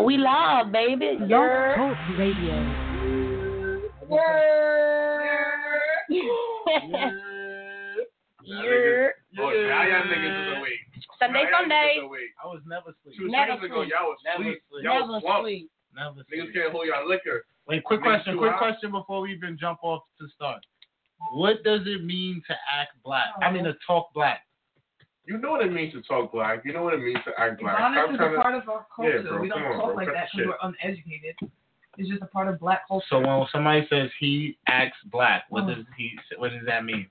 Oh, we live, baby. Blog Yeah. Talk Radio. Yeah. Oh, now y'all niggas is awake. Sunday, Now Sunday. awake. I was never asleep. Two Never seconds ago, sleep. y'all was Never asleep. sleep. Y'all Never was slumped. sleep. Never Niggas can't hold y'all liquor. Wait, quick Niggas question. Quick high. question before we even jump off to start. What does it mean to act black? I mean, to talk black. You know what it means to talk black. You know what it means to act black. Honest Stop is trying a to- part of our culture. Yeah, bro, we don't on, talk bro. like that because we're uneducated. It's just a part of black culture. So when somebody says he acts black, what Oh. does he? What does that mean?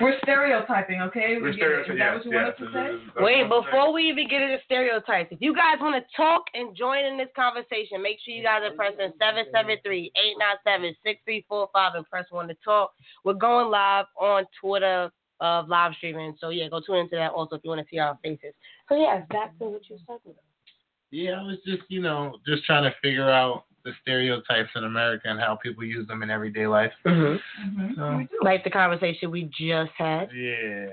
we're stereotyping, okay? We're We get it. Is stereotyping. that Yes, what you yes, wanted to say? is- Wait, before we even get into stereotypes, if you guys want to talk and join in this conversation, make sure you guys are pressing 773-897-6345 and press 1 to talk. We're going live on Twitter of live streaming. So, yeah, go tune into that also if you want to see our faces. So, yeah, back to what you were talking about. Yeah, I was just, you know, just trying to figure out the stereotypes in America and how people use them in everyday life. Mm-hmm. So, We do. Like the conversation we just had. yeah.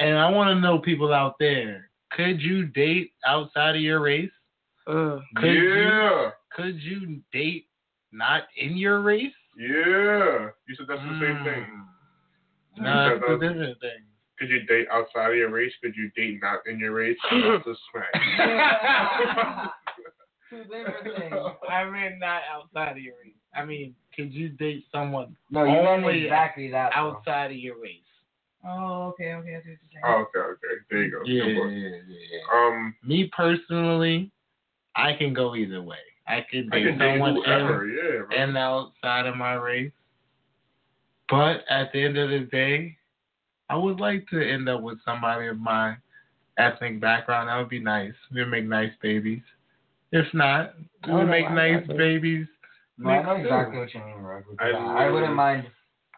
And I want to know, people out there, could you date outside of your race? Mm. Could you yeah, could you date not in your race? yeah. You said that's the same Mm. thing. No, You it's said a different thing. Could you date outside of your race? Could you date not in your race? That's a smack. Two different things. I mean, not outside of your race. I mean, could you date someone No, you meant Only exactly that. bro. outside of your race? Oh, okay, okay. I see what you're saying. Oh, okay, okay. There you go. Yeah, Good boy. yeah, yeah. Um, Me personally, I can go either way. I could I date can date someone whoever. in Yeah, bro. and outside of my race. But at the end of the day, I would like to end up with somebody of my ethnic background. That would be nice. We'd make nice babies. If not, we Oh, would no, make I nice got you. babies. No, I know exactly in. what you mean, bro. I I, I wouldn't mind.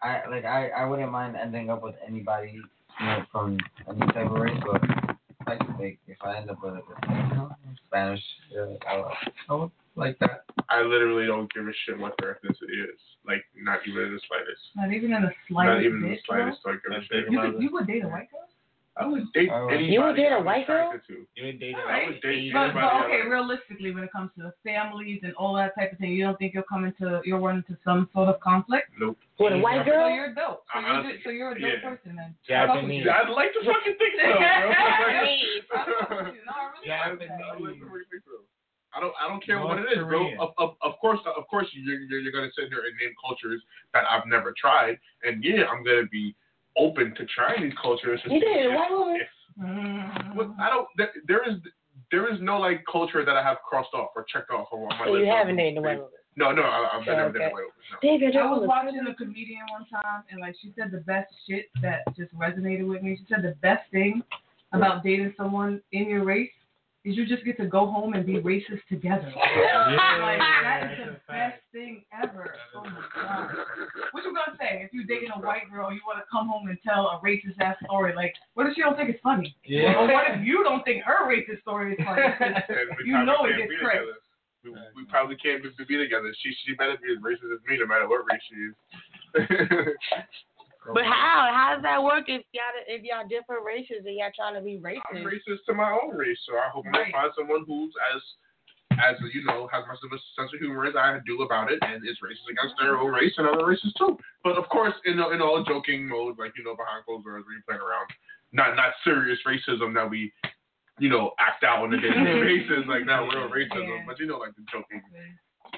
I like I, I wouldn't mind ending up with anybody you know, from any type of race, but like, like if I end up with a you know, Spanish, uh, I, would- I would like that. I literally don't give a shit what their ethnicity is. Like, not even in the slightest. Not even in the Not slightest even in the bit, bro. slightest. Don't give a shit. big. You would, you would date a white girl? I would date I would. anybody. You would date a I'm white girl? attracted to. You would date a I would date But, anybody. but okay, realistically, when it comes to families and all that type of thing, you don't think you'll come into you'll run into some sort of conflict? Nope. With a white So girl? you're dope. So you're, Honestly, good- so you're a dope yeah. person then. Japanese. Yeah, I'd like to fucking think so, bro. Japanese. I'd I fuck with you. No, I really Yeah, like that. Japanese. like to fucking think so. I don't. I don't care North what it is, bro. Of, of, of course, of course, you're, you're you're gonna sit here and name cultures that I've never tried, and yeah, I'm gonna be open to trying these cultures. You did, if- white woman? if- Mm. what- I don't. There, there is there is no like culture that I have crossed off or checked off on my So list. you haven't dated a white woman? No, no, I, I've never Okay. dated a white woman. No. Dave, I was watching a comedian one time, and like she said, the best shit that just resonated with me. She said the best thing about dating someone in your race is you just get to go home and be racist together. Like that is the best thing ever. Oh my god. What you gonna say if you dating a white girl, you want to come home and tell a racist ass story? Like, what if she don't think it's funny? Yeah. Or what if you don't think her racist story is funny? You know it can't gets be cracked. together. We, we probably can't be, be together. She she better be as racist as me, no matter what race she is. But how? How does that work if y'all if y'all different races and y'all trying to be racist? I'm racist? racist to my own race, so I hope Right. I find someone who's as as you know has much of a sense of humor as I do about it, and is racist against their own race and other races too. But of course, in in all joking mode, like you know, behind closed doors, we playing around, not not serious racism that we you know act out on a daily basis, like not real racism, Yeah. but you know, like the joking,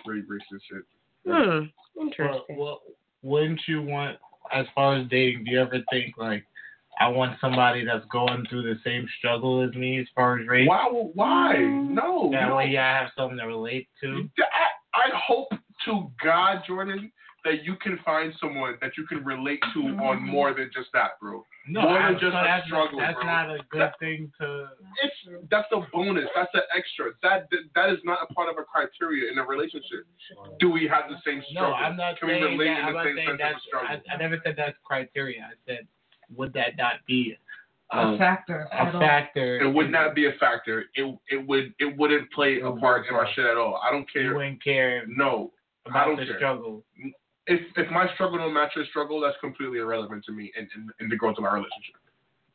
very racist shit. Hmm. Well, Interesting. well, wouldn't you want, as far as dating, do you ever think like, I want somebody that's going through the same struggle as me as far as race? Why? Why? Mm. No. That no. way, I have something to relate to. I, I hope to God, Jordan, that you can find someone that you can relate to mm-hmm. on more than just that, bro. No, More than just a that's, struggle, that's bro. not a good thing to. It's that's a bonus. That's an extra. That that is not a part of a criteria in a relationship. Do we have the same struggle? No. I'm not Can we saying relate that. in I'm the not same saying that's. I, I never said that's criteria. I said, would that not be A a, factor. a at all. factor? It would not be a factor. It it would it wouldn't play a mm-hmm. part in my shit at all. I don't care. You wouldn't care No. I about don't the care. struggle. If if my struggle don't match your struggle, that's completely irrelevant to me in, in, in the growth of our relationship.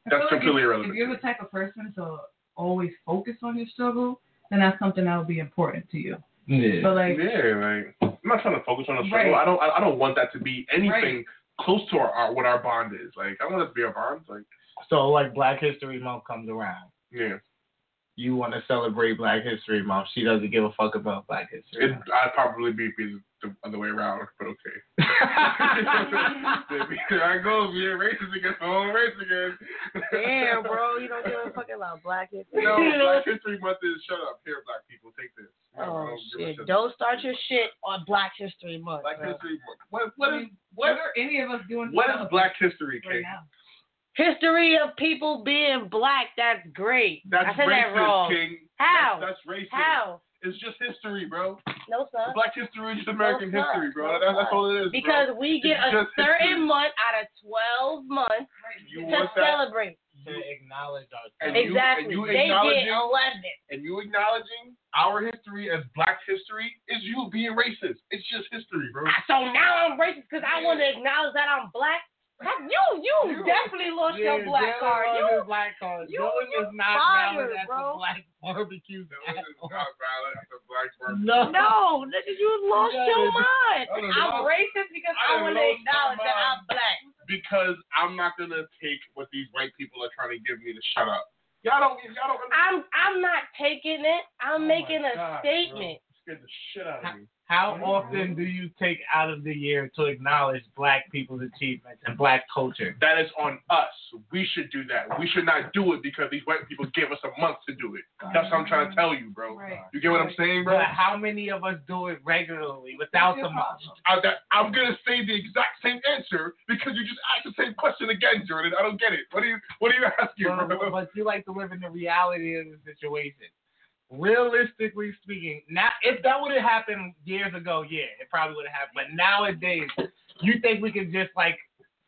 That's like completely if, irrelevant. If you're the type of person to always focus on your struggle, then that's something that will be important to you. Yeah. But like, yeah, like I'm not trying to focus on the struggle. Right. I don't. I, I don't want that to be anything close to our, our what our bond is. Like I want it to be our bond. Like So like Black History Month comes around. yeah, You want to celebrate Black History Month. She doesn't give a fuck about Black History it, I'd probably be, be the other way around, but okay. There I go, being racist against my own race again. Damn, bro, you don't give a fuck about black history. No, Black History Month is shut up. Here, black people, take this. Don't- Oh don't shit! shit. Don't start your shit on Black History Month. Black bro. History Month. What what is what what are any of us doing? what to is Black History, right now? History of people being black. That's great. That's I said racist, that wrong. King. How? That's, that's racist. How? It's just history, bro. No, son. Black history is just American No, history, bro. No, That, it's that's all it is. bro. Because we get It's a just certain history. month out of 12 months you to celebrate. To acknowledge our And you- exactly. and you they acknowledging- get 11. and you acknowledging our history as Black history is you being racist. It's just history, bro. So now I'm racist because I want to acknowledge that I'm black. Have- You, you, You- definitely lost your black Dylan card. lost You, his black card. you- Dylan you is not fired, valid as bro. a black barbecue. That was just not valid. It's a black person. No. no, nigga, you lost Yeah, your mind. I done I'm lost- racist because I I, want to acknowledge that. I'm black. Because I'm not gonna take what these white people are trying to give me to shut up. Y'all don't. Y'all don't. I'm I'm not taking it. I'm Oh making a God, statement. Scared the shit out of me. How often do you take out of the year to acknowledge black people's achievements and black culture? That is on us. We should do that. We should not do it because these white people gave us a month to do it. That's what I'm trying to tell you, bro. Right. You get what I'm saying, bro? But how many of us do it regularly without the month? I, that, I'm gonna say the exact same answer because you just asked the same question again, Jordan. I don't get it. What are you What are you asking, But, bro? but you like to live in the reality of the situation. Realistically speaking, now if that would have happened years ago, yeah, it probably would have happened. But nowadays, you think we can just like,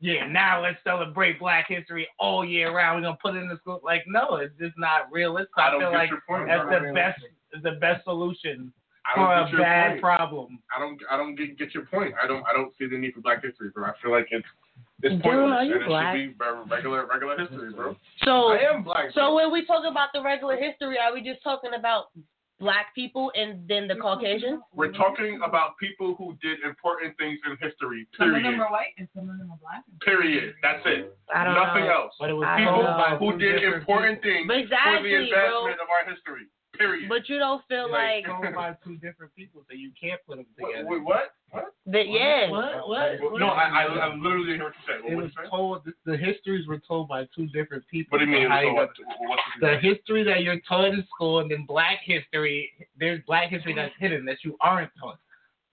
yeah, now let's celebrate Black History all year round. We're gonna put it in the school. Like, no, it's just not realistic. I I, don't feel get like your point. that's the best, the best solution I for a bad point. problem. I don't. I don't get, get your point. I don't. I don't see the need for Black history, bro. I feel like it's it's Dude, pointless are you and it black? should be regular regular history, bro. So I am black. so bro. when we talk about the regular history, are we just talking about black people and then the Caucasians? We're talking about people who did important things in history. Some of them Period. are white and some of them are black. Period. That's it. I don't Nothing know. else. But it was People who did important things But for the exactly, bro. advancement of our history. Period. But you don't feel like, Like- told by two different people, so you can't put them together. wait, what? What? that. Yeah. What? What? Well, No, I, I, I literally didn't hear what you said. What, It was you told. The, the histories were told by two different people. What do you mean? So what, got- what's the history that you're taught in school, and then Black history. There's Black history that's hidden that you aren't taught.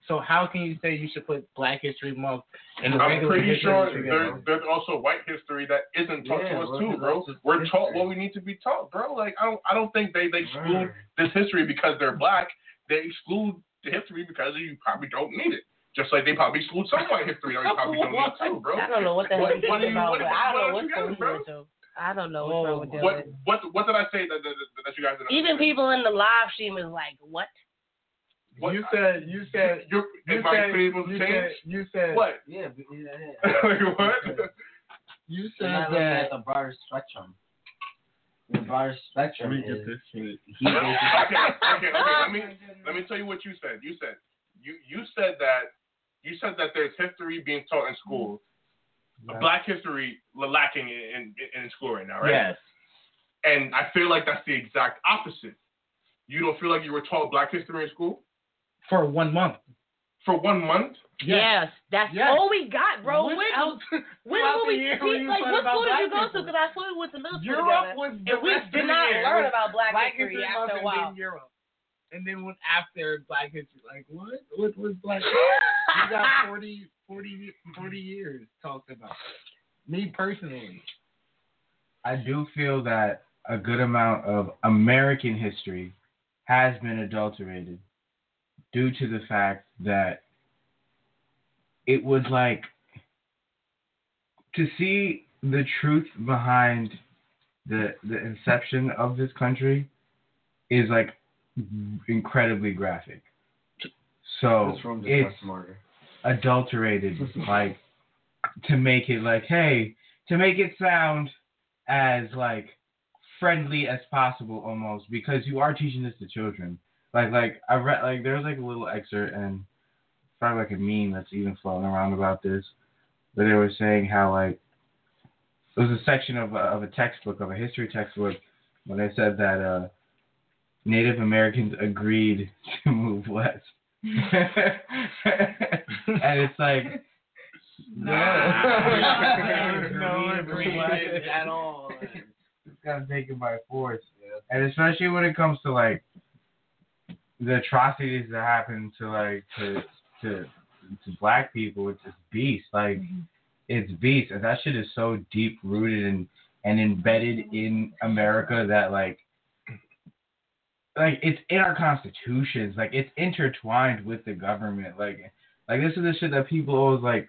So how can you say you should put Black History Month and the I'm regular pretty history sure together? there's, there's also white history that isn't taught Yeah, to us well, too, bro. We're taught what we need to be taught, bro. Like I don't I don't think they they exclude this history because they're black. They exclude the history because you probably don't need it. Just like they probably exclude some white history that you probably don't need too, bro. I don't know what the hell What- you're what talking you- about, what- but I don't know what what's you going getting, bro? on, I don't know what's wrong with What what what did I say that that, that, that you guys didn't Even understand? people in the live stream is like, what? What- You said. You said. Your, You is said. opinion You said. You said. What? Yeah, yeah, yeah. like what? You said that. at the broader spectrum. The broader spectrum Let me is get this straight. he okay, okay, okay. Let me let me tell you what you said. You said you you said that you said that there's history being taught in school, mm-hmm. Black history lacking in, in in school right now, right? Yes. And I feel like that's the exact opposite. You don't feel like you were taught Black history in school For one month. for one month? Yes, that's Yes. all we got, bro. What when else? when will we year were you like what school did you black go to? Because I swear we went to middle school Europe together. was the And we rest did not learn about Black, Black history History after a while. then Europe. And then when after Black History, like what? What was Black History? You got 40, 40, 40 years talked about. Me personally. I do feel that a good amount of American history has been adulterated due to the fact that it was like to see the truth behind the the inception of this country is like incredibly graphic. So it's room just it's got adulterated, like to make it like, hey, to make it sound as like friendly as possible almost because you are teaching this to children. Like like I read like there's like a little excerpt and probably like a meme that's even floating around about this, but they were saying how like it was a section of a, of a textbook of a history textbook when they said that uh, Native Americans agreed to move west, and it's like No. no. Agreement at all. It's gotta take it by force, and especially when it comes to like the atrocities that happen to like to to to black people. It's just beast, like mm-hmm. it's beast, and that shit is so deep rooted and and embedded in America that like like it's in our constitutions, like it's intertwined with the government, like like this is the shit that people always like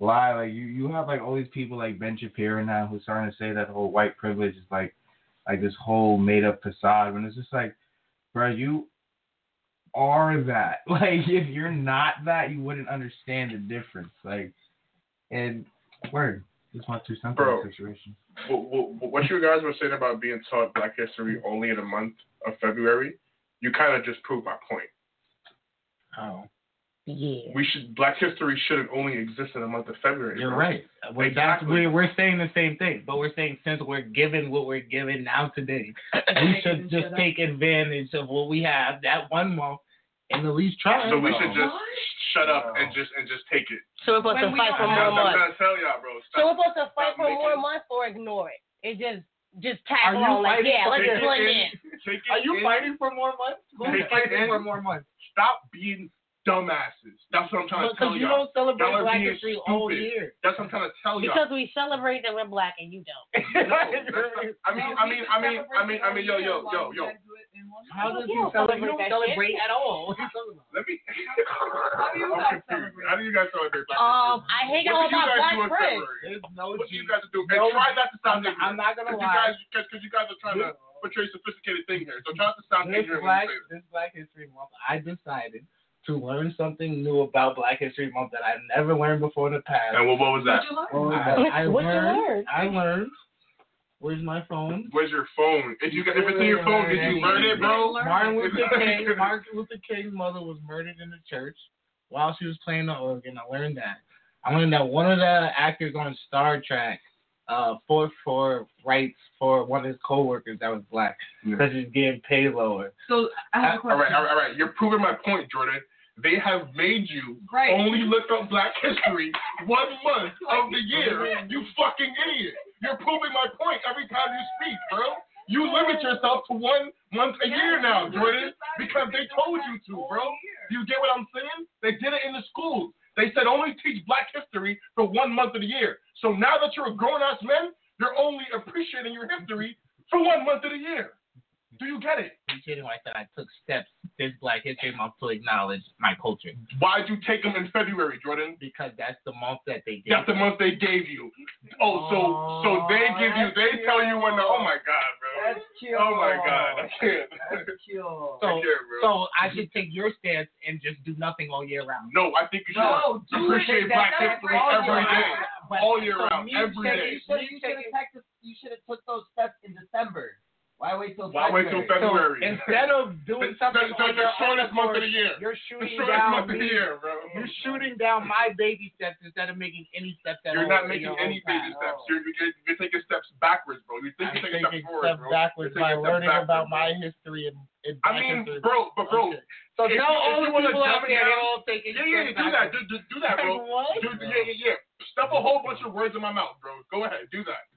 lie. Like you, you have like all these people like Ben Shapiro now who's starting to say that whole white privilege is like like this whole made up facade when it's just like, bro, you are that. Like if you're not that, you wouldn't understand the difference. Like and word. Just want to something Bro. situation. what, what, what you guys were saying about being taught Black History only in the month of February, you kind of just proved my point. Oh, Yeah. We should Black History shouldn't only exist in the month of February. you're bro. right. We're, that's, Exactly. we're, we're saying the same thing, but we're saying since we're given what we're given now today, we should just take advantage of what we have that one month and at least try. So we should No. just shut up and just and just take it. So we're supposed When to fight for more That's what I'm months. trying to tell y'all, bro. So we're supposed to fight for more making- months or ignore it. It just just tag Are you along like yeah, let's just it blend in. in. Take it Are you in. fighting for more months? Who's fighting in. for more months? Stop being dumbasses. That's what I'm trying to tell you Because y'all. don't celebrate Y'all Black being History all year. That's what I'm trying to tell y'all. Because we celebrate that we're black and you don't. No, not- I mean, I mean, I mean, I mean, I mean, yo, yo, yo, yo. How does You you celebrate? celebrate You don't that celebrate shit. at all. What are you talking about? Let me. How do you guys celebrate? How do you guys celebrate Black Um, I hang What out with you my guys black do in friends. February? There's no What do you guys do? And try not to sound ignorant. I'm not gonna lie. because you guys are trying to portray a sophisticated thing here. So try not to sound This ignorant Black, when you say this Black History Month, I decided to learn something new about Black History Month that I've never learned before in the past. And what, what was that? What'd you learn? What? I, I What you learned, learned? I learned. Where's my phone? Where's your phone? If you got, if it's in your phone, did you learn it, bro? Martin. Luther King. Martin Luther King's mother was murdered in the church while she was playing the organ. I learned that. I learned that one of the actors on Star Trek uh, fought for rights for one of his coworkers that was black Yeah. because he's getting paid lower. So I have a question. right, all right, all right. You're proving my point, Jordan. They have made you Right. only look up Black History one month of the year. You fucking idiot. You're proving my point every time you speak, bro. You limit yourself to one month a year now, Jordan, because they told you to, bro. Do you get what I'm saying? They did it in the schools. They said only teach Black history for one month of the year. So now that you're a grown ass man, you're only appreciating your history for one month of the year. Do you get it? You kidding like that? I took steps this Black History Month to acknowledge my culture Why'd you take them in February, Jordan? because that's the month that they gave. That's the month they gave you. Oh, so so oh, they give you, they tell you when the. Oh my God, bro. That's cute. Oh my God, I can't. That's cute. I So, can't, bro. so I should take your stance and just do nothing all year round. No, I think you should No, appreciate it. Black history all every year day, But- all year so round, me every taking- You should me you have you should have took those steps in December. Why wait till Why wait till February? February? So instead of doing something the- the- on the shortest own month of the year. you're The shooting shortest down month of the me. year, bro. You're shooting down my baby steps instead of making any steps at You're all. not making any baby path. steps. You're, oh. you're, you're taking steps backwards, bro. You think you're taking taking steps forward, steps bro. backwards You're by learning backwards, about bro. my history and, and I mean, history. bro, but bro, Okay. So if tell if all the people out there they're all taking yeah, yeah, do that, do, do, do that, bro. What? Do, yeah, yeah, yeah. Stuff a whole bunch of words in my mouth, bro. Go ahead, do that.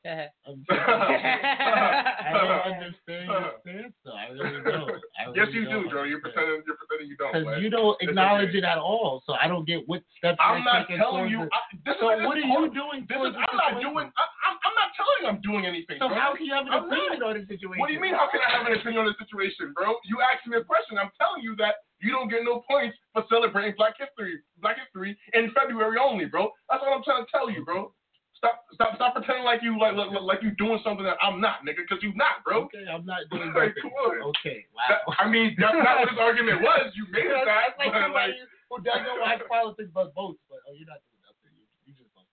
I'm sorry. I don't understand your stance, though. I really don't. I really yes, you don't do, Joe. You're understand. pretending, you're pretending you don't. Because you don't acknowledge okay. it at all, so I don't get what steps I'm not telling you. I, this So is, what are you is- doing? This is. I'm not situation? doing. I, I'm, I'm not telling you I'm doing anything. So bro. how can you have an I'm opinion not. on the situation? What do you mean? How can I have an opinion on the situation, bro? You asked me a question. I'm telling you that you don't get no points for celebrating Black History, Black History in February only, bro. That's what I'm trying to tell you, bro. Stop, stop, stop pretending like you like like, like you doing something that I'm not, nigga. Because you're not, bro. Okay, I'm not doing Like, nothing. come on. Okay, That- I mean, that's not what his argument was. You made it that, like but somebody like, who doesn't watch politics but votes. But oh, you're not doing nothing. You, you just vote.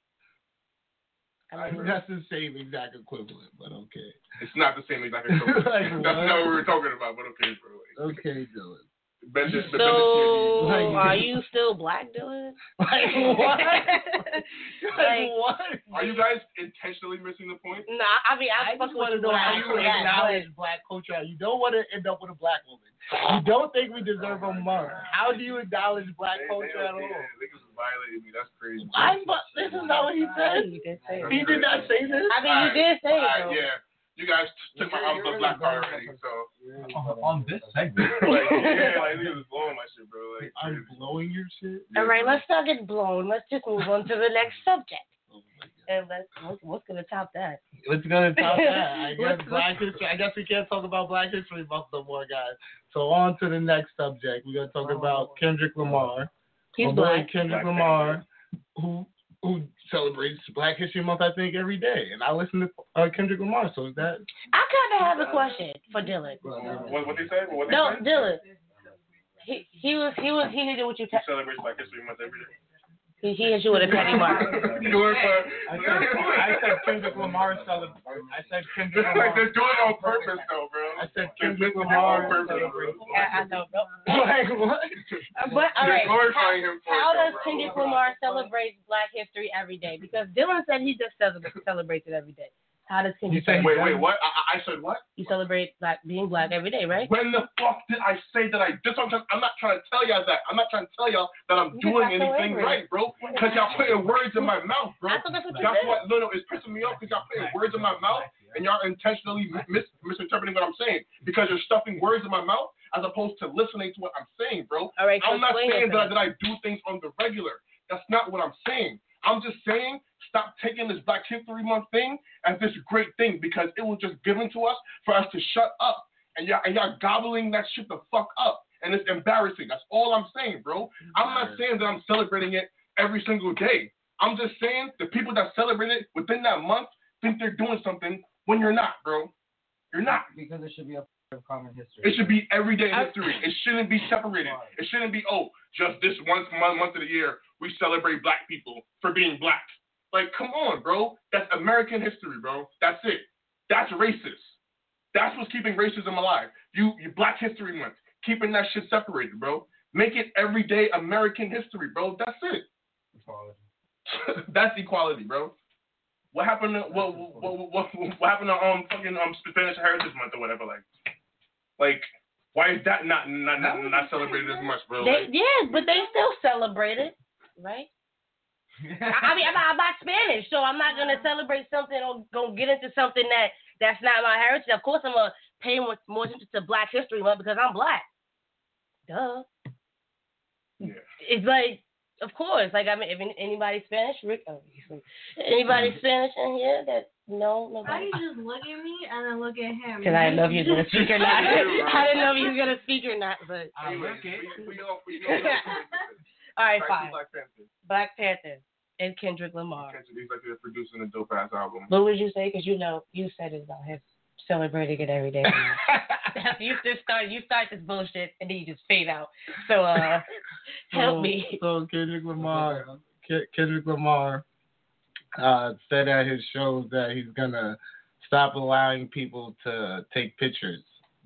I I mean, That's the same exact equivalent, but okay. It's not the same exact equivalent. Like That's what? not what we were talking about, but okay, bro. Okay, Dylan. Ben just, ben so Like- are you still black, Dylan? Like what? Like- like what? Are you guys intentionally missing the point? Nah, I mean, I I, just want to know how you acknowledge black culture. You don't want to end up with a black woman. You don't think we deserve a month. How do you acknowledge black They- culture they at all? yeah, Niggas violated me. That's crazy. I, but this is not what he said. you did say He did not say this. I mean, you did say it, Alright, though. yeah. You guys took my um, the black card already, so on this segment. like yeah, like niggas was blowing my shit, bro. Like I'm blowing your shit. All right, let's not get blown. Let's just move on to the next subject. Oh. And let's, what's, what's gonna top that? What's gonna top that? I guess Black History. I guess we can't talk about Black History Month no more, guys. So on to the next subject. We're gonna talk about Kendrick Lamar. He's My boy black. Kendrick Black Lamar, who who celebrates Black History Month, I think, every day. And I listen to uh, Kendrick Lamar. So is that I kind of have a question for Dylan. what what they say? What No, say? Dylan. He he was he was he hit you with your He celebrates Black History Month every day. He, he hit you with a petty mark. You know what, but I said, I said Kendrick Lamar celebrate. I said Kendrick like Lamar. they're doing it on purpose, though, bro. I said Kendrick doing it on Lamar purpose, celebrates. I, I know. like what? But all They're right, glorifying him for how does. Kendrick Lamar celebrate Black History every day? Because Dylan said he just celebrates celebrates it every day. How does Kendrick? You said- Wait, wait, what? I, I I said what? You celebrate black being black every day, right? When the fuck did I say that I? This what I'm, trying, I'm not trying to tell y'all that. I'm not trying to tell y'all that I'm You doing got so anything right, bro. Because y'all putting words in my mouth, bro. I thought that's what you That's said. what no no it's pissing me off because y'all putting words in my mouth and y'all intentionally mis- misinterpreting what I'm saying because you're stuffing words in my mouth as opposed to listening to what I'm saying, bro. All right, I'm not saying that, that I do things on the regular. That's not what I'm saying. I'm just saying stop taking this Black History Month thing as this great thing because it was just given to us for us to shut up. And y'all, and y'all gobbling that shit the fuck up. And it's embarrassing. That's all I'm saying, bro. I'm not saying that I'm celebrating it every single day. I'm just saying the people that celebrate it within that month think they're doing something when you're not, bro. You're not. Because it should be a part of common history. It should be everyday history. It shouldn't be separated. It shouldn't be, oh, just this one month, month of the year we celebrate black people for being black. Like, come on, bro. That's American history, bro. That's it. That's racist. That's what's keeping racism alive. You, you Black History Month, keeping that shit separated, bro. Make it everyday American history, bro. That's it. That's equality, bro. What happened to what what, what, what, what happened to um fucking um Spanish Heritage Month or whatever? Like, like why is that not not not, not celebrated as much, bro? They, Like, yeah, but they still celebrate it, right? I I mean, I'm not, I'm not Spanish, so I'm not gonna celebrate something or go get into something that that's not my heritage. Of course, I'm gonna pay more, more attention to Black History Month because I'm black. Duh. Yeah. It's like, of course, like I mean, if anybody Spanish, Rick, anybody mm-hmm. Spanish in here that no, How do you just look at me and then look at him? Because I didn't know if he was gonna speak or not. I didn't know if he was gonna speak or not, but Anyways, we, we all we all all right, fine. Black Panther. Black Panther and Kendrick Lamar. Kendrick, He's like they're producing a dope ass album. What would you say? Because you know, you said it about him celebrating it every day. you just start, you start this bullshit, and then you just fade out. So, uh, help So- me. So Kendrick Lamar, Ke- Kendrick Lamar, uh, said at his shows that he's gonna stop allowing people to take pictures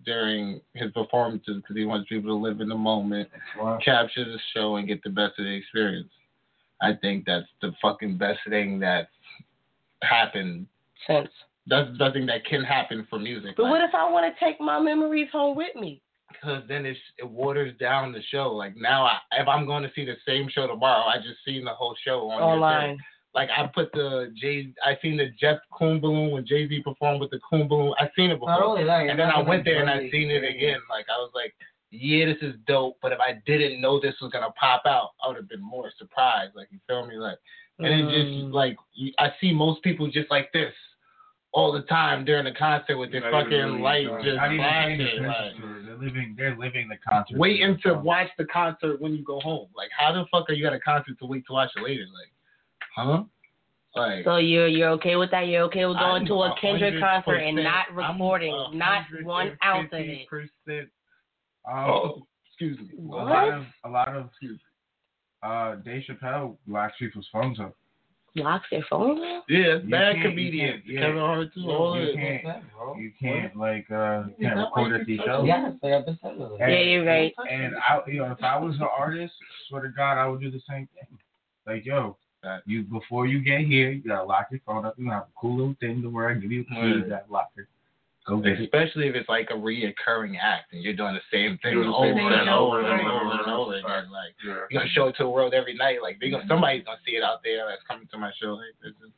during his performances because he wants people to live in the moment, Wow. capture the show, and get the best of the experience. I think that's the fucking best thing that's happened. since. That's the thing that can happen for music. But what if I want to take my memories home with me? because then it's, it waters down the show. Like now, I, if I'm going to see the same show tomorrow, I just seen the whole show on Online. Like I put the Jay, I seen the Jeff Koons balloon when Jay Z performed with the Coon balloon. I seen it before, only and then I went there and I seen it again. Like I was like, yeah, this is dope. But if I didn't know this was gonna pop out, I would have been more surprised. Like you feel me? Like and it Mm. just like you, I see most people just like this all the time during the concert with their fucking really, lights no. just Not flashing. Like. They're living. They're living the concert. waiting to watch the concert when you go home. Like, how the fuck are you at a concert to wait to watch it later? Like, huh? Like, So you're you're okay with that? You're okay with going I'm to a Kendrick concert and not recording, not one ounce of 150%. it? Um, oh, excuse me. What? a lot of a lot of uh, Dave Chappelle blacks people's phones up. locks their phones up? Yeah, You bad can't- you comedians. can't- yeah. Kevin Hart too. All You of can't- it. You can't like uh you You can't can't record like at these it. shows. Yes, they have been cellular. And- Yeah, you're right. And I, you know, if I was an artist, swear to God, I would do the same thing. Like, yo, Right. you before you get here, you gotta lock your phone up. You have a cool little thing to where I give you a key Right. to that locker. Go. Especially if it's like a reoccurring act and you're doing the same thing Doing over and thing over over and and over over and and over over. again. Like Yeah. you're gonna show it to the world every night. Like they gonna mm-hmm. somebody's gonna see it out there that's coming to my show. Like, it just,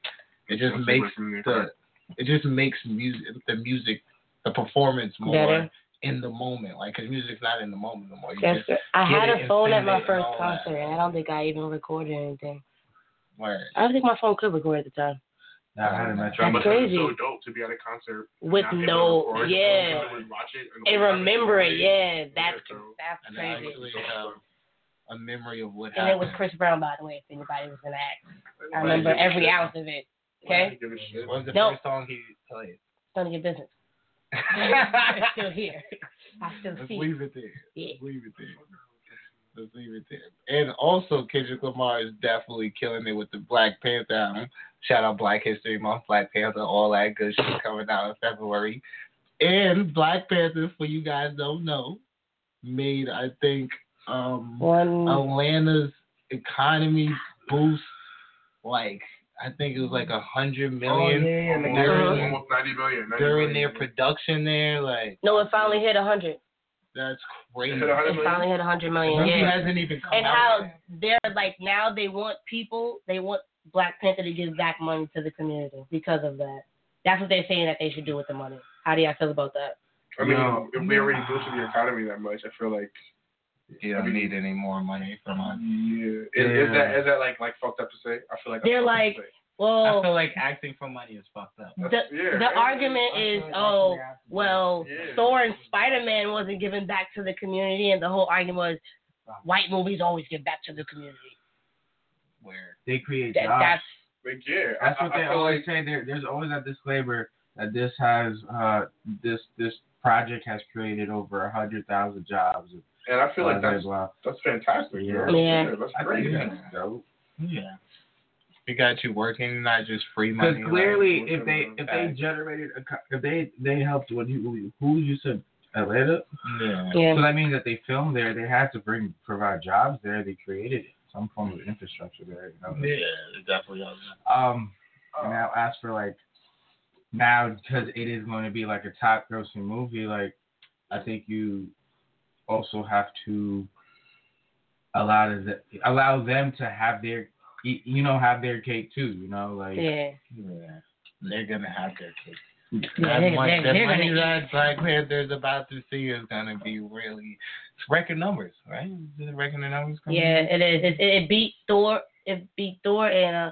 it just That's makes the- the it just makes music the music the performance more Better. in the moment. Like, cause music's not in the moment no more. You That's just. I had a phone at my first all that. concert, and I don't think I even recorded anything. word. I don't think my phone could record at the time. Nah, I had a That's That must have been crazy. so dope to be at a concert With not be able to no- record, yeah. and watch it and, And remember it, yeah. That's so- that's And I crazy. actually have a memory of what And it was. Chris Brown, by the way, if anybody was gonna ask. I remember every shit? ounce of it. Okay? give a shit? What was the No. first song he played? None of your business. I'm still here. I still Let's see. leave it there. Yeah. Let's leave it there. Let's leave it there. And also, Kendrick Lamar is definitely killing it with the Black Panther album. Shout out Black History Month, Black Panther, all that good shit coming out in February. And Black Panther, for you guys don't know, made I think um One. Atlanta's economy boost like I think it was like a hundred million Almost, during, almost 90 million. 90 during their production there. Like No, it finally hit a hundred. That's crazy. It hit 100 It million? finally hit a hundred million. Movie Yeah. hasn't even come And out. how yet. they're like now they want people, they want Black Panther to give back money to the community because of that. That's what they're saying that they should do with the money. How do y'all feel about that? I mean, No. if we already boosted the economy that much, I feel like You don't need any more money from us. yeah. Is, is that is that like like fucked up to say? I feel like They're fucked up to like, say. Well, I feel like acting for money is fucked up. the yeah, the right? argument is, oh, well, Yeah. Thor and Spider Man wasn't given back to the community, and the whole argument was white movies always give back to the community. Where They create That, jobs. that's Like yeah, That's I, what I they feel always like say. There, there's always that disclaimer that this has uh this this project has created over a hundred thousand jobs. and I feel like that's blah, that's fantastic. Yeah. bro. Yeah. that's blah. I great. think Yeah. that's dope. yeah. We got you working, not just free money. Because clearly, like, if they if they generated a, if they they helped what you who you said Atlanta, yeah. yeah. so that means that they filmed there. They had to bring provide jobs there. They created it, some form of infrastructure there. You know. Yeah, it definitely does. Um, and now as for like now because it is going to be like a top grossing movie, like I think you also have to allow the, allow them to have their y- you know have their cake too. You know, like Yeah. Yeah. They're gonna have their cake. Yeah, that they're- money, they're- the money that Black Panther's about to see is gonna be really it's record numbers, right? Is it record numbers? coming Yeah, in? it is. It, it beat Thor. It beat Thor and uh,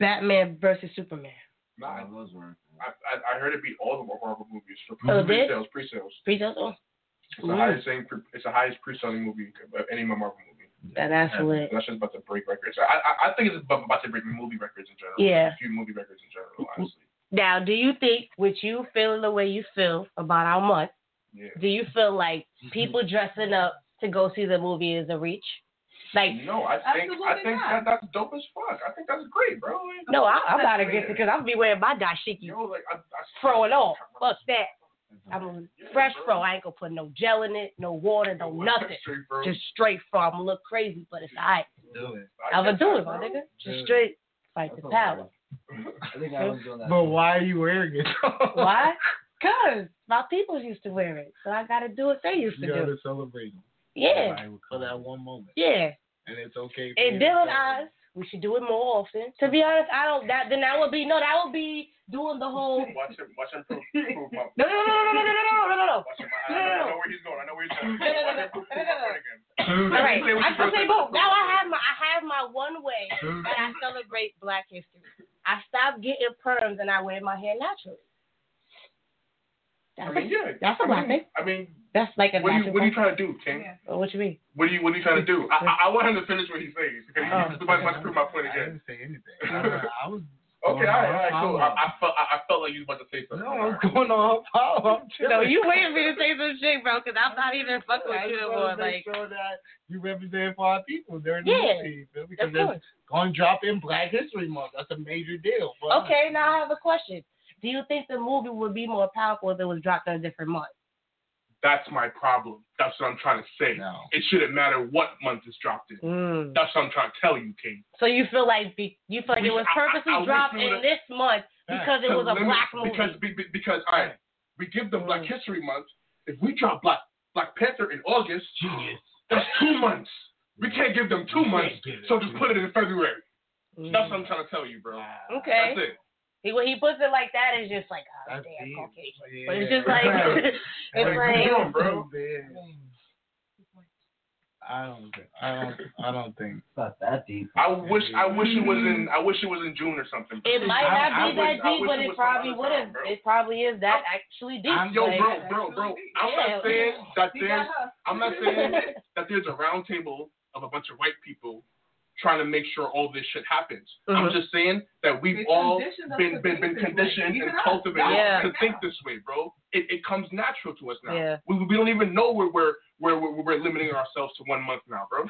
Batman versus Superman. Nah, those were. I, I I heard it beat all the Marvel movies for Oh, it did? pre-sales. Pre-sales. Pretty. It's the Mm. highest selling. pre- It's the highest pre-selling movie of any Marvel movie. That, that's lit. That's just about to break records. I I, I think it's about about to break movie records in general. Yeah. A few movie records in general, mm-hmm. honestly. Now, do you think, with you feeling the way you feel about our month, Yeah. do you feel like mm-hmm. people dressing up to go see the movie is a reach? Like, No, I think I think that that's dope as fuck. I think that's great, bro. Like, no, I, I'm not against it because I'll be wearing my dashiki, You know, like I, I throwing off. Fuck that. I'm a Yeah, fresh bro. fro. I ain't gonna put no gel in it, no water, no nothing. Straight. Just straight fro. I'm gonna look crazy, but it's alright. Do it. I I'm gonna do it, my bro. nigga. Just straight fight the That's power. I think I was doing that. But why are you wearing it? Why? Cause my people used to wear it, so I gotta do what they used to You do. gotta celebrate them Yeah, for that one moment, yeah. and it's okay. for And you to Dylan eyes, we should do it more often. To be honest, I don't. That then that would be no. That would be doing the whole. Watch him, watch him prove, prove my. No, no, no, no, no, no, no, no, no, no, no. Watch him. I, I, know, I know where he's going. I know where he's going. No, no, no, no, no, no, no. All right, Play with I your can say boom. Now I have my I have my one way that I celebrate Black History. I stopped getting perms and I wear my hair naturally. I mean, a, yeah. that's a I black mean, thing. I mean, That's like a what are you what are you trying to do, King? Yeah. What you mean? What are you what are you trying to do? I, I, I want him to finish what he says because Oh. he's about, about to prove my point again. I again. didn't say anything. I, I was Okay, all right, all right, cool. I, Apollo. I felt I, I felt like you was about to say something. No, what's going on, Apollo? I'm chilling. No, you waiting for me to say some shit, bro, because I'm not even fucking I with you just no wanna more. make Like, sure that you represent for our people during Yeah, the movie. feel? Because of it's going to drop in Black History Month. That's a major deal. for us. Okay, now I have a question. Do you think the movie would be more powerful if it was dropped in a different month? That's my problem. That's what I'm trying to say. No. It shouldn't matter what month it's dropped in. Mm. That's what I'm trying to tell you, King. So you feel like be, you feel like it was I- I- purposely I dropped in would've- this month because it was a Let me- black movie. Because be- be- because all right, we give them Black Mm. History Month. If we drop Black Black Panther in August, Genius. that's two months. We can't give them two months, can't give it so just put it in February. Mm. That's what I'm trying to tell you, bro. Okay. That's it. He, when he puts it like that, it's just like, oh, That's damn. Caucasian. Yeah. But it's just like, it's Like, like, come on, bro. I don't think. I don't. I don't think. It's not that deep. I wish I wish it was in I wish it was in June or something. it might I- not I be wish- that I deep, but it it probably would have. It probably is that actually deep. I'm- Yo, like, bro, bro, bro. I'm Yeah. not saying that You there's got her. I'm not saying that there's a round table of a bunch of white people trying to make sure all this shit happens. I'm Mhm. just saying that we've They all been been, been think this way. conditioned and cultivated Yeah. to think this way, bro. It, it comes natural to us now. Yeah. We, we don't even know where we're where we're, we're limiting ourselves to one month now, bro.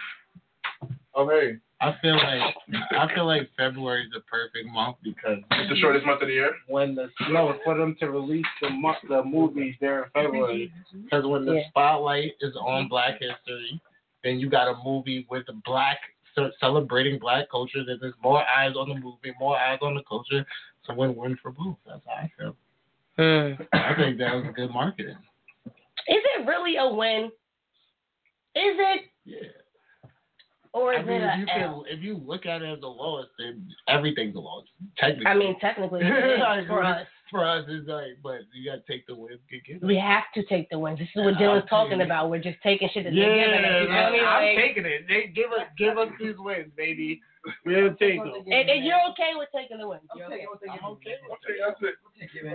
Oh hey, I feel like I feel like February is the perfect month because it's the shortest month of the year. when the no for them to release the mo- the movies during February because when the Yeah. spotlight is on Black History, then you got a movie with the black ce- celebrating Black culture. Then there's more eyes on the movie, more eyes on the culture. It's a win-win for both. That's how I feel. Hmm. I think that was good marketing. Is it really a win? Is it, Yeah. or I is mean, it if you a can, if you look at it as the lowest, then everything's the lowest. Technically, I mean, technically, it is Like, for us. For us, it's like, but you gotta take the win. to get it. We have to take the wins. This is what Dylan's talking it. about. We're just taking shit that Yeah, they're giving us. You feel me? I'm Like, taking it. They give us give us these wins, baby. We'll take them. and, and you're okay with taking the wins. You're okay. I'm okay. Okay, that's it.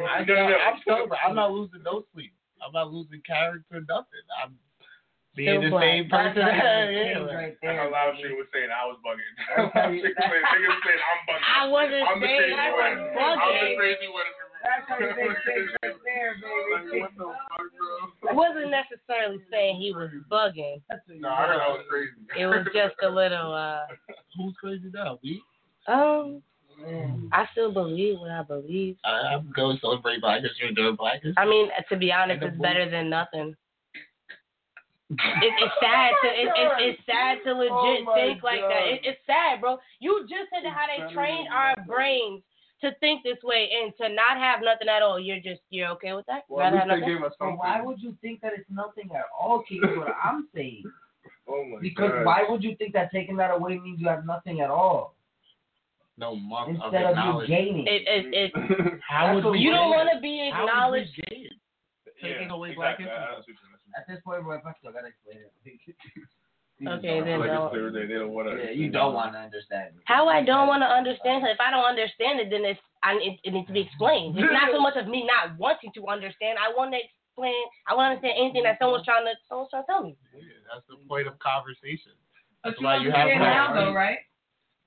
I, No, no, no. I'm sober. I'm not losing no sleep. I'm not losing character, nothing. I'm being the black. same person. Yeah, right there. how loud shit was saying I was bugging. That's how you- Niggas saying I'm bugging. I wasn't I'm saying I was I'm the bugging. crazy one. That's how you right there, baby. what the fuck. I wasn't necessarily saying he was bugging. No, I heard I was crazy. It was just a little. uh Who's crazy now? We? Um, I still believe what I believe. I, I'm going to celebrate Black History during Black History. I mean, to be honest, it's better than nothing. It, it's sad to it, it, it's sad to oh legit Oh my think like that. It, it's sad, bro. You just said how they trained our brains to think this way and to not have nothing at all. You're just you're okay with that? Well, at have least they nothing? gave us But why would you think that it's nothing at all, King? What I'm saying. Oh my Because God. why would you think that taking that away means you have nothing at all no month of instead of you acknowledgement. gaining? It, it, it, How would That's what we you don't want to be How would we acknowledged. gain? Yeah, Taking away Black exactly. History. I- I see what you're saying. At this point, boy, I still gotta explain it. Okay, then feel like don't. clear they, they don't want to. Yeah, you don't want to understand. it. How I don't want to understand it. If I don't understand it, then it's I it, it needs to be explained. It's not so much of me not wanting to understand. I want to explain. I want to understand anything that someone's trying to someone's trying to tell me. Yeah, that's the point of conversation. But That's you why you have understand now, though, right.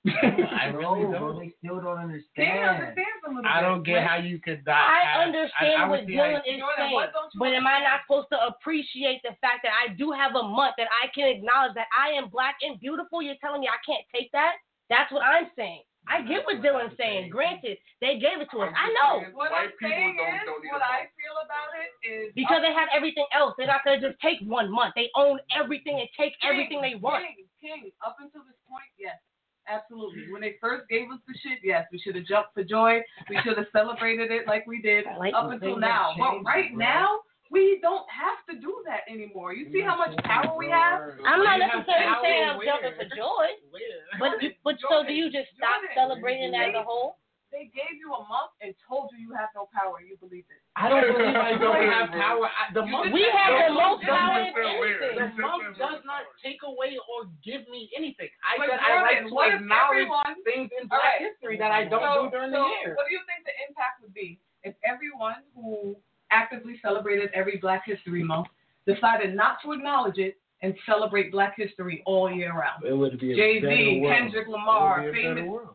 Right? I really No, bro, don't. they still don't King understand. understands a little I don't get how you could die. I have- understand I, I what would see Dylan is Jordan, saying, what but am I not supposed to appreciate the fact that I do have a month that I can acknowledge that I am black and beautiful? You're telling me I can't take that? That's what I'm saying. I get what Dylan's saying. Granted, they gave it to us. I know What White I'm people saying don't- is, don't what a I feel about it is because oh. they have everything else. They're not gonna just take one month. They own everything and take everything they want. King, King, up until this point, yes, absolutely. When they first gave us the shit, yes, we should have jumped for joy. We should have celebrated it like we did like up until now. But right bro. now, we don't have to do that anymore. You see how much power we have? I'm not necessarily saying I'm jumping for joy, but but so do you just stop celebrating as a whole? They gave you a month and told you you have no power. You believed it. I don't believe I don't have power. I, the month, We have the most month power in doesn't- anything. The month does not take away or give me anything. I But said I like to acknowledge everyone- things in Black right. history that I don't so, do during so the year. What do you think the impact would be if everyone who actively celebrated every Black History Month decided not to acknowledge it and celebrate Black History all year round? It would be a Jay Z. Kendrick Lamar, would be a better famous.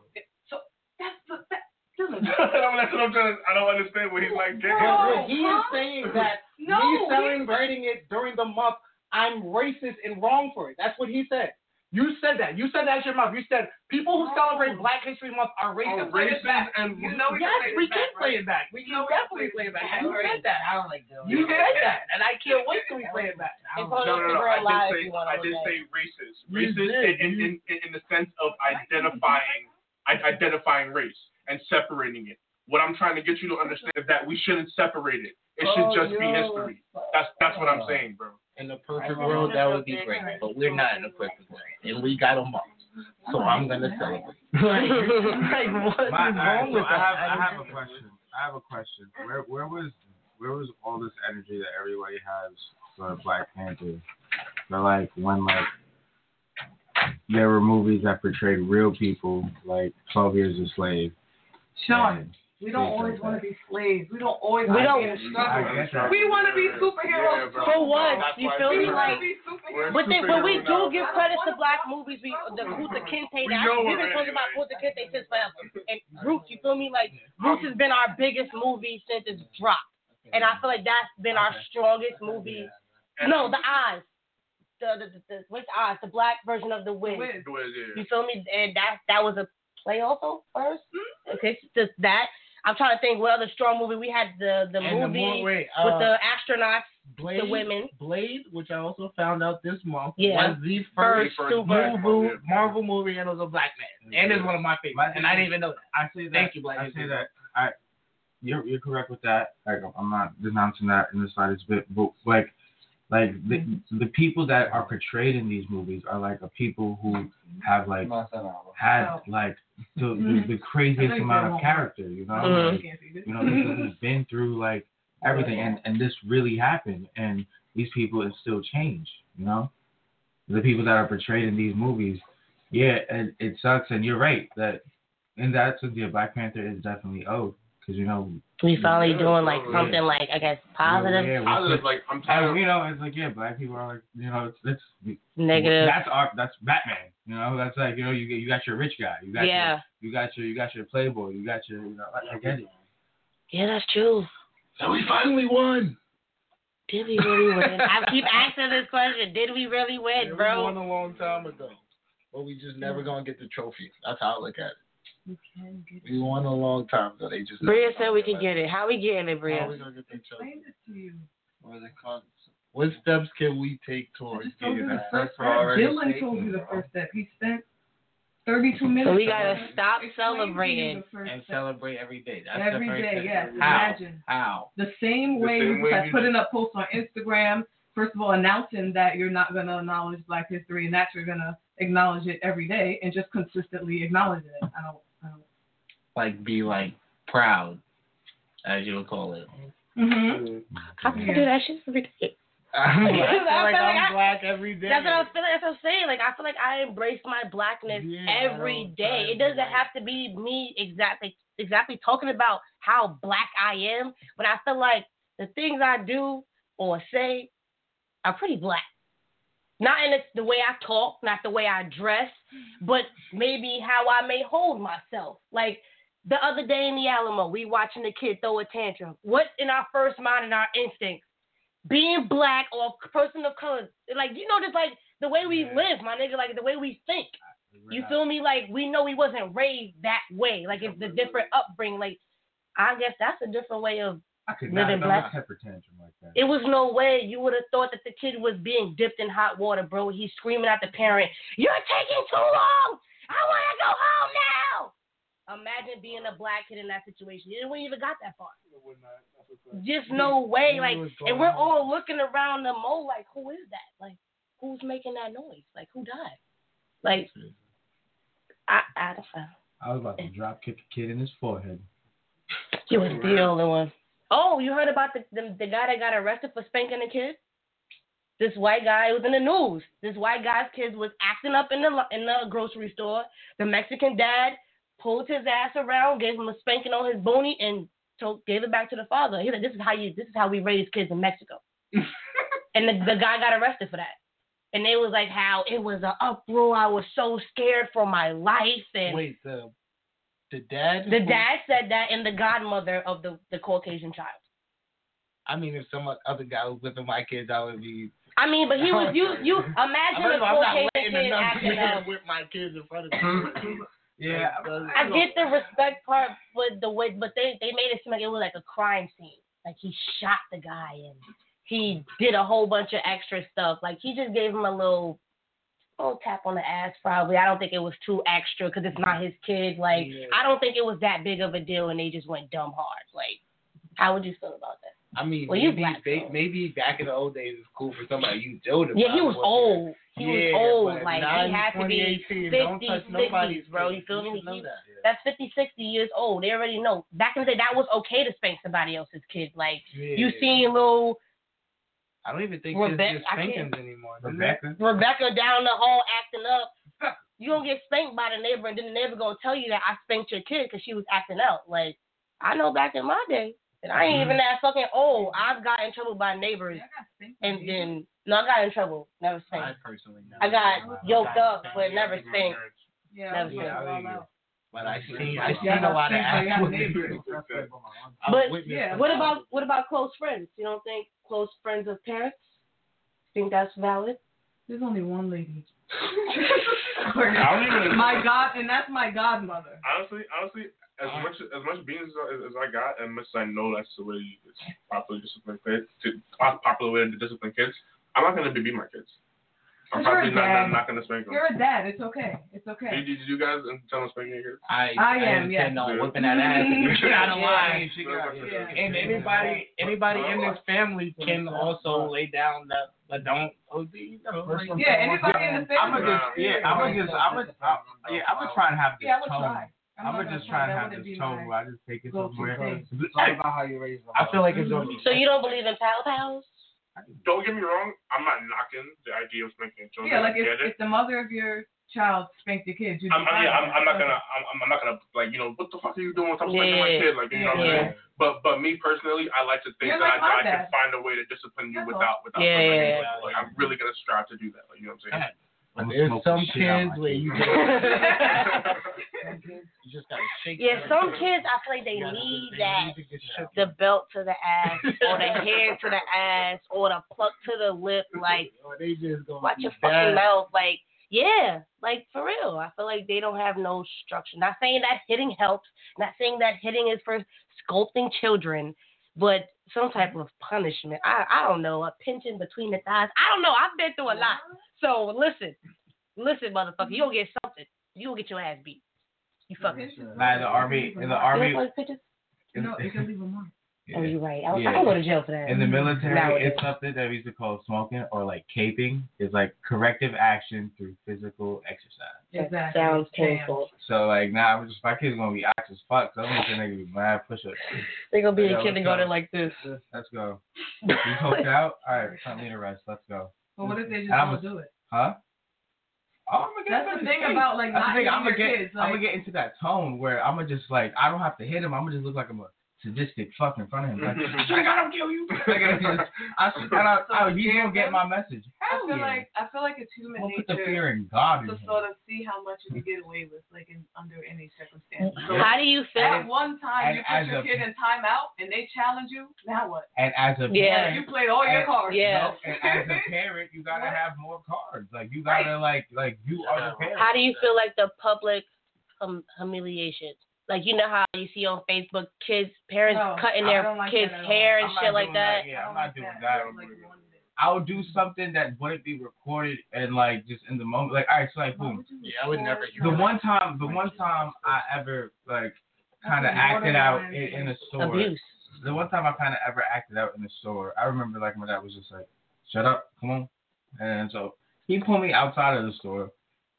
World. So that's the that, Dylan, That's what I'm trying to. I don't understand what he's like. Getting But at. he is saying that No, me he- celebrating it during the month, I'm racist and wrong for it. That's what he said. You said that. You said that in your mouth. You said people who celebrate Black History Month are racist. Are racist and You know we yes, can we play can it back, play it back. We can definitely play it back. You said that. I don't like doing You said that, and I can't wait till we play it back. It's No, no, no. I Instagram did say I did say racist. Racist in, in, in, in the sense of identifying identifying race and separating it. What I'm trying to get you to understand is that we shouldn't separate it. It should Oh, just be history. That's that's what I'm oh. saying, bro. In a perfect world, that would be great, but we're not in a perfect world, and we got a month, so oh, I'm gonna celebrate. like, like, what is My, all right, wrong so with I have, that? I have a question. I have a question. Where, where was, where was all this energy that everybody has for Black Panther? But like when like there were movies that portrayed real people, like Twelve Years a Slave. Sean, and we don't always want to be slaves. We don't always We want don't- to be in a I struggle. We want to be Yeah, superheroes. bro. For what? That's You feel me? were- Like, We're but then when we do now. give credit to black movies, we the Kunta Kinte. We That's, know we've been talking about anyway. Kunta Kinte since forever. And Roots, you feel me? Like Roots has been our biggest movie since it's dropped, and I feel like that's been our strongest movie. No, the eyes. The the the, the what's the eyes? The black version of the Wiz. Wiz. Yeah. You feel me? And that that was a play also first. Okay, just that. I'm trying to think what other strong movie we had. The the And the movie more, wait, with uh, the astronauts, Blade, the women. Blade, which I also found out this month, Yeah. was the First first, super- Marvel, Marvel movie, and it was a black man, and it's one of my favorites, My and I didn't even know that. I say that. Thank you, Black I History say that. I, you're you're correct with that. Like I'm not denouncing that in the slightest bit, but like, like the the people that are portrayed in these movies are like a people who have like Not that album. had like the the, the craziest amount of character. You know, Mhm. Like, you know, this who've been through like everything, and and this really happened, and these people have still changed. You know, the people that are portrayed in these movies, yeah, it, it sucks, and you're right that in that sense, yeah, Black Panther is definitely owed because you know, we finally Yeah, doing like yeah. something like I guess positive, yeah, we- Positive, like I'm tired. you know, it's like yeah, black people are like, you know, it's it's negative. That's our that's Batman. You know, that's like you know, you get you got your rich guy, you got Yeah. your you got your you got your playboy, you got your you know, I, I get it. Yeah, that's true. So we finally won. Did we really win? I keep asking this question. Did we really Yeah, win, we won a long time ago, but we just never gonna get the trophy. That's how I look at it. We won a long time ago. They just Bria said we could get it. How we getting it, How Bria? we gonna get the trophy? Explain it to you. What is it called? What steps can we take towards getting you the that? first That's already. Dylan told you the first step. He spent 32 minutes. So we gotta stop Explain to you celebrating. and celebrate every day. That's Every the first day, step. yes. How? Imagine. How? The same The way same way by putting up posts on Instagram, first of all, announcing that you're not going to acknowledge Black History and that you're going to acknowledge it every day and just consistently acknowledging it. I don't. I don't. Like be like proud, as you would call it. Mm-hmm. I can do that shit every day. I'm I feel like I'm I- black every day. That's what I feel. That's what I'm saying. Like I feel like I embrace my blackness Yeah, I every don't day. try It doesn't be like- have to be me exactly exactly talking about how black I am, but I feel like the things I do or say are pretty black. Not in the, the way I talk, not the way I dress, but maybe how I may hold myself. Like the other day in the Alamo, we watching the kid throw a tantrum. What in our first mind and our instinct? Being black or a person of color, like you know, just like the way we live, my nigga, like the way we think. You feel me? Like we know we wasn't raised that way. Like it's the different upbringing. Like I guess that's a different way of. I could Living not black. tantrum like that. It was no way you would have thought that the kid was being dipped in hot water, bro. He's screaming at the parent, "You're taking too long! I want to go home now!" Imagine being a black kid in that situation. You wouldn't even got that far. Just no way. Like, and we're all looking around the mo like, who is that? Like, who's making that noise? Like, who died? Like, I, I don't know. I was about to drop kick a kid in his forehead. You was the only one. Oh, you heard about the, the the guy that got arrested for spanking a kid? This white guy was in the news. This white guy's kid was acting up in the in the grocery store. The Mexican dad pulled his ass around, gave him a spanking on his booty, and told gave it back to the father. He said, "This is how you. This is how we raise kids in Mexico." and the, the guy got arrested for that. And it was like how it was an uproar. I was so scared for my life, and Wait, the The dad. The dad said that, and the godmother of the the Caucasian child. I mean, if some other guy was with my kids, I would be. I mean, but he was you you imagine I'm a not, I'm not Caucasian letting kid another acting up. with my kids in front of me. Yeah. I get the respect part, but the way, but they they made it seem like it was like a crime scene. Like he shot the guy and he did a whole bunch of extra stuff. Like he just gave him a little, little tap on the ass. Probably. I don't think it was too extra because it's not his kid. Like Yeah. I don't think it was that big of a deal, and they just went dumb hard. Like, how would you feel about that? I mean, Well, maybe, black, ba- maybe back in the old days it's cool for somebody you doted. Yeah, he but was wasn't. old. He yeah, was old. Like he had to be 2018, don't 50, touch nobody's 60s, bro. You feel me? should know That's 50, 60 years old. They already know. Back in the day, that was okay to spank somebody else's kid. Like, you Yeah. seen little I don't even think Rebecca- kids get I can't- spankings anymore. Rebecca. Rebecca down the hall acting up. You gonna get spanked by the neighbor, and then the neighbor gonna tell you that I spanked your kid because she was acting out. Like, I know back in my day, and I ain't even mm-hmm. that fucking old. I've got in trouble by neighbors, and then no, I got in trouble, never I personally never. I got yoked up, but never spanked. Yeah, Never I was seen like, it. all out. But I seen I Yeah, seen a lot of I got ass. neighbors. But yeah, What about what about close friends? You don't think close friends of parents? Think that's valid? There's only one lady. I don't even. my god, and that's my godmother. Honestly, honestly, as much as much beans as, as I got, and much as I know that's the way it's popular discipline kids, to uh, popular way to discipline kids, I'm not gonna beat my kids. I'm you're probably a not, dad. not not gonna spank them. You're a dad. It's okay. It's okay. Did, did you guys intend on spanking your kids? I I am, yeah. intend on whipping that ass and you get out of line. And anybody, anybody in this family can also lay down the, the don't OD. You know, like- Yeah, anybody in the family. I'm gonna just yeah. I'm gonna just I'm gonna I'm, yeah. I'm gonna try and have this Yeah, I would tone. Try. I'm not gonna gonna just try and have this be tone where I just take it somewhere. thing. It's all about how you raise them. I feel like it's gonna be. So you don't believe in pal pals? Don't get me wrong. I'm not knocking the idea of spanking children. Yeah, like I if, get it. if the mother of your child spanked your kids, you'd be I'm, I'm, yeah, I'm, I'm not gonna, I'm, I'm not gonna like, you know, what the fuck are you doing? Stop spanking my kid, like, you know what I'm Yeah. saying? But, but me personally, I like to think You're that, like I, that I can find a way to discipline you That's without, without. Yeah, yeah, yeah. Like, I'm really gonna strive to do that. Like, you know what I'm saying? But I'm there's some kids where you just, you just gotta shake. Yeah, them. some kids I feel like they gotta- need they that need to get shook. the belt to the ass or the hair to the ass or the pluck to the lip. Like, Or they just gonna watch be your fucking bad. mouth. Like, yeah, like for real. I feel like they don't have no structure. Not saying that hitting helps. Not saying that hitting is for sculpting children, but some type of punishment. I I don't know. A pinching between the thighs. I don't know. I've been through a lot. So listen, listen, motherfucker. You gonna get something. You gonna get your ass beat. You fucking. Like in the army, in the army. You army, know those pictures? in, No, it can leave a mark. Oh, you're right. I, Yeah. I can go to jail for that. in the mm-hmm. military, Nowadays. it's something that we used to call smoking or like caping. It's like corrective action through physical exercise. Exactly. Sounds painful. So like now, I'm just my kids gonna be act as fuck. So I'm just gonna be mad push ups. They're gonna be Yeah, in let's kindergarten go. like this. Let's go. You hooked out? All right, time me to rest. Let's go. But what if they just don't do it? Huh? Oh, I'm gonna get That's the into thing thing. about like That's not the thing. I'm gonna your get. kids. I'm Like, gonna get into that tone where I'm gonna just like I don't have to hit him. I'm gonna just look like I'm a sadistic fuck in front of him. Like, mm-hmm. I gotta kill you. Like, I just, I, and I, I, he's gonna get my message. I feel yeah. like I feel like it's human I'm gonna put the nature fear in God in to him. sort of see how much you can get away with, like in under any circumstance. Mm-hmm. So How do you at feel? one time you put your a- kid in timeout and they challenge you, now what? And as a Yeah. You parent, played all your cards. Yeah. no, and as a parent, you gotta have more cards. Like you gotta like like you are the parent. How do you feel like the public hum- humiliation? Like you know how you see on Facebook kids parents No, cutting their like kids' that at all. hair and I'm shit like doing that. Yeah, I I'm don't like doing that. that. I don't like one. I would do something that wouldn't be recorded and like just in the moment. Like, all right, so like, boom. Yeah, I would never record- The one time, the one time I ever like kind of acted out in, in a store. Abuse. The one time I kind of ever acted out in a store, I remember like my dad was just like, "Shut up, come on," and so he pulled me outside of the store,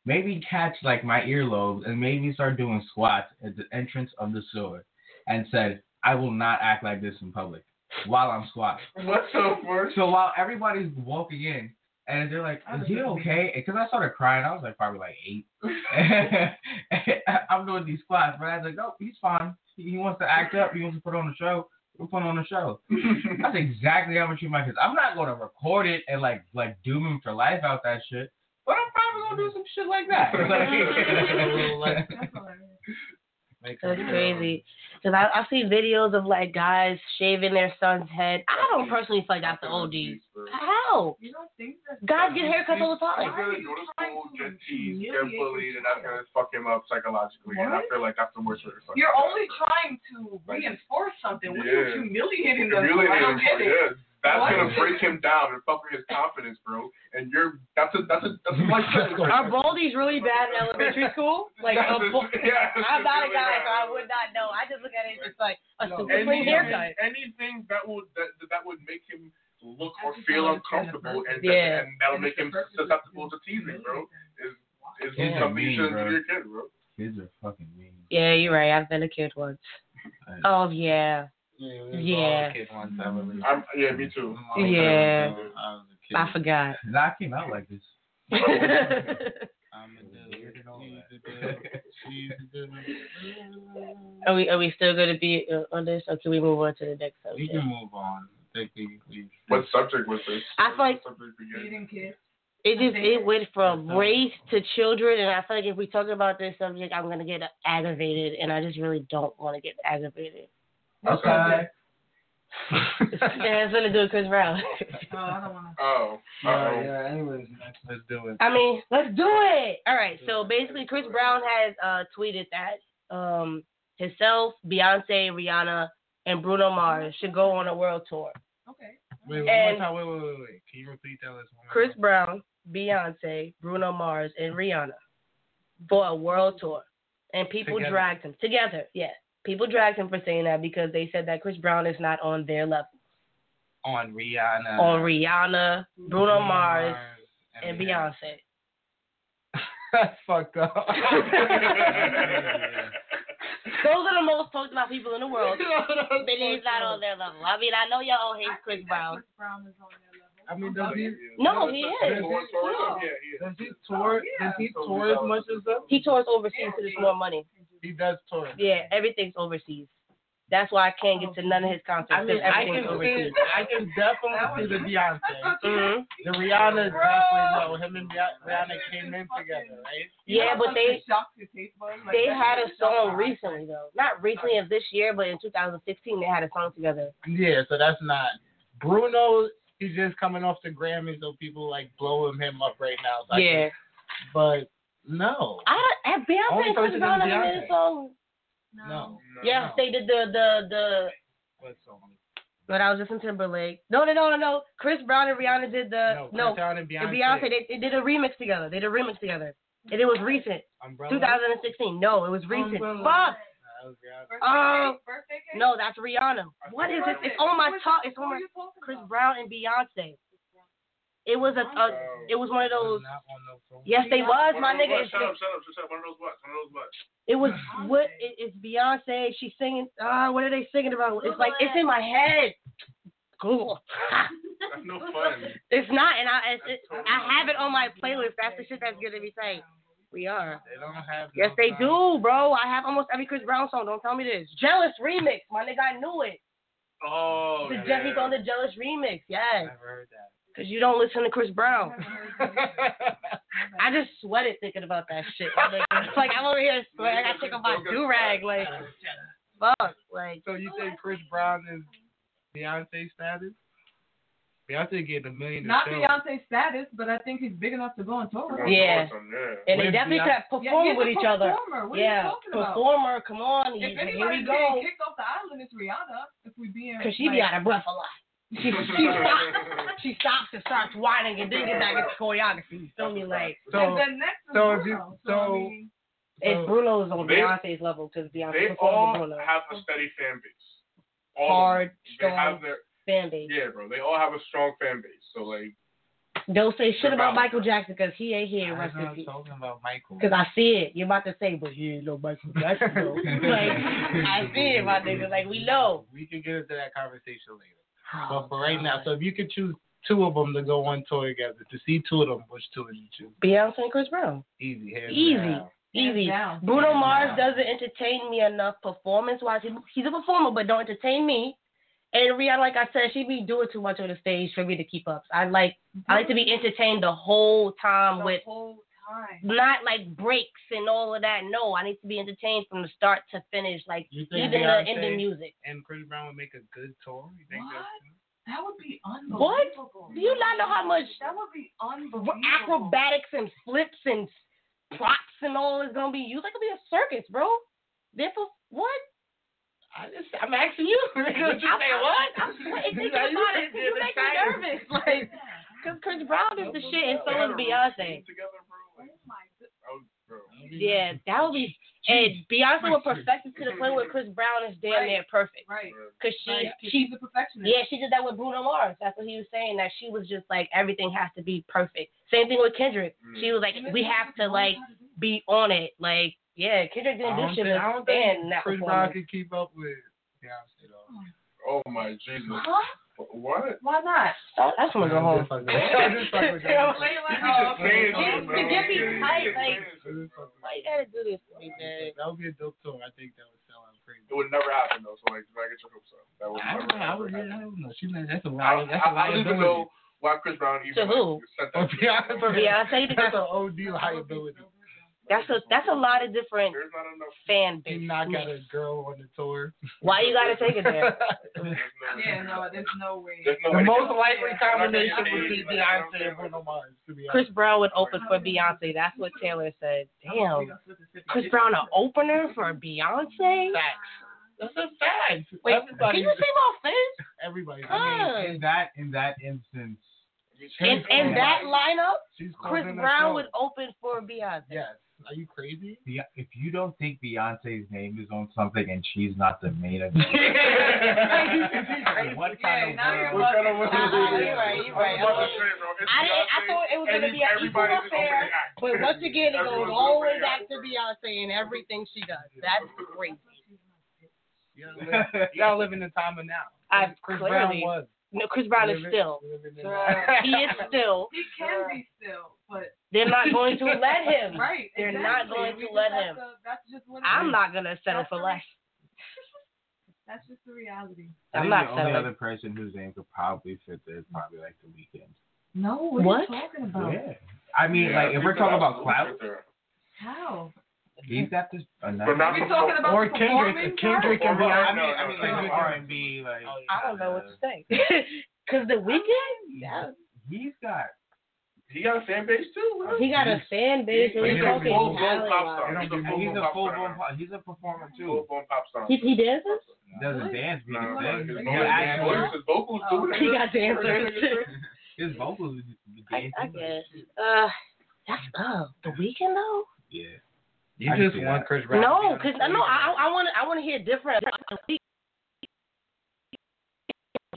made me catch like my earlobes, and maybe start doing squats at the entrance of the store, and said, "I will not act like this in public while I'm squatting." What the fuck? So while everybody's walking in and they're like, "Is he okay?" Because I started crying. I was like probably like eight. I'm doing these squats, but I was like, "No, he's fine. He, wants to act up. He wants to put on a show. We're putting on a show." That's exactly how much you my kids. I'm not gonna record it and like like doom him for life out that shit. But I'm probably gonna do some shit like that. That's That's crazy. Um, Cause I, I've seen videos of like guys shaving their son's head. I don't personally feel like that's the OG. How? You don't think that? Guys get haircuts all the time. gonna go to school, get teased, get humiliate bullied, and that's gonna fuck him up psychologically. And I feel like that's the worst way to fuck You're only trying to reinforce something. What are Yeah. you humiliating them? for? Humiliating I him, don't get it. Yeah, that's What? gonna break him down and fuck with his confidence, bro. And you're that's a that's a that's a life sentence. right Are there. baldies really bad in elementary school? Like a a- yeah, I'm not a guy, bad. so I would not know. I just look at it as just like a No, super clean anything, haircut. anything that would that, that would make him look or feel don't understand the uncomfortable and, purpose. Yeah. and that'll And make him the purpose of susceptible to teasing, bro. Is is Kids are something you mean, shouldn't bro. do to your kid, bro. Kids are fucking mean. Yeah, you're right. I've been a kid once. Oh yeah, Yeah, we was Yeah. all a kid I believe. I'm yeah, me too. I was Yeah. I was a kid. I forgot. Nah, I came out like this. I'm a dude. She's a dude. She's a dude. are we are we still going to be uh, on this, or can we move on to the next subject? We can move on. I think we, we What subject was this? I feel like- What subject we get? Feeding kids. It just it went from race to children, and I feel like if we talk about this subject, I'm gonna get aggravated, and I just really don't want to get aggravated. Okay. yeah, has something to do with Chris Brown. Oh, I don't want to. Oh, Yeah, uh-oh. yeah. Anyways, let's do it. I mean, let's do it. All right. So basically, Chris Brown has uh, tweeted that um, himself, Beyonce, Rihanna, and Bruno Mars should go on a world tour. Okay. Wait, one And- more time. Wait, wait, wait, wait. Can you repeat that? list one Chris? Brown, Beyonce, Bruno Mars, and Rihanna for a world tour. And people Together. dragged him together. Yeah. People dragged him for saying that because they said that Chris Brown is not on their level. on Rihanna. on Rihanna, Bruno Mars, and Rihanna. Beyonce. That's fucked up. Those are the most talked about people in the world. But he's not on their level. I mean, I know y'all all hate Chris Brown. Chris Brown is on their level. I mean, does he No, he is. Tour- tour stuff? Yeah, he is. does he oh, tour? Does he tour as much as them? He tours overseas because it's more money. He does tour. Yeah, everything's overseas. That's why I can't get to none of his concerts I mean, because I can everything's see. I can definitely see the Beyonce. hmm The Rihanna definitely no. Him and Beyonce- Rihanna came in together, right? Yeah, but they shocked your taste buds. Like, they had a song recently though. Not recently of this year, but in 2016 they had a song together. Yeah, so that's not Bruno. He's just coming off the Grammy, so people like blowing him up right now. So Yeah. can- but no, I don't, have Beyonce Only and Chris person Brown is ever made a Beyonce. song? no. No. Yes, they did the the the What song? But I was just in Timberlake. No, no, no, no, no. Chris Brown and Rihanna did the No, no. Chris Brown and Beyonce. and Beyonce. Beyonce, they, they did a remix together. They did a remix together, and it was recent, Umbrella. 2016. No, it was recent. Umbrella. Fuck. That was Rihanna. Oh. cake? Um, Birthday cake? No, that's Rihanna. What is it? It's on my top. It's on my Chris Brown and Beyonce. It was a, a it was one of those. No. Yes, they was One my nigga. Shut up, shut up, shut up. One of those what? One of those what? it was what? It, it's Beyonce. She's singing. Ah, what are they singing about? It's like it's in my head. Google. That's no fun. It's not, and I it's, it, I have it on my playlist. That's the shit that's gonna be saying. We are. They don't have. Yes, no they song. do, bro. I have almost every Chris Brown song. Don't tell me this. Jealous remix, my nigga. I knew it. Oh, The yeah. Jeffy's on the Jealous remix. Yes, Never heard that. Because you don't listen to Chris Brown. I just sweated thinking about that shit. my nigga. It's like I'm over here sweating. I gotta take off my do rag. Like, fuck. Like, So you think Chris Brown is Beyonce status? Beyonce getting a million. to Not show. Beyonce status, but I think he's big enough to go on tour. Come on, Yeah. awesome, yeah. and they With definitely Beyonce- could Yeah, perform he's with each other. Performer. What are yeah, you talking about? performer. Come on, If here we anybody's go. getting kicked off the island, it's Rihanna. If we being Because she be out of breath a lot. She, she stops. She stops and starts whining and then get back into choreography. You feel me? Like So, and then next is so if you- Bruno. So, so- I mean, it's Bruno's on They- Beyonce's level because Beyonce They all Bruno. have a steady fan base. All Hard, them. They have strong their fan base. yeah, bro. They all have a strong fan base. So like, Don't say shit about valid. Michael Jackson because he ain't here. I'm Rest in not peace. talking about Michael. Because I see it. You're about to say, but he ain't no Michael Jackson like I see it, my nigga. Like we know. We can get into that conversation later. Oh, but for right now, so if you could choose two of them to go on tour together, to see two of them, which two would you choose? Beyonce and Chris Brown. Easy, hands Easy. down. Easy. down. Bruno Hands Mars down. doesn't entertain me enough performance wise. He, he's a performer, but don't entertain me. And Rihanna, like I said, she be doing too much on the stage for me to keep up. I like I like to be entertained the whole time the with whole time. not like breaks and all of that. No, I need to be entertained from the start to finish, like You think even the ending music. and Chris Brown would make a good tour? You think What? That would be unbelievable. What? Do you not know how much That would be unbelievable. acrobatics and flips and props and all is gonna be used? That could be a circus, bro. Therefore, what? I just I'm asking you. what you I'm, say what? I'm sweating thinking you about it. You make me nervous, like, cause Chris Brown is the shit, and so is Beyonce. Together, bro. Like, Oh my goodness. that was, bro. Yeah, that would be. And Beyonce would perfect it to the point where Chris Brown is damn near perfect. Right. Cause she, Right. 'cause she, she's a perfectionist. yeah, she did that with Bruno Mars. That's what he was saying. That she was just like everything has to be perfect. Same thing with Kendrick. Mm. She was like, we have to like knows how to do. be on it. Like, yeah, Kendrick I didn't do don't shit I don't think that Chris Brown performance. could keep up with Beyonce though. Oh my Jesus. Huh? What? Why not? I just want to go home. Just like that. Just like that. Oh, okay. It's to get me tight, like, Just like why you gotta do this to me, man? That would be a dope tour. I think that would sell out crazy. It would never happen though. So like, do not get your hopes up. That would I never don't know. I happen. I don't know. She's not. That's a I, lot. That's a I, I don't even know why Chris Brown even To who? like, set For that. Beyonce, For Beyonce, that's an OD liability. That's a that's a lot of different There's not enough. fan He base. not got a girl on the tour. Why you gotta take it there? There's no, Yeah, no, there's no way. There's no the way most get- likely combination would be Beyonce and Bruno Mars. To be Chris. Brown would open for Beyonce. That's what Taylor said. Damn. Chris Brown an opener for Beyonce? Facts. That's a fact. Wait, everybody, can you say my face? everybody. I mean, in that in that instance, In, in that lineup, She's Chris Brown show. would open for Beyonce. Yes. Are you crazy? Be- if you don't think Beyonce's name is on something and she's not the main event, what kind Yeah, of you're world? What kind of world Uh-uh, you're right, you're right. I'm about to say, bro, it's I didn't. I thought it was gonna be an equal affair, but once again, it goes all the way back to. Beyonce and everything she does. That's crazy. You gotta live, you gotta live in the time of now. I Chris clearly- Brown was. No, Chris Brown is still. living He is still. He can be still, but They're not going to let him. right. They're exactly. not going We to let him. to- that's just what I'm is. not gonna settle for less. That's just the reality. I I'm think not the only other person whose name could probably fit there is probably like the Weeknd. No, what, What? are you talking about? Yeah. I mean, Yeah, like if we're talking about clout. How? He's got this. A nice, But not we talking about Or Kendrick- Kendrick part? and Well, I mean, I mean, like Kendrick R and B, like I don't know what to say. Cause the Weeknd, yeah, he's got. He got a fan base too. bro. he got a fan base and He's he's a full-blown pop star. He's He's a a full-blown pop star. He's a performer too. Full blown pop star. He, he dances? He doesn't dance, but he No, can his He vocals- can his vocals do it. He got dancers. His vocals I. I guess. Uh, that's uh the Weeknd though. Yeah. You I just want that. Chris Brown. No, cause no. I I want I want to hear different.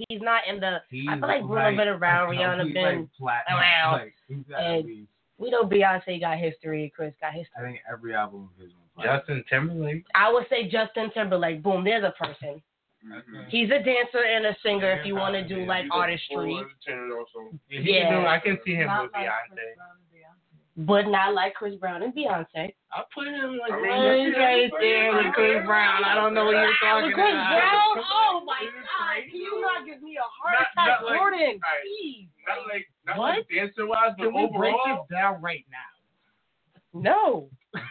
He's not in the. He's I feel like Bruno been around, Rihanna he's been like flat, around, Like, he's got and- at least, We know Beyonce got history. Chris got history. I think every album of his was. Justin Timberlake. I would say Justin Timberlake. Boom, there's a person. Mhm. He's a dancer and a singer. If you want to do like artistry, full entertainer also. If he Yeah. do- I can see him with Beyonce. Chris Brown and Beyonce. But not like Chris Brown and Beyonce. I put him like I mean, right, right there with Chris Brown. I don't know what you're talking with Chris about. Brown? Oh my God! crazy. Can you not give me a heart Not- attack, not like- Jordan? Alright. Please. Not like not What? like dancer wise, but Can we break overall. this down right now? No.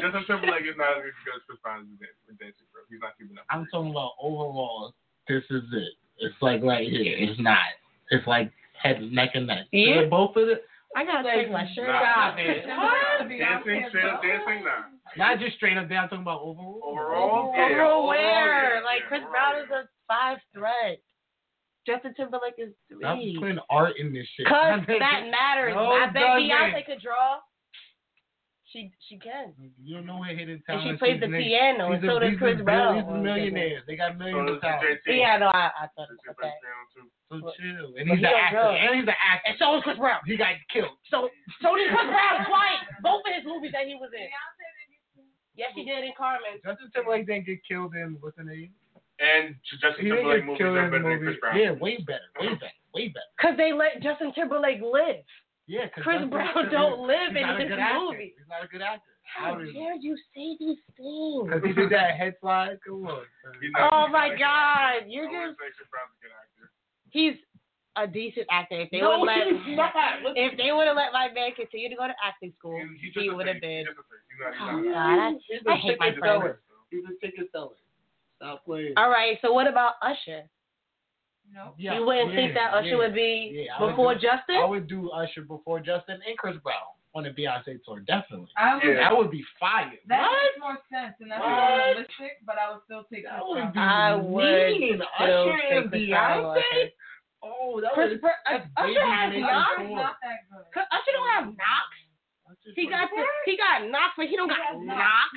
Justin Timberlake is not as good as Chris Brown is with dancing, bro. He's not keeping up. I'm talking about overall. This is it. It's like right here. It's not. It's like head, neck, and neck. So Yeah? both of it. I gotta take my shirt Nah. off. What? Dancing, straight up dancing, nah. Not just straight up down. I'm talking about overall. Overall, yeah. Overall, overall, where? yeah, Like Chris overall, Brown yeah. is a five threat. Justin Timberlake is Stop three. putting art in this shit. Cause that matters. No, I bet. Beyonce could draw. She she can. You don't know what hidden And she plays the She's piano, and so does Chris Brown. These are millionaires. They got millions does of talent. Yeah, no, I, I thought JT about plays that. piano too. So chill. And he's an don't actor. draw. And he's an actor. And so is Chris Brown. He got killed. So so did Chris Brown twice. Both of his movies that he was in. Yes, he did in Carmen. Justin Timberlake didn't get killed in what's the name? And Justin He Timberlake movies are in better than. Chris Brown. Yeah, way better. Way better. Way better. Cause they let Justin Timberlake live. Yeah, 'cause Chris Brown don't live in not a his movie. He's not a good actor. How dare you say these things? Because he did that head slide. Come on. son. Oh he's not- Oh my not- God, you're just say Chris Brown's a good he's a decent actor. If they no, would let he's not. Listen, if they would have let my man continue to go to acting school, oh He's he just would have been. He's a face. He's not- he's Oh not- God, he's I, I a hate my ticket seller. He's a ticket seller. Stop playing. All right, so what about Usher? No. Yeah, you wouldn't yeah, think that Usher yeah. would be Yeah, I would before do- Justin? I would do Usher before Justin and Chris Brown on the Beyonce tour. Definitely. I would, Yeah. That would be fire. That What? makes more sense, and that's What? more realistic. But I would still take That Chris would Brown. be I would mean. still Usher take and Chris Brown Beyonce. Oh, that Chris was uh, Brown- that's Usher baby has making knocks. He's tour. not that good. Cause Usher don't have knocks. He got the, he got knocks, but he don't He got has knocks.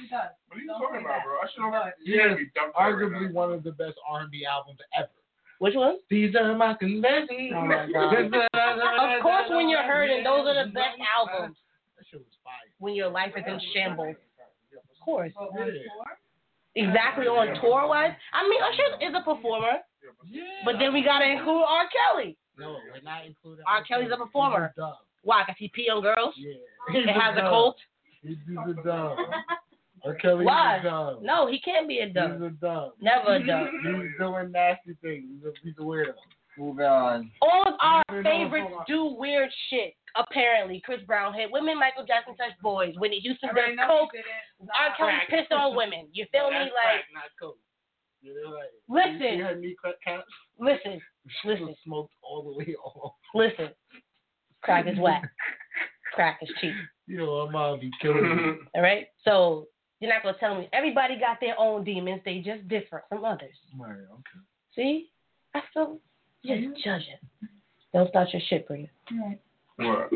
What are you Don't talking about, that. bro? I should have. But- You're gonna be dumped right arguably one of the best R&B albums ever. Which one? These are my confessions. Oh my God. Of course, when you're hurting, those are the best albums. That shit was fire. When your life is in shambles. Of course. But on Yeah. tour, Exactly on tour wise. I mean, Usher is a performer, Yeah. but then we gotta include R. Kelly. No, we're not including R. Kelly's a performer. He's a dub. Why? Cause he pee on girls. Yeah. It has a cult. He's a dub. R. Kelly's Why? a dub. No, he can't be a dumb. He's a dub. Never a dub. He's doing nasty things. He's a, he's a weirdo. Move on. All of our favorites do weird shit. Apparently, Chris Brown hit women, Michael Jackson touched boys. Whitney Houston I does already coke. he did it. R. Kelly pissed on women. You feel me? That's Like, crack, not coke. You know, like, Listen. You see her knee cut caps? listen, She Listen. smoked all the way off. listen. Crack is whack. Crack is cheap. You know, her mom be killing me. All right. So you're not gonna tell me everybody got their own demons. They just different from others. Right, okay. See? I feel just mm-hmm. judging. Don't start your shit, Bria. Right. What?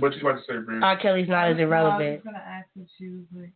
What you about to say, Bree? R. Kelly's not as irrelevant. I was irrelevant. gonna ask if she was like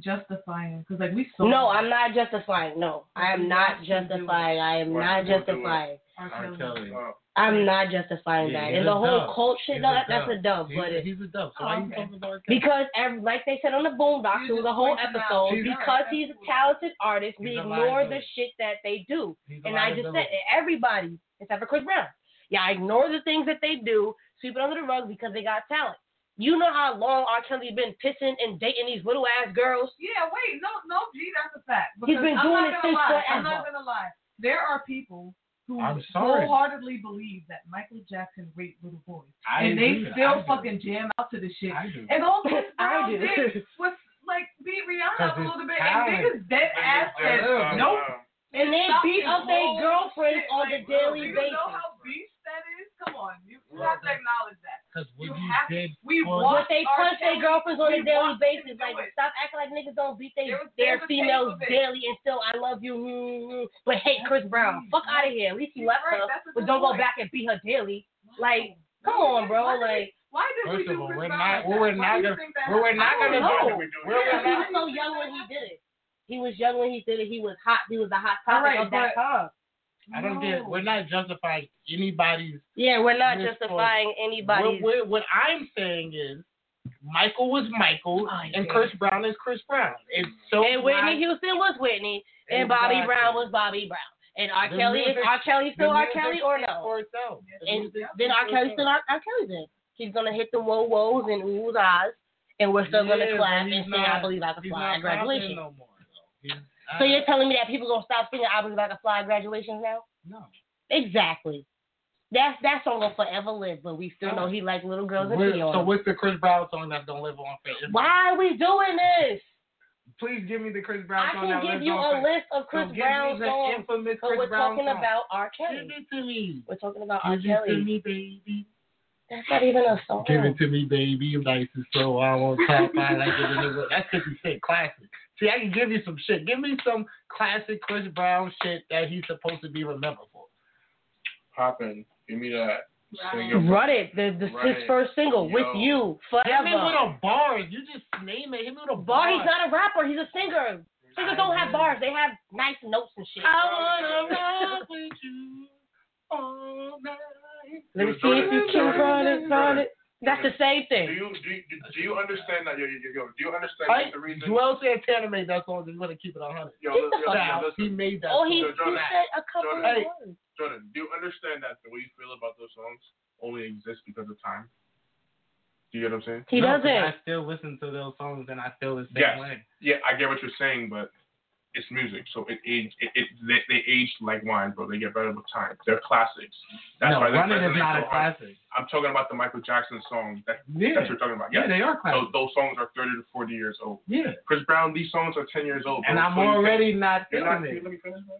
justifying because like we saw. No, I'm not justifying. No, I am not justifying. I am not you justifying. R. R. Kelly. Kelly. I'm not justifying Yeah, that. And the whole dub. cult shit, He's no, that, that's a dub. He's, But it, he's a dub. So Oh, why you okay. talking about R. Because every, like they said on the Boondocks, You it was a whole point them out. episode. He's Because right. he's a talented artist, we He's a ignore the shit that they do. He's And I just said everybody, except for Chris Brown. Yeah, I ignore the things that they do, sweep it under the rug because they got talent. You know how long R. Kelly's been pissing and dating these little ass girls? Yeah, wait, no, no, G, that's a fact. He's been I'm doing not it gonna since lie. I'm forever. not gonna lie. There are people who I'm sorry. wholeheartedly believe that Michael Jackson raped little boys, I and they do. still I do. fucking jam out to the shit. I do. And all this I Brown do. did was like beat Rihanna 'Cause up a little bit, talent. and niggas dead ass said nope. And they beat up their girlfriends shit. on Like, the daily do you basis. know how beast that is? Come on, you, you have to acknowledge that. Because what You you have did, We Well, But watched they R. punch their girlfriends on a daily basis. Like, it. stop acting like niggas don't beat they, was- their there was a females tape of it. daily and still, I love you, mm, mm, but hate Chris Brown. Fuck out of here. At least he left right, her, but don't go back and beat her daily. Like, come on, bro. Why Like, Why did First we do of all, we're not- we're not Why do you gonna- we're not gonna do it. We're yeah, he was so young when he did it. He was young when he did it. He was hot. He was the hot topic Alright, of that time. I don't get. No. We're not justifying anybody's. Yeah, we're not justifying What, anybody's. what, what I'm saying is, Michael was Michael, Oh, and. Chris Brown is Chris Brown. It's so And Whitney Houston was Whitney, and Bobby Exactly. Brown was Bobby Brown. And R. The Kelly is R. Kelly still R. Kelly or no? The And then R. Kelly still R. R. Kelly then. He's gonna hit the whoa woes and oohs ahs, and we're still Yeah, gonna clap and not- I Believe I Can Fly graduation. no more, though. He's, Uh, so you're telling me that people gonna stop singing I Believe I Can Fly at graduations now? no. Exactly. That's that song will forever live, but we still know he like little girls and What- pee so what's the Chris Brown song that's gonna live on forever? Why are we doing this? Please give me the Chris Brown I song can that give you a list of Chris so Brown songs, infamous but Chris we're Brown talking song. about R. Kelly. Give it to me. We're talking about R. Give it to Kelly. me, baby. That's not even a song. Give it to me, baby. Nice and slow. I won't talk. I like it. in That's 50 Cent classic. See, I can give you some shit. Give me some classic Chris Brown shit that he's supposed to be remembered for. Poppin'. Give me that. Sing Right. Run it. The, the Right. his first single with Yo. you Hit me with forever. a bars. You just name it. Hit me with a Bar. bar. He's not a rapper. He's a singer. Singers don't have bars. They have nice notes and shit. I wanna rock with you all night. Let me see if you can run it, run it. That's the same thing. Do thing. you do you, do you understand that? Yo, yo, yo, do you understand I, that the reason? Joel Santana made that song. He's gonna keep it on hundred. Yo, Get yo, yo, yo, he made that. Oh, he, song. he Jordan, said a couple Jordan. of Hey. words. Jordan, do you understand that the way you feel about those songs only exists because of time? Do you get what I'm saying? He No, 'cause doesn't. I still listen to those songs and I feel the same Yes. way. Yeah, I get what you're saying, but it's music, so it age it, it they, they age like wine, bro. They get better with time. They're classics. That's no, why they running is resonate not so a hard. classic. I'm talking about the Michael Jackson songs. That, Yeah. That's what you're talking about. Yeah, Yeah. they are Those, classics. those songs are 30 to 40 years old. Yeah. Chris Brown, these songs are 10 years old. And. I'm So already not You're not, feeling let it. me finish, man.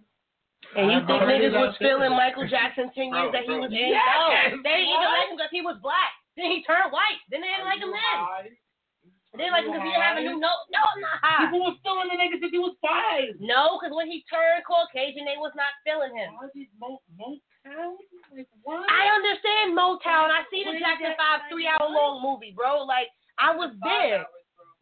And you think already niggas was feeling feeling. Michael Jackson 10 years Bro, that he bro. was in? Yes, no. They didn't even what? like him because he was black. Then he turned white. Then they didn't like him then. They didn't like him because he didn't have a new note. No, I'm not high. People were feeling the nigga since he was five. No, because when he turned Caucasian, they was not feeling him. Why did Mo- Motown? Like, what? I understand Motown. I see the Jackson 5 three hour long movie, bro. Like, I was there.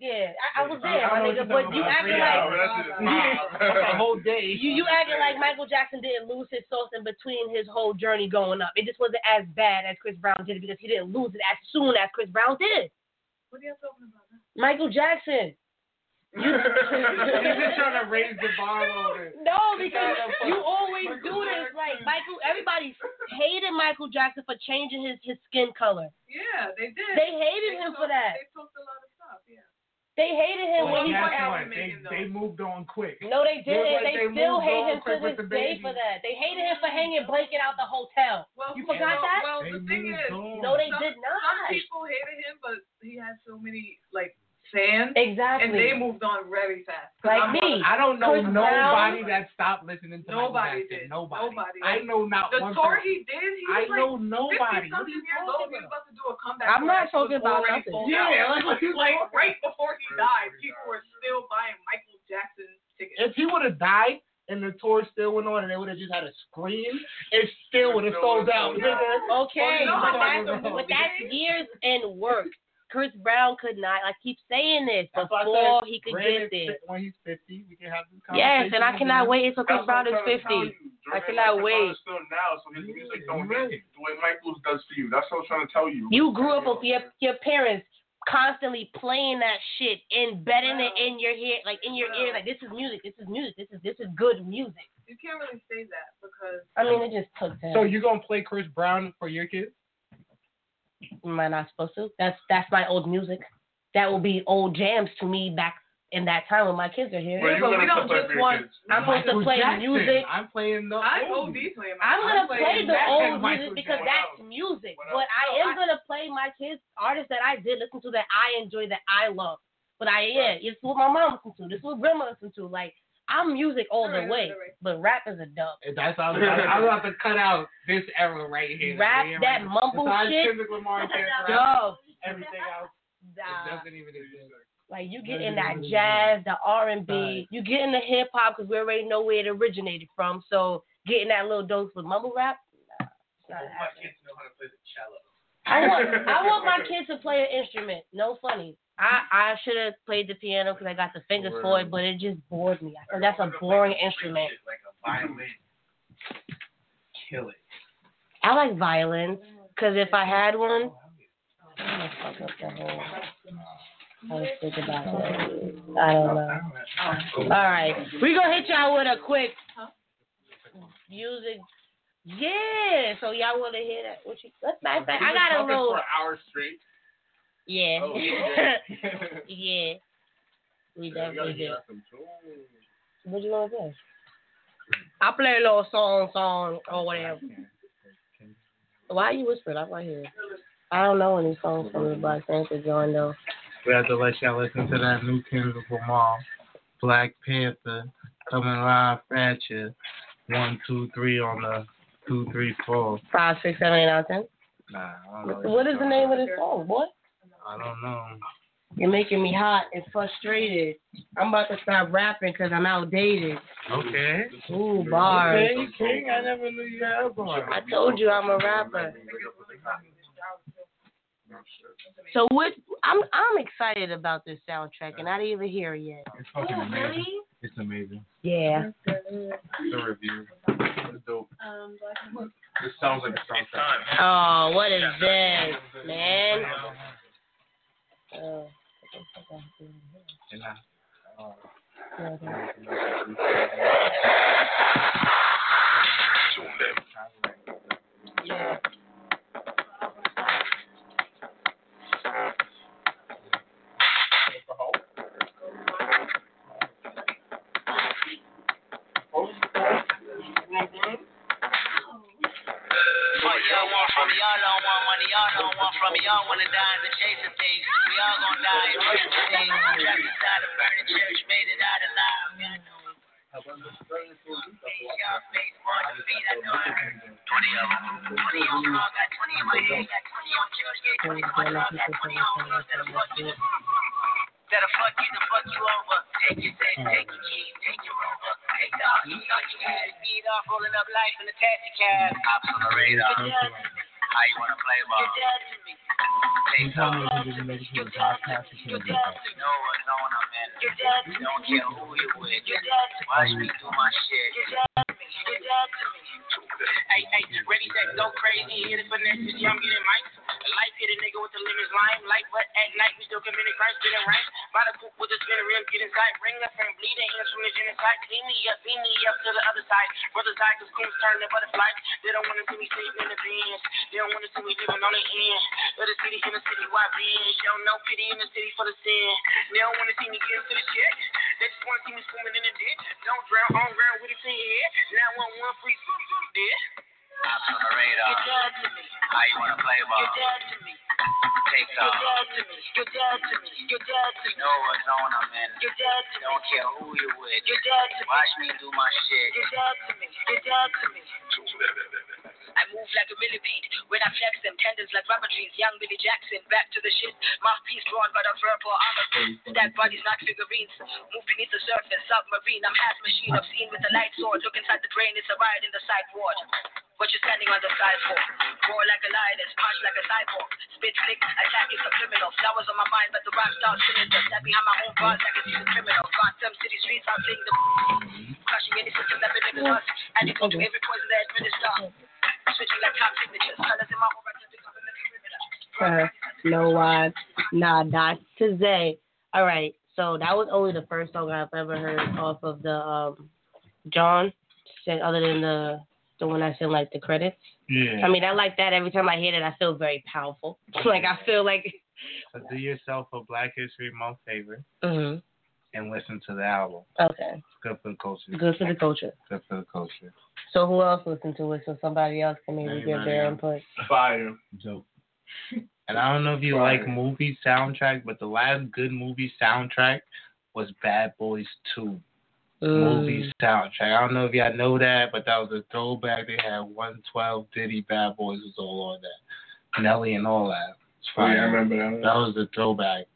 Yeah, I, I was there, my I know nigga. But you're acting about. like. That's just Yeah, a whole day. You you acting like Michael Jackson didn't lose his sauce in between his whole journey going up. It just wasn't as bad as Chris Brown did it because he didn't lose it as soon as Chris Brown did. What are you talking about? Michael Jackson. He's just trying to raise the bar over. it. No, because you always do this. Like Michael, everybody hated Michael Jackson for changing his his skin color. Yeah, they did. They hated him for that. They talked a lot of stuff. Yeah. They hated him when he. Guess What what? They, they moved on quick. No, they didn't. like they, they still moved hate him to this day for that. They hated him for hanging blanket out the hotel. Well, You forgot well, that? Well, They the thing is, on. No, they some, did not. some people hated him, but he had so many like fans, Exactly. and they moved on very fast. Like I'm me. I don't know Chris nobody Brown? that stopped listening to Michael Nobody Jackson. did. Nobody. Nobody. I know not The one tour person. he did, he I was know like nobody. 50 What are something you years old. talking He was about? about to do a comeback. I'm not talking about nothing. Yeah, out. like like right before he died, people were still buying Michael Jackson tickets. If he would have died and the tour still went on and they would have just had a screen, it still would have sold out. Okay, You know but how that's, but that's years and work. Chris Brown could not. I keep saying this That's before said, he could get there. When he's 50, we can have this Yes, and I cannot wait until Chris Brown what is I'm trying to tell 50. you. I cannot wait. Brown Still now, so his music don't You're hit the way Michael's does for you. That's what I'm trying to tell you. You grew up with your your parents constantly playing that shit, embedding it in your head, like in your ear, like this is music, this is music, this is this is good music. You can't really say that because I mean, it just took that. So you gonna play Chris Brown for your kids? Am I not supposed to? That's that's my old music. That will be old jams to me back in that time when my kids are here. Well, Yeah, but we don't just want- kids. I'm supposed to play Jackson. music. I'm playing the I oldies. OD playing. I'm gonna play the Jackson, old Michael music because Jackson. that's music. But? I am I- gonna play my kids artists that I did listen to that I enjoy that I love. But I yeah, it's what my mom listened to. This is what grandma listened to. Like I'm music all the Alright, way, alright, but rap is a dub. That's how I'm, I'm about to cut out this era right here. Rap, Yeah, that right. mumble Besides shit, Kendrick Lamar and Chance the Rapper, dub. everything else it Nah. doesn't even exist. Like you get in that jazz, the R and B, you get in the hip hop because we already know where it originated from. So getting that little dose with mumble rap, nah, it's not happening. I want I want my kids to play an instrument. No funny. I I should have played the piano because I got the fingers for it, but it just bored me. I that's a boring instrument. Like a violin. Kill it. I like violins because if I had one, I'm fuck up the whole. I about that. I don't know. All right, we gonna hit y'all with a quick music. Yeah, so y'all wanna hear that? What you? Let's back back. I got a little. for hour straight. Yeah. Oh, yeah. yeah. We Yeah, definitely did. hear some tunes. What you want to play? I'll play a little song, song, or whatever. Why are you whispering? I'm right here. I don't know any songs from the Black Panther joint though. We have to let y'all listen to that new Kendrick Lamar, Black Panther, coming live at you. One, two, three on the two, three, four. Five, six, seven, eight, nine, ten. Nah, I don't know. What is the name of this song, boy? I don't know. You're making me hot and frustrated. I'm about to stop rapping because I'm outdated. Okay. Ooh, bars. Okay, King, I never knew you had a bar. I told you I'm a rapper. So what? I'm I'm excited about this soundtrack, and I didn't even hear it yet. It's fucking amazing. It's amazing. Yeah. The review. It's dope. Um, This sounds like a soundtrack. Oh, what is this, man? 呃 Oh. Yeah. we all wanna die in the chase of things. We all gonna die in random things. Trapped inside a burning church, made it out alive. Yeah, I know. Twenty of them. Twenty on call, got twenty in my head, got twenty on church, gate, twenty on drug, got twenty on girls that'll fuck you. That'll fuck you to fuck you over. Take your sex, take your keys, take your rover. Take the you got your head, speed off, rolling up life in a taxi cab. Cops on the radar. How you wanna play ball? You're dead to me. Take Tell off. me if you didn't make it to the podcast, you can't do that. You know what's going on, man. You're dead to me. Don't care who you with. You're dead to me. Watch me do my shit. You're dead to me. You're dead to me. Hey, hey, ready, set, go crazy. Hit it for next year, I'm getting mics. Life hit a nigga with the limits line. Light, but at night we still committing crimes, getting right. By the coop with the spinner rim, get inside. Ring up and bleeding hands from the genocide. Clean me up, beam me up to the other side. Brother's eye, cause coons turn to butterflies. They don't wanna see me sleeping in the bins. They don't wanna see me living on the end. Of the city in the city, why binge? Show no pity in the city for the sin. They don't wanna see me get into the shit. They just wanna see me swimming in the ditch. Don't drown on ground with it in your head. Now one one free swoop swoop dead. Ops on the radar. You're dead to me. How you wanna play ball? You're dead to me. Take off. You're dead to me. You're dead to me. You're dead to me. You know what's going on, man. You're dead to me. Don't care who you with. You're dead to me. Watch me do my shit. You're dead to me. You're dead to me. I move like a millipede when I flex them tendons like rubber trees. Young Billy Jackson, back to the shit. Mouthpiece drawn by the verbal armor. That body's not figurines. Move beneath the surface, submarine. I'm half machine, obscene with the light sword. Look inside the brain, it's a riot in the ward. What you standing on the side for? Roar like a lion, it's punch like a cyborg. Spit flick, attack is subliminal. Flowers on my mind, but the rhyme starts sinister. Step behind my own bars, I can see the criminal. Gotham City streets, I'm fling the crushing any system that in us. And it to every poison that administer. Switching like top signatures. Colors in my aura, to become a perimeter. Uh, no why? Nah, not today. All right. So that was only the first song I've ever heard off of the um John, said other than the the one I sent like the credits. Yeah. I mean, I like that. Every time I hear it, I feel very powerful. like I feel like. So do yourself a Black History Month favor hmm and listen to the album. Okay. Good for the culture. Good for the culture. Good for the culture. So who else listened to it? So somebody else can maybe give their else. input. Fire. Dope. And I don't know if you Right. like movie soundtrack, but the last good movie soundtrack was Bad Boys 2. Movie soundtrack. I don't know if y'all know that, but that was a throwback. They had 112 Diddy Bad Boys was all on that. Nelly and all that. It's Oh, yeah, I remember that. That was the throwback.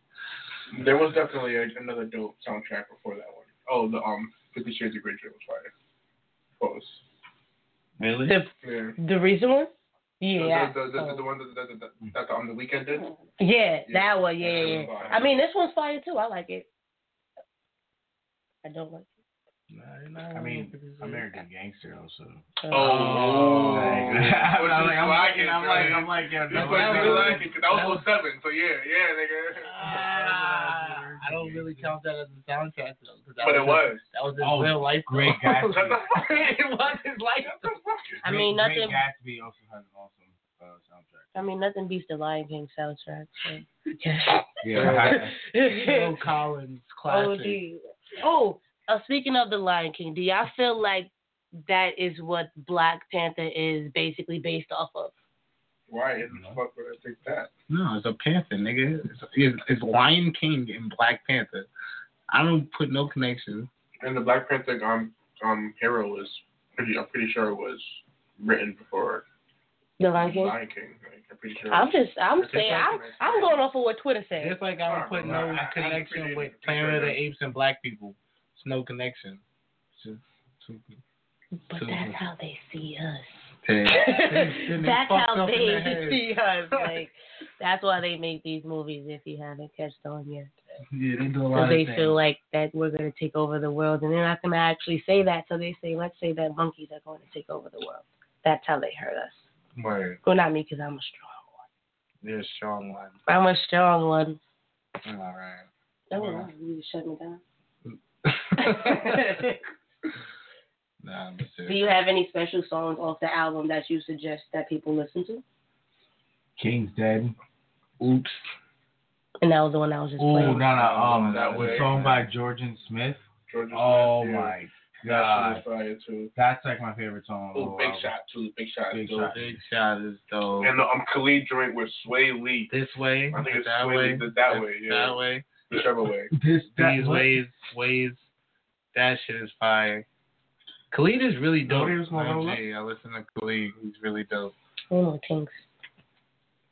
There was definitely a, another dope soundtrack before that one. Oh, the um Fifty Shades of Grey shit was fire. Close. Really? The Yeah. the recent one? Yeah. The, the, the, Oh. the one that, that, that, that, on the Weeknd did. Yeah, Yeah, that one. Yeah, that yeah. I mean, this one's fire too. I like it. I don't like I mean, American Gangster also. it. Oh. Like, Which I'm like, I'm why like, I'm like, I'm like, yeah, That's why I was- really like it, 'cause that was 07, so yeah, yeah, nigga. Ah, I don't really count that as a soundtrack though. 'cause that But it was. That was his Oh, real life. Great though. Gatsby. it was his life. I mean, Great- nothing. Great Gatsby also has an awesome uh, soundtrack. I mean, nothing beats the Lion King soundtrack. So. Yeah. Phil Collins oh, classic. gee. oh, uh, speaking of the Lion King, do y'all feel like that is what Black Panther is basically based off of? Why in the fuck would I think that? No, it's a panther, nigga. It's, it's, it's Lion King and Black Panther. I don't put no connection. And the Black Panther um um hero was pretty. I'm pretty sure it was written before The Lion King. Lion King. Like, I'm pretty sure. I'm just, I'm saying, I'm, I'm going off of what Twitter said. It's like I don't put no I- I- I connection appreciate with it. Planet of the Apes and black people. It's no connection. It's just too But too- that's how they see us. Then- then that's how they the see us. Like, that's why they make these movies. If you haven't catched on yet, Yeah, they do a lot of they things. feel like that we're gonna take over the world, and they're not gonna actually say that. So they say, let's say that monkeys are going to take over the world. That's how they hurt us. Word. Well, not me, because I'm a strong one. You're a strong one. one. I'm a strong one. All right. Oh, Wow. you just shut me down. Nah, but Do you have any special songs off the album that you suggest that people listen to? King's Dead. Oops. And that was the one I was just Oh no playing. no um That the way. song by Jorja Smith. Jorja Oh Smith, yeah. my God. That shit is fire too. That's like my favorite song. on Oh, Big. Shot too. Big Shot. Big too. Shot. Big shot is dope. And the um, Khalid joint with Swae Lee. this way, I think it's that Sway way, Lee. That way. Yeah. that way. Whichever way. This that, These what? ways, ways. That shit is fire. Khalid is really dope. Notice my roll. I listen to Khalid. He's really dope. Oh, thanks.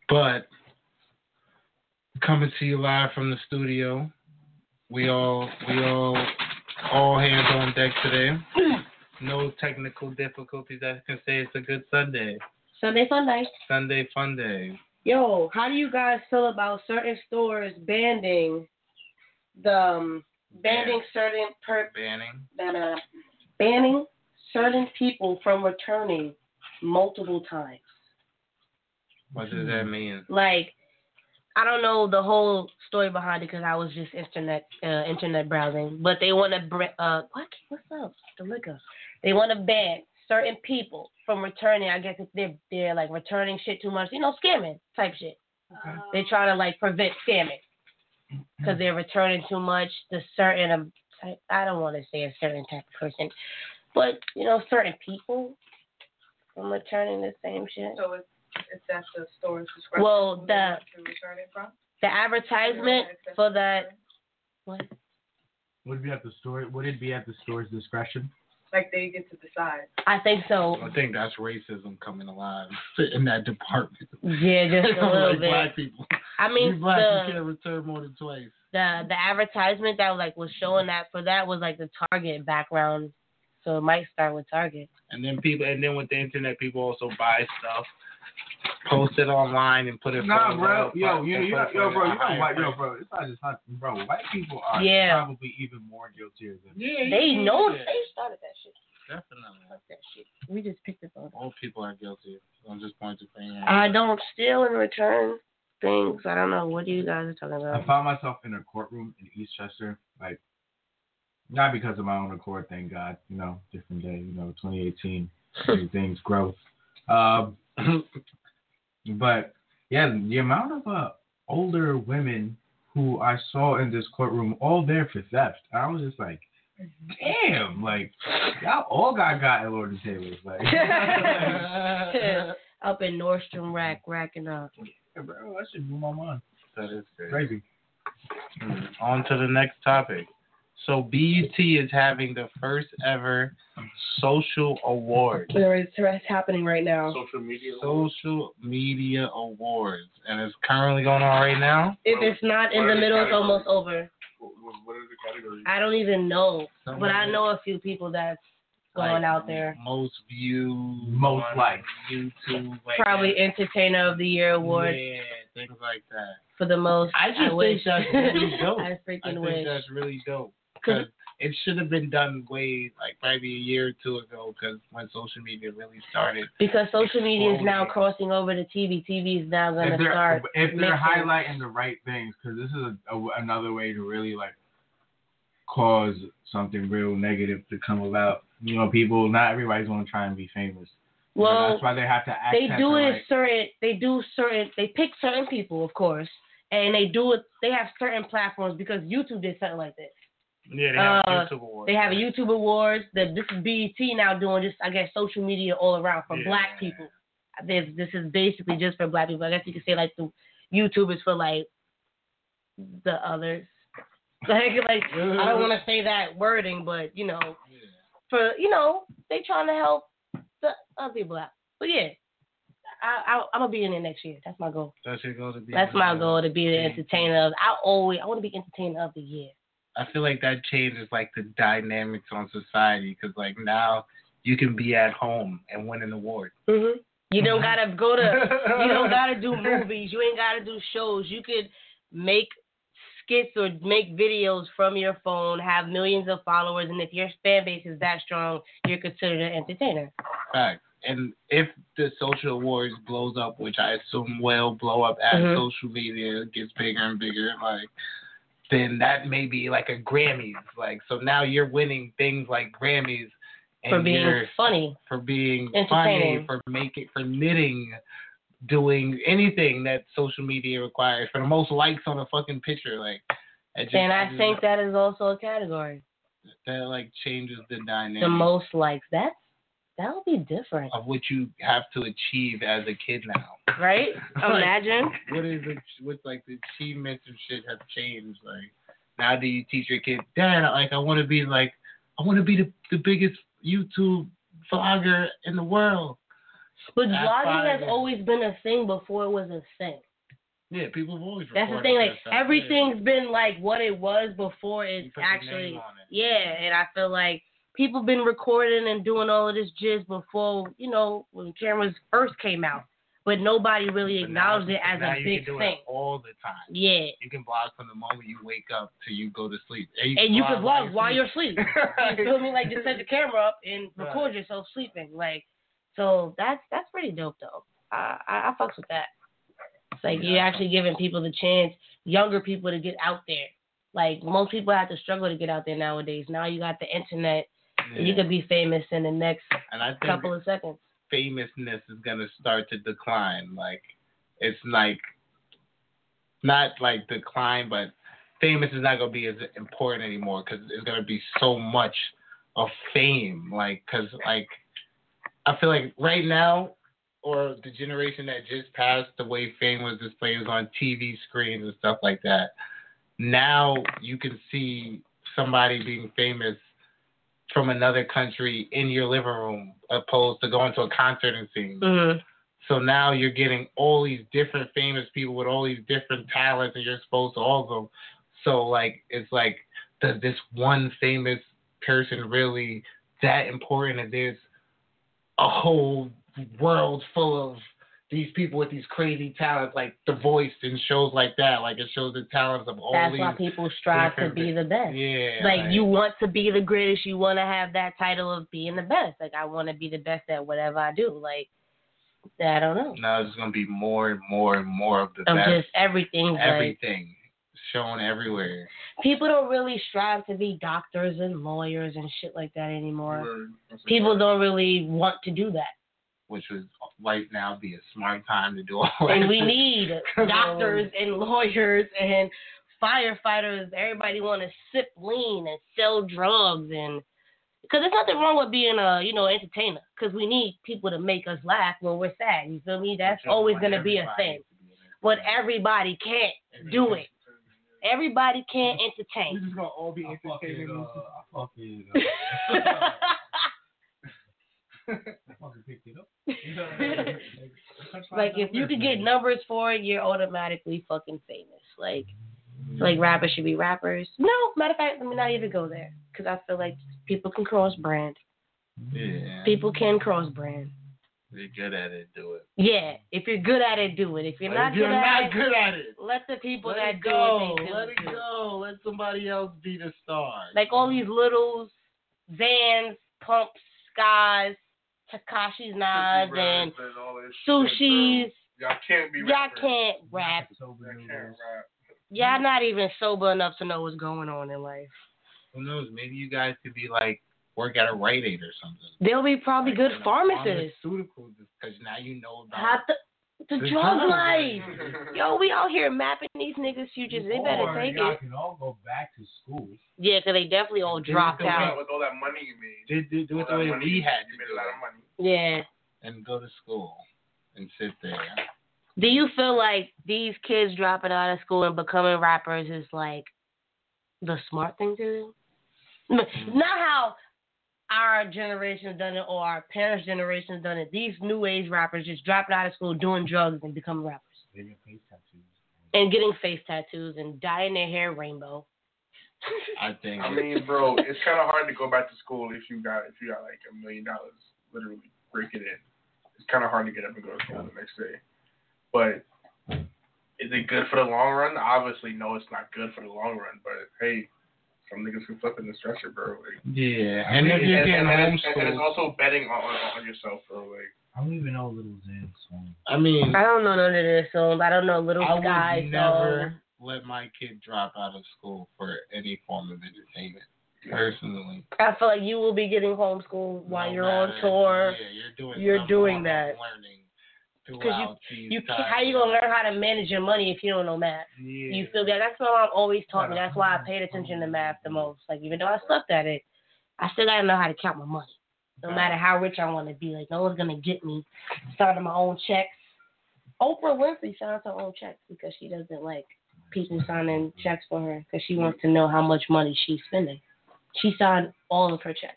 But coming to you live from the studio, we all we all all hands on deck today. No technical difficulties. I can say it's a good Sunday. Sunday fun night. Sunday fun day. Yo, how do you guys feel about certain stores banning the um, banning certain per Banning. that uh, banning certain people from returning multiple times? What does that mean? Like, I don't know the whole story behind it because I was just internet uh, internet browsing. But they want to br- uh what what's up the liquor? They want to ban certain people from returning. I guess if they're they're like returning shit too much, you know, scamming type shit. They try to like prevent scamming because they're returning too much to certain um, type. I don't want to say a certain type of person, but you know, certain people from returning the same shit. So it's it's at the store's discretion. Well, the to return it from. the advertisement for that. What? Would it be at the store? Would it be at the store's discretion? Like they get to decide. I think so. I think that's racism coming alive in that department. Yeah, just a little like bit. black people. I mean, you black you the can't return more than twice. the the advertisement that like was showing that for that was like the Target background, so it might start with Target. And then people, and then with the internet, people also buy stuff, post it online, and put it. Nah, for- bro. for- Yo, you, you, for- yo, bro. You know higher what, yo, price. bro. It's not just not, bro. White people are Yeah. probably even more guilty than. Yeah, They know yeah. they started that shit. Definitely. Fuck that shit. We just picked it up. All people are guilty. I'm just pointing to finger. I don't steal and return things. I don't know what you guys are talking about. I found myself in a courtroom in Eastchester, like not because of my own accord, thank God. You know, different day. You know, 2018, things growth. Um, but yeah, the amount of uh, older women who I saw in this courtroom, all there for theft. I was just like, damn, like y'all all got got at Lord and Taylor's, like. Up in Nordstrom rack, racking up. Yeah, bro, that shit blew my mind. That is great. Crazy. Mm. On to the next topic. So BET is having the first ever social award. There is it's happening right now. Social media. Social media awards, and it's currently going on right now. If it's not in the are the middle, it's almost over. What, what- what are the categories? I don't even know, but I know a few people that's going like, out there. Most views, Most on liked. YouTube, like Probably Entertainer of the Year award Yeah, things like that. for the most. I just think wish. that's really dope. I I freaking think wish. that's really dope. 'Cause- it should have been done way, like maybe a year or two ago, because when social media really started. Because social media is now crossing over to TV. TV is now going to start. if they're mixing. highlighting the right things, because this is a, a, another way to really like cause something real negative to come about. You know, people not everybody's gonna try and be famous. You know, Well, that's why they have to act. they do it right- certain. They do certain. They pick certain people, of course, and they do it. They have certain platforms because YouTube did something like this. Yeah, they have Uh, YouTube awards. They have a YouTube Awards. The, this is BET now doing just, I guess, social media all around for Yeah. black people. This, this is basically just for black people. I guess you could say like the YouTube is for like the others. Like, like I don't want to say that wording, but you know, for you know, they trying to help the other people out. But yeah, I, I I'm gonna be in it next year. That's my goal. That should go to be. That's my goal to be the entertainer of. I always I want to be entertainer of the year. I feel like that changes like the dynamics on society because like now you can be at home and win an award. hmm You don't gotta go to. You don't gotta do movies. You ain't gotta do shows. You could make skits or make videos from your phone, have millions of followers, and if your fan base is that strong, you're considered an entertainer. Fact. And if the social awards blows up, which I assume will blow up as Mhm. social media gets bigger and bigger, like then that may be like a Grammys. Like so now you're winning things like Grammys and For being funny. for being funny, for making for knitting, doing anything that social media requires, for the most likes on a fucking picture. Like just, And I just- think that is also a category. that like changes the dynamic The most likes. That's that would be different, of what you have to achieve as a kid now. right? Like, Imagine. what is it? What like the achievements and shit have changed? Like now, do you teach your kid, Dad? Like I want to be like I want to be the the biggest YouTube vlogger in the world. But vlogging has always been a thing before it was a thing. Yeah, people have always. That's the thing. Like everything's been like what it was before it's actually. it. Yeah, and I feel like people been recording and doing all of this jizz before, you know, when cameras first came out. But nobody really But now- acknowledged it as a you big can thing. All the time. Yeah. You can vlog from the moment you wake up till you go to sleep. And you can vlog while sleep. you're asleep. you feel me? Like just set the camera up and Right. record yourself sleeping. Like, so that's that's pretty dope though. I I, I fucks with that. It's like you're actually giving people the chance, younger people to get out there. Like most people have to struggle to get out there nowadays. Now you got the internet, and you could be famous in the next And I think couple of seconds. famousness is gonna start to decline. Like it's like not like decline, but famous is not gonna be as important anymore because it's gonna be so much of fame. Like, cause like I feel like right now, or the generation that just passed, the way fame was displayed was on TV screens and stuff like that. Now you can see somebody being famous from another country in your living room, opposed to going to a concert and seeing. Mm-hmm. So now you're getting all these different famous people with all these different talents, and you're exposed to all of them. So like, it's like, does this one famous person really that important? And there's a whole world full of these people with these crazy talents, like The Voice and shows like that. Like it shows the talents of all That's these. why people strive to be the best. Yeah. like you want to be the greatest you want to have that title of being the best like i want to be the best at whatever i do like i don't know Now there's gonna be more and more and more of the of best. just everything like everything shown everywhere. people don't really strive to be doctors and lawyers and shit like that anymore. People don't really want to do that which would right now be a smart time to do all that. and we need doctors and lawyers and firefighters everybody want to sip lean and sell drugs and because there's nothing wrong with being a you know entertainer because we need people to make us laugh when we're sad you feel me that's But you always going to be a thing to be in it. but everybody can't do it everybody can't We entertain just gonna all be entertaining. uh, I fucking, uh, I fucking picked it up. like if you could get numbers for it you're automatically fucking famous like like rappers should be rappers no matter of fact let me not even go there because i feel like people can cross brand Yeah. people can cross brand If you're good at it, do it. yeah if you're good at it do it if you're But not if you're good at not it good at it, let the people let that it do go. it they do Let it do. go. Let somebody else be the star. like all these littles Zans, pumps skies takashi's knives and Rappers and all this sushis. Y'all can't be y'all rappers. can't rap Y'all can't rap. y'all not even sober enough to know what's going on in life Who knows? Maybe you guys could be like work at a Rite Aid or something. they'll be probably Like, good pharmacists Pharmaceuticals, because now you know about. How the the The drug drug. life. Yo, we out here mapping these niggas' futures. They better Or take y'all it. can all go back to school. Yeah, 'cause they definitely all They dropped just don't out. With all that money you made. They do, do All it the that way money we you had You made a lot of money. Yeah. and go to school and sit there. Do you feel like these kids dropping out of school and becoming rappers is like the smart thing to do? N- Not how our generation's done it or our parents' generation's done it. These new age rappers just dropping out of school, doing drugs, and becoming rappers. They get face tattoos. And getting face tattoos and dyeing their hair rainbow. I think. I mean, bro, it's kind of hard to go back to school if you got if you got like a million dollars, literally break it in. It's kind of hard to get up and go to school the next day. But is it good for the long run? Obviously, no, it's not good for the long run. But hey, some niggas can flip in the stretcher, bro. Like, yeah, and if and, you're and, getting and, it's, and it's also betting on, on, on yourself, bro. Like, I don't even know Little Xan song. I mean, I don't know none of this songs. I don't know Little I Sky would songs. never let my kid drop out of school for any form of entertainment. Personally, I feel like you will be getting homeschooled while No you're on tour. Yeah, you're doing. You're doing that. Learning throughout You can't, times. how you gonna learn how to manage your money if you don't know math? Yeah. You feel me? That's what my mom always taught me. That's why I paid attention to math the most. Like even though I sucked at it, I still gotta know how to count my money. No matter how rich I want to be, like no one's gonna get me starting my own checks. Oprah Winfrey signs her own checks because she doesn't like people signing checks for her because she wants to know how much money she's spending. She signed all of her checks.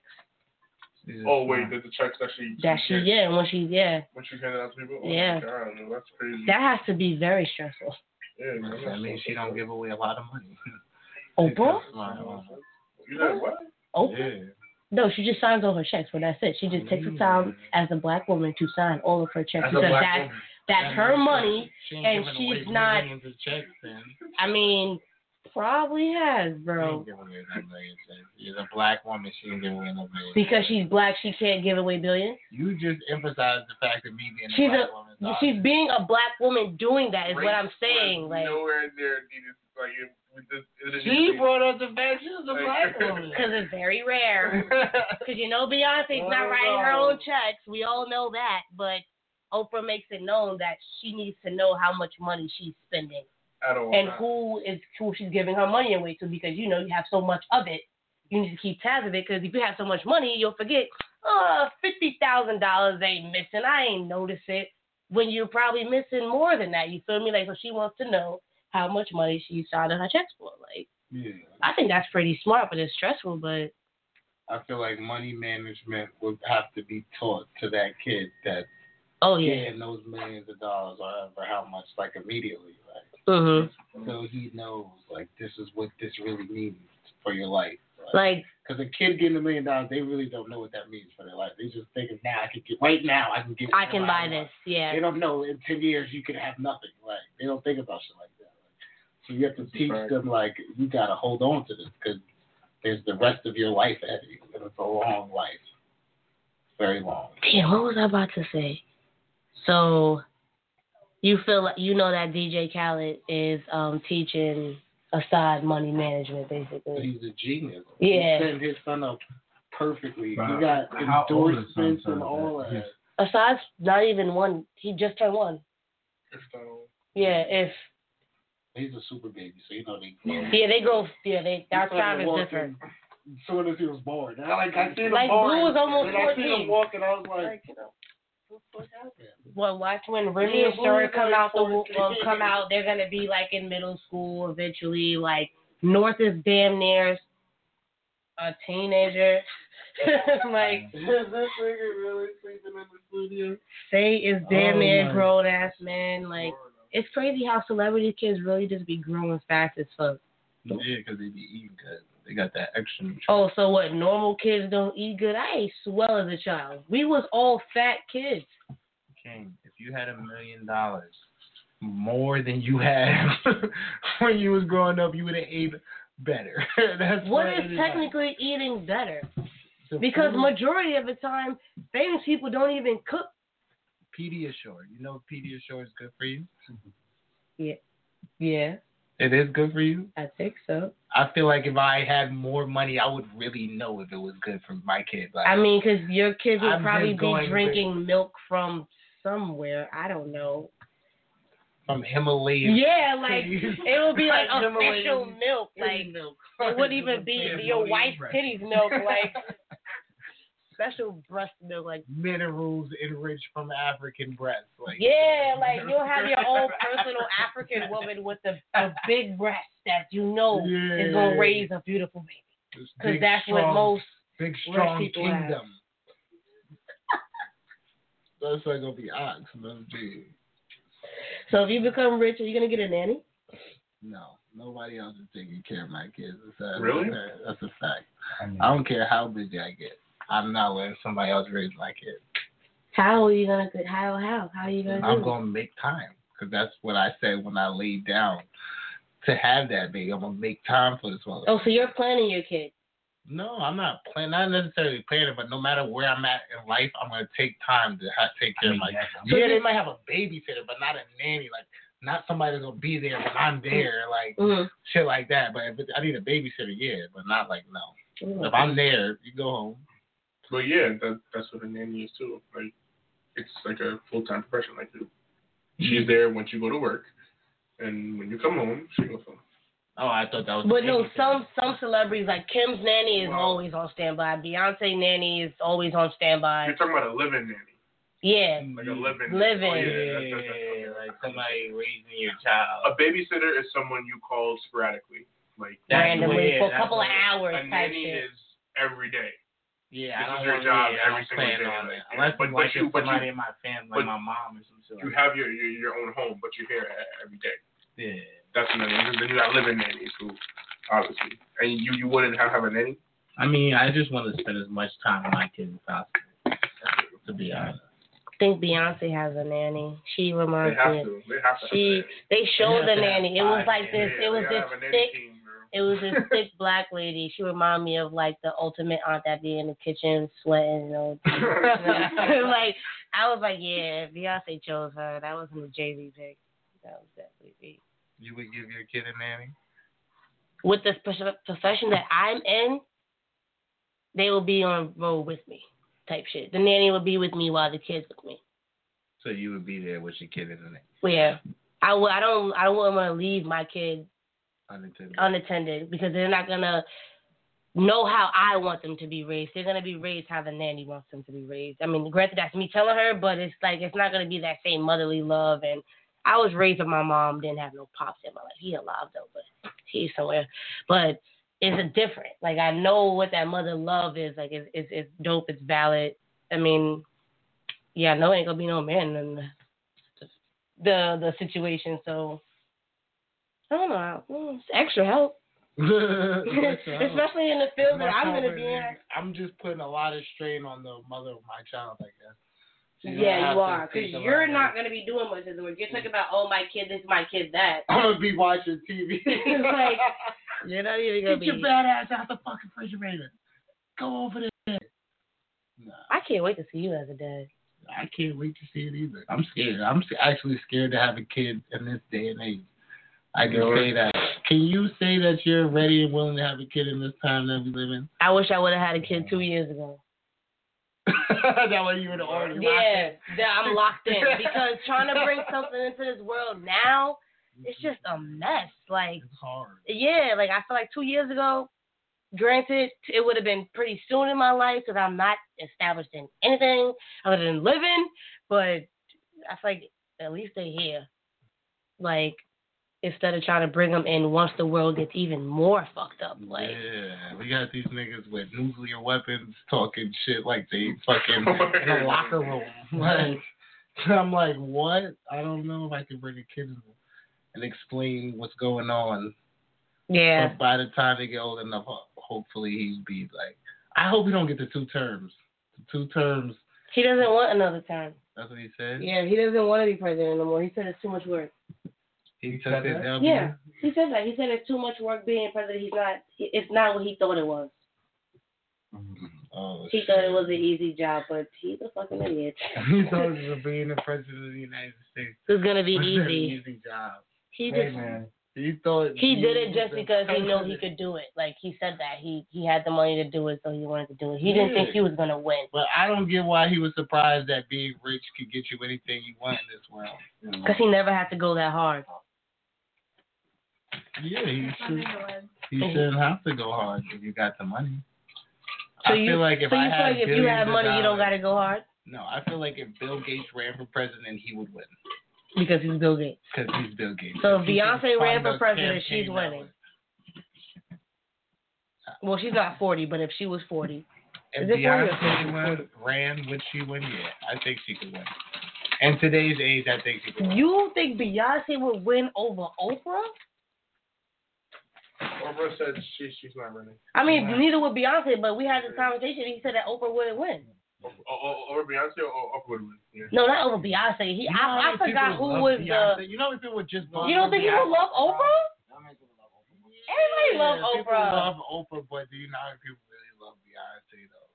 Oh wait, did the checks that she That she yeah, when she yeah, when she handed out to people? Oh, Yeah. God, no, that's crazy. that has to be very stressful. yeah, man, That means she don't give away a lot of money. Oprah? Wow. You know what? Oprah? Yeah. No, she just signs all her checks, but that's it. She just takes the mm. time as a black woman to sign all of her checks As a because black that's woman. that's That her money. She ain't and she's not- of checks then. I mean, probably has, She bro. ain't giving away no million checks. She's a black woman. She ain't giving away no million. Because she's black, she can't give away billions. You just emphasized the fact that me being a She's black a woman. is she's being a black woman doing that is what I'm saying. Like, nowhere near. Like it, it, it, She brought up the fact she was a black woman. because it's very rare. Because you know Beyonce's not Oh, writing her own checks. We all know that, but Oprah makes it known that she needs to know how much money she's spending. At all. and who is who she's giving her money away to because you know you have so much of it. You need to keep tabs of it because if you have so much money, you'll forget. Oh, fifty thousand dollars ain't missing. I ain't notice it. When you're probably missing more than that. You feel me? Like so, she wants to know how much money she's signing her checks for. Like Yeah. I think that's pretty smart, but it's stressful. But I feel like money management would have to be taught to that kid that oh yeah, getting those millions of dollars or however how much like immediately, right? Mhm. So he knows like this is what this really means for your life. Like Because a kid getting a million dollars, they really don't know what that means for their life. They just thinking now I can get right now I can get. I can buy want. this. Yeah. They don't know in ten years you could have nothing. Like they don't think about shit like that. So you have to teach Right. them like you gotta hold on to this because there's the rest of your life ahead of you, and it's a long life, very long. Damn, what was I about to say? So, you feel like you know that DJ Khaled is um teaching Asahd money management, basically. He's a genius. Yeah. He set his son up perfectly. Wow. He got How old is son endorsements son and of all that? that. Asahd's not even one. He just turned one. If so, Yeah, if He's a super baby, so you know they grow. yeah they go yeah they He our started time is different. As soon as he was born, and I like I seen him Like, born. Blue was almost and I seen 14. him walking. I was like, Like, you know, what the fuck happened? Well, watch when Remy and Blue come out the 14. well, come out. They're gonna be like in middle school eventually. Like North is damn near a teenager. like is this nigga really sleeping in the studio? Say is damn Oh, near my. grown ass man. Like it's crazy how celebrity kids really just be growing fast as fuck. Yeah, because they be eating good. They got that extra. nutrition. Oh, so what? Normal kids don't eat good. I ate swell as a child. We was all fat kids. King, if you had a million dollars, more than you had when you was growing up, you would have ate better. That's What is technically eating better? Because food- majority of the time, famous people don't even cook. Pediasure. You know Pediasure is good for you. Yeah, yeah, It is good for you. I think so. I feel like if I had more money, I would really know if it was good for my kid. Like, I mean, because your kids will I'm probably be drinking milk from somewhere. I don't know. from Himalayan. Yeah, like it will be like special milk. Like it wouldn't even be your wife's titties milk. Like special breast milk. Like minerals enriched from African breasts. Like yeah, like you'll have your own personal African woman with the a big breast that you know is gonna raise a beautiful baby. Because big, that's what most big strong people have. kingdom. That's not gonna be ox, no G. So if you become rich, are you gonna get a nanny? No, nobody else is taking care of my kids. That's a, Really? That's a fact. I mean, I don't care how busy I get. I'm not letting somebody else raise my kid. How are you gonna how how how are you gonna I'm it? gonna make time because that's what I said when I laid down to have that baby. I'm gonna make time for this mother. Oh, so you're planning your kid. No, I'm not planning. Not necessarily planning, but no matter where I'm at in life, I'm gonna take time to ha- take care I mean, of my. yes, yeah, they might have a babysitter, but not a nanny. Like not somebody that's gonna be there, when I'm there. Like Mhm. shit like that. But if it, I need a babysitter, yeah, but not like no. Mhm. If I'm there, you go home. But yeah, that, that's what a nanny is too. Like it's like a full time profession. Like She's mm-hmm. there once you go to work, and when you come home, she goes home. Oh, I thought that was. But no, anything. some some celebrities like Kim's nanny is Wow. always on standby. Beyonce nanny is always on standby. You're talking about a living nanny, Yeah, like a living. Living. Oh, Yeah, yeah, that's, that's, that's, yeah, that's, like somebody raising your child. A babysitter is someone you call sporadically, like randomly for a couple of hours a type nanny shit. is every day. Yeah, This I don't is your want- job yeah, every single day, on like. Unless but- it's but like you- if but you- in my family, like my mom or some shit. You like have your, your your own home, but you're here every day. yeah. That's a nanny. Then you got living nannies who, obviously, and you you wouldn't have have a nanny. I mean, I just want to spend as much time with my kids as possible. To be honest. I think Beyonce has a nanny. She reminds me. They have to. They have to. She they showed They the nanny. It was like this. It was this they have thick. Team, bro. It was this thick black lady. She reminded me of like the ultimate aunt that be in the kitchen sweating. You know, like I was like, yeah, Beyonce chose her. That wasn't a Jay Z pick. That was definitely me. You would give your kid a nanny? With the profession that I'm in, they will be on road with me, type shit. The nanny will be with me while the kids with me. So you would be there with your kid in the Well, yeah, I will. I don't. I don't want to leave my kid unattended. because they're not gonna know how I want them to be raised. They're gonna be raised how the nanny wants them to be raised. I mean, granted that's me telling her, but it's like it's not gonna be that same motherly love. And I was raised with my mom, didn't have no pops in my life. He alive though, but he's somewhere. But it's a different. Like I know what that mother love is. Like it's it's, it's dope. It's valid. I mean, yeah, no, ain't gonna be no man in the the, the situation. So I don't know. It's extra help. Especially in the field that I'm gonna be in. I'm just putting a lot of strain on the mother of my child, I guess. She's gonna Yeah, you are, because you're of- not gonna be doing much of the work. You're talking about, oh, my kid this, my kid that. I'm gonna be watching TV. Like you're not even gonna Get be. your bad ass out the fucking refrigerator. Go over there. Nah, I can't wait to see you as a dad. I can't wait to see it either. I'm scared. I'm actually scared to have a kid in this day and age. I can say that. Can you say that you're ready and willing to have a kid in this time that we live in? I wish I would have had a kid two years ago. that way you would have already Yeah, that I'm locked in because trying to bring something into this world now, it's just a mess. Like, It's hard. yeah, like I feel like two years ago, granted, it would have been pretty soon in my life because I'm not established in anything other than living, but I feel like at least they're here. Like, instead of trying to bring them in once the world gets even more fucked up. Like, yeah, we got these niggas with nuclear weapons talking shit like they fucking in a locker room. Like, I'm like, what? I don't know if I can bring a kid in and explain what's going on. yeah. But by the time they get old enough, hopefully he'd be like, I hope he don't get the two terms. The two terms. He doesn't want another term. That's what he said. Yeah, he doesn't want to be president anymore. He said it's too much work. He said took it that? down. Yeah, he said that. He said it's too much work being president. He's not. It's not what he thought it was. Mm-hmm. Oh, He thought it was an easy job, but he's a fucking idiot. he thought he was being the president of the United States. It's gonna be easy. easy job. He Hey just man, He thought he did it just because he knew he could do it. Like he said that he he had the money to do it, so he wanted to do it. He didn't think he was gonna win. But I don't get why he was surprised that being rich could get you anything you want in this world. You know? Cause he never had to go that hard. Yeah, he should. He oh. shouldn't have to go hard if you got the money. So I you, feel like if so you I feel like if you have of money, you don't gotta go hard No, I feel like if Bill Gates ran for president, he would win because he's Bill Gates. because he's Bill Gates. So if Beyonce ran for president, she's winning. that Well, she's not forty, but if she was forty, way. Is If it 40 or Beyonce 50? won, ran, would she win? Yeah, I think she could win. In today's age, I think she could win. you think Beyonce would win over Oprah? Oprah said she, she's not running. I mean, neither would Beyonce, but we had this conversation. He said that Oprah wouldn't win. O- o- Over Beyonce or Oprah would win? Yeah. No, not over Beyonce. He, You know I, I forgot who was Beyonce? the. You know if many people would just vote You don't think he would Beyonce? love Oprah? Everybody love Yeah, People Oprah. love Oprah, but do you know how people really love Beyonce though?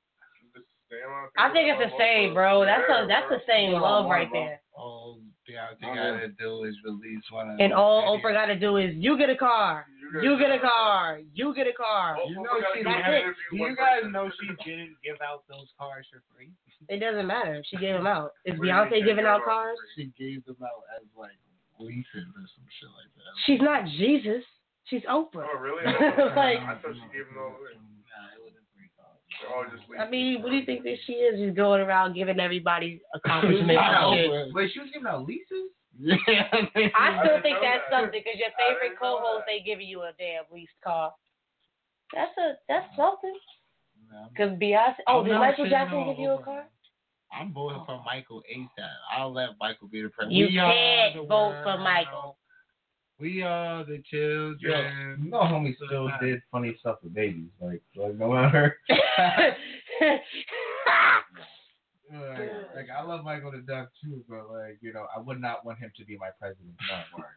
The same amount of I think it's the same, bro. That's a that's the same love hold on, right bro. there. All Beyonce gotta do is release one of And all. Oprah got to do is you get a car, you get a car, you get a car. You know she do That's it. Do you guys know she didn't give out those cars for free? It doesn't matter. She gave them out. Is Beyonce giving out cars? She gave them out as like leases or some shit like that. She's not Jesus. She's Oprah. Oh, really? like, I thought she gave them all away. Just leave. I mean, what do you think that she is? Just going around giving everybody accomplishments I and shit. know, Wait, she was giving out leases? Yeah. I still think that's that. something because your favorite co-host they giving you a damn leased car. That's a that's something. Cause Beyonce. Oh, did Michael Jackson no, give you a hold car? I'm voting for Michael ASAP. I'll let Michael be the president. You We can't vote for world. Michael. We are the Yo, children. you know, homie still did funny stuff with babies. Like, like no matter. Like, like, I love Michael to death too, but like you know, I would not want him to be my president.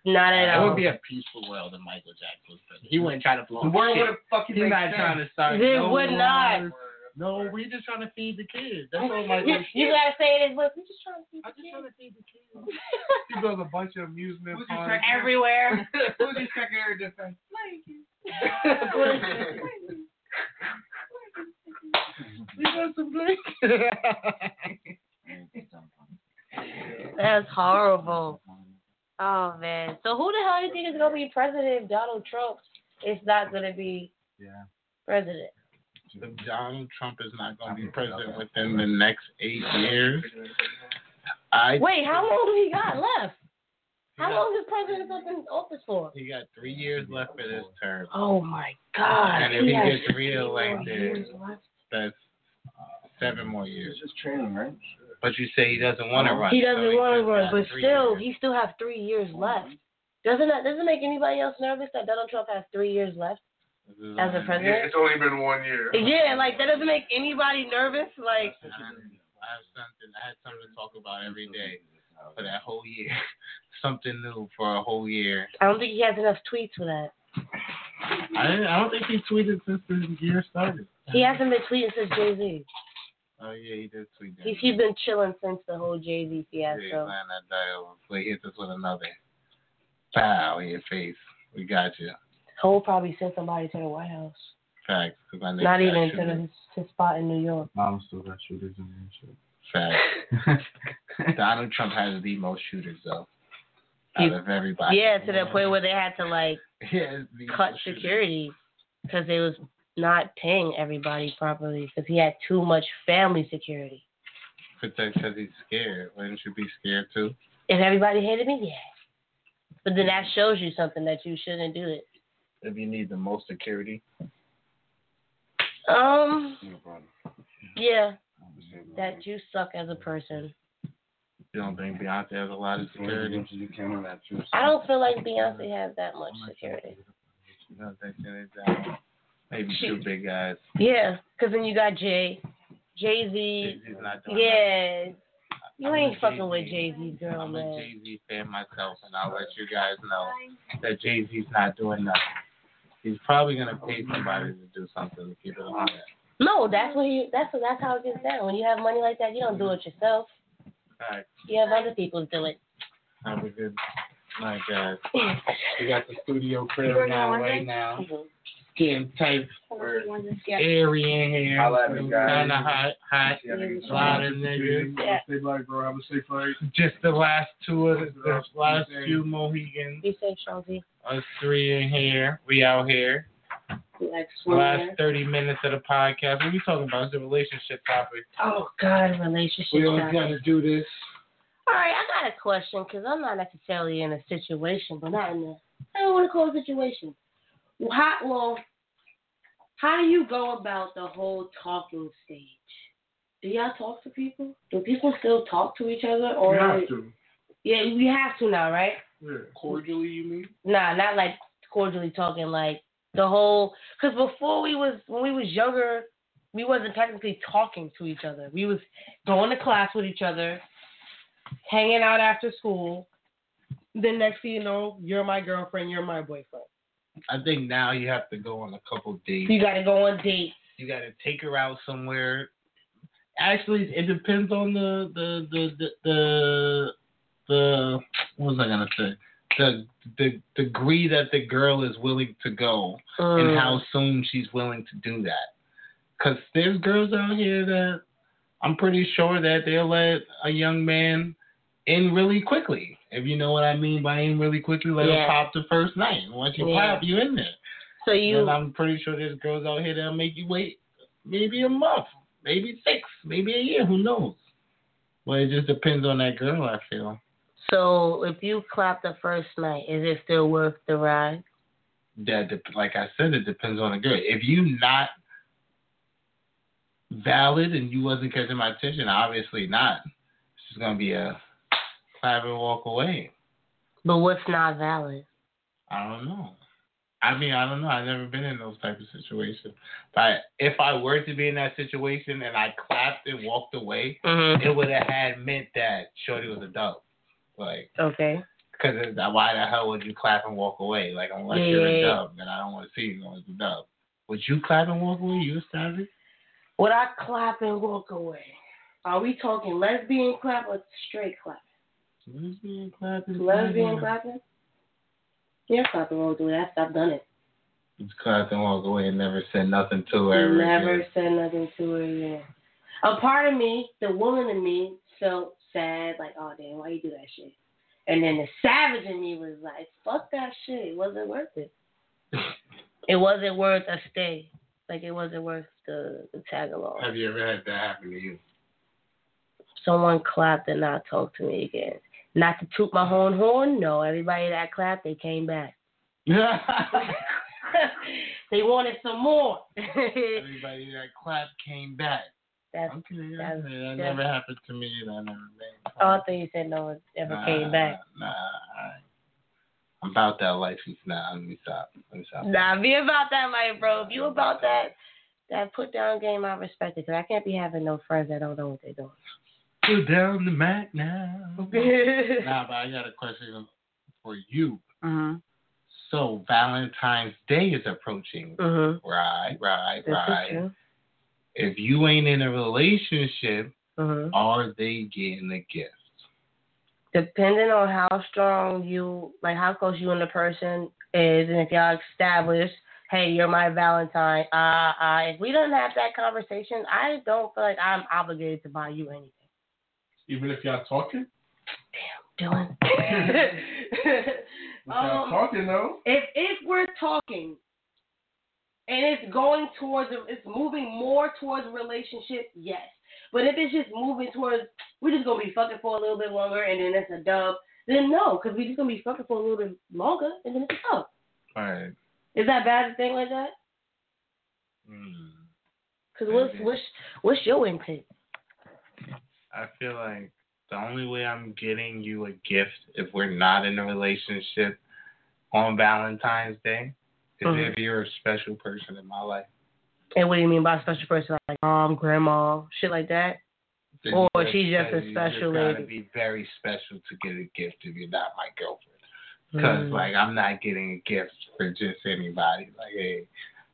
No, Not at all. It would be a peaceful world if Michael Jackson was president. He wouldn't try to blow the world shit. would have fucking He's made not sense. trying to start. It no would not. wars. No, we're just trying to feed the kids. That's all Michael. You, you gotta say it as well. We just trying to I'm just keep trying to feed the kids. He built a bunch of amusement Who's your parks. everywhere. Who's your secretary of defense? We got some break. That's horrible. Oh man. So who the hell do you think is gonna be president if Donald Trump is not gonna be Yeah. president? If Donald Trump is not going to be president within the next eight years, I Wait, how long do he got left? How long is president up in office for? he got three years left for this term. Oh my God. And if he has gets reelected, three more years left. That's uh, seven more years. just training, right? But you say he doesn't want to oh, run. He doesn't want to run, but still, years. he still has three years left. Doesn't that doesn't make anybody else nervous that Donald Trump has three years left This is as a president? it's only been one year. Yeah, like that doesn't make anybody nervous. Like, I have something. I had something to talk about every day for that whole year. something new for a whole year. I don't think he has enough tweets for that. I, I don't think he tweeted since the year started. He hasn't been tweeting since Jay Z. Oh yeah, he did tweet that. He's he's been chilling since the whole Jay Z Yeah, he's fiasco. laying that dial before he hits us with another. Pow in your face. We got you. Cole probably sent somebody to the White House. Facts. 'cause my nigga Not got even to shooters. the, his, his spot in New York. Mom still got shooters in there Facts. Donald Trump has the most shooters though. He- Out of everybody. Yeah, to the point where they had to like Yeah, cut security because they was not paying everybody properly because he had too much family security. Protect because he's scared. Wouldn't you be scared too? If everybody hated me, yeah. But then that shows you something that you shouldn't do it. If you need the most security. Um, yeah, that you suck as a person. You don't think Beyonce has a lot of security? You can on that too. I don't feel like Beyonce has that much security. You don't think that? Maybe She- two big guys. Yeah, because then you got Jay, Jay Z. Jay-Z's not doing that. Yeah, you I'm ain't a fucking with Jay-Z. Jay Z, girl, I'm a. Jay Z fan myself, and I'll let you guys know that Jay Z's not doing nothing. He's probably gonna pay somebody to do something to keep it on there. No, that's what you. That's what. That's how it gets done. When you have money like that, you don't do it yourself. All right, You have other people do it. have a good night, guys. We got the studio crib now, right now. Getting tight, airy in here. Holla at me, guys. Kind of hot, hot. A lot of niggas. Yeah. Stay black, bro. Have a safe flight. Just the last two of the, the last few Mohegans. Be safe, Chauncey. Us three in here. We out here. Like Last swimwear. 30 minutes of the podcast. What are you talking about? It's a relationship topic. Oh God, relationship. We always got to do this. All right, I got a question because I'm not necessarily in a situation, but not in a. I don't want to call it a situation. Well, how, well, how do you go about the whole talking stage? Do y'all talk to people? Do people still talk to each other, or You have to. yeah, we have to now, right? Yeah. Cordially, you mean? Nah, not like cordially talking, like the whole. Because before we was when we was younger, we wasn't technically talking to each other. We was going to class with each other, hanging out after school. Then next thing you know, you're my girlfriend, you're my boyfriend. I think now you have to go on a couple dates. You got to go on dates. You got to take her out somewhere. Actually, it depends on the the the the the, the what was I gonna say? The the degree that the girl is willing to go and Mm. how soon she's willing to do that. Cause there's girls out here that I'm pretty sure that they'll let a young man in really quickly. If you know what I mean by in really quickly, let Yeah. pop the first night. Once you Yeah. pop, you in there. So you And I'm pretty sure there's girls out here that'll make you wait maybe a month, maybe six, maybe a year. Who knows? Well, it just depends on that girl. I feel. so if you clap the first night, is it still worth the ride? that like I said, it depends on the girl. If you not valid and you wasn't catching my attention, obviously not. It's just gonna be a clap and walk away. But what's not valid? I don't know. I mean, I don't know. I've never been in those type of situations. But if I were to be in that situation and I clapped and walked away, Mm-hmm. it would have had meant that Shorty was a dope. Like, Okay. because why the hell would you clap and walk away? Like, unless Yeah, you're a dub, then I don't want to see you as a dub. Would you clap and walk away? You a savage? Would I clap and walk away? Are we talking lesbian clap or straight clap? Lesbian clapping. Lesbian clapping? Yeah, clap and walk away. I've, I've done it. Just clap and walk away and never said nothing to her. ever Never again. said nothing to her Yeah. A part of me, the woman in me, felt sad, like, oh damn, why you do that shit? And then the savage in me was like, fuck that shit. It wasn't worth it. it wasn't worth a stay. Like it wasn't worth the, the tag along. Have you ever had that happen to you? Someone clapped and not talked to me again. Not to toot my own horn, no. Everybody that clapped, they came back. they wanted some more. Everybody that clapped came back. That's Okay, that's- okay, that never happened to me. That never been. oh, I thought you said no one ever Nah, came back. Nah, I'm about that life. Nah, let me stop. Let me stop. Nah, be about that life, bro. If you about that that put down game, I respect it. Cause I can't be having no friends that don't know what they're doing. Put down the Mac now. nah, but I got a question for you. Mhm. So Valentine's Day is approaching. Mhm. Right, right, This right. true. If you ain't in a relationship, Mhm. are they getting a gift? Depending on how strong you, like how close you and the person is, and if y'all establish, hey, you're my Valentine. Uh, uh, if we don't have that conversation, I don't feel like I'm obligated to buy you anything. Even if y'all talking? Dylan. If y'all um, talking though. if if we're talking and it's going towards it's moving more towards a relationship, yes. But if it's just moving towards we're just gonna be fucking for a little bit longer and then it's a dub, then no, because we're just gonna be fucking for a little bit longer and then it's a dub. Right. Is that bad to think like that? Hmm. Because what's what's what's your intent? I feel like the only way I'm getting you a gift if we're not in a relationship on Valentine's Day is Mhm. if you're a special person in my life. And what do you mean by special person? Like mom, grandma, shit like that? Then Or you she's just a you special gotta lady. be very special to get a gift if you're not my girlfriend. Because Mm. like I'm not getting a gift for just anybody. Like hey,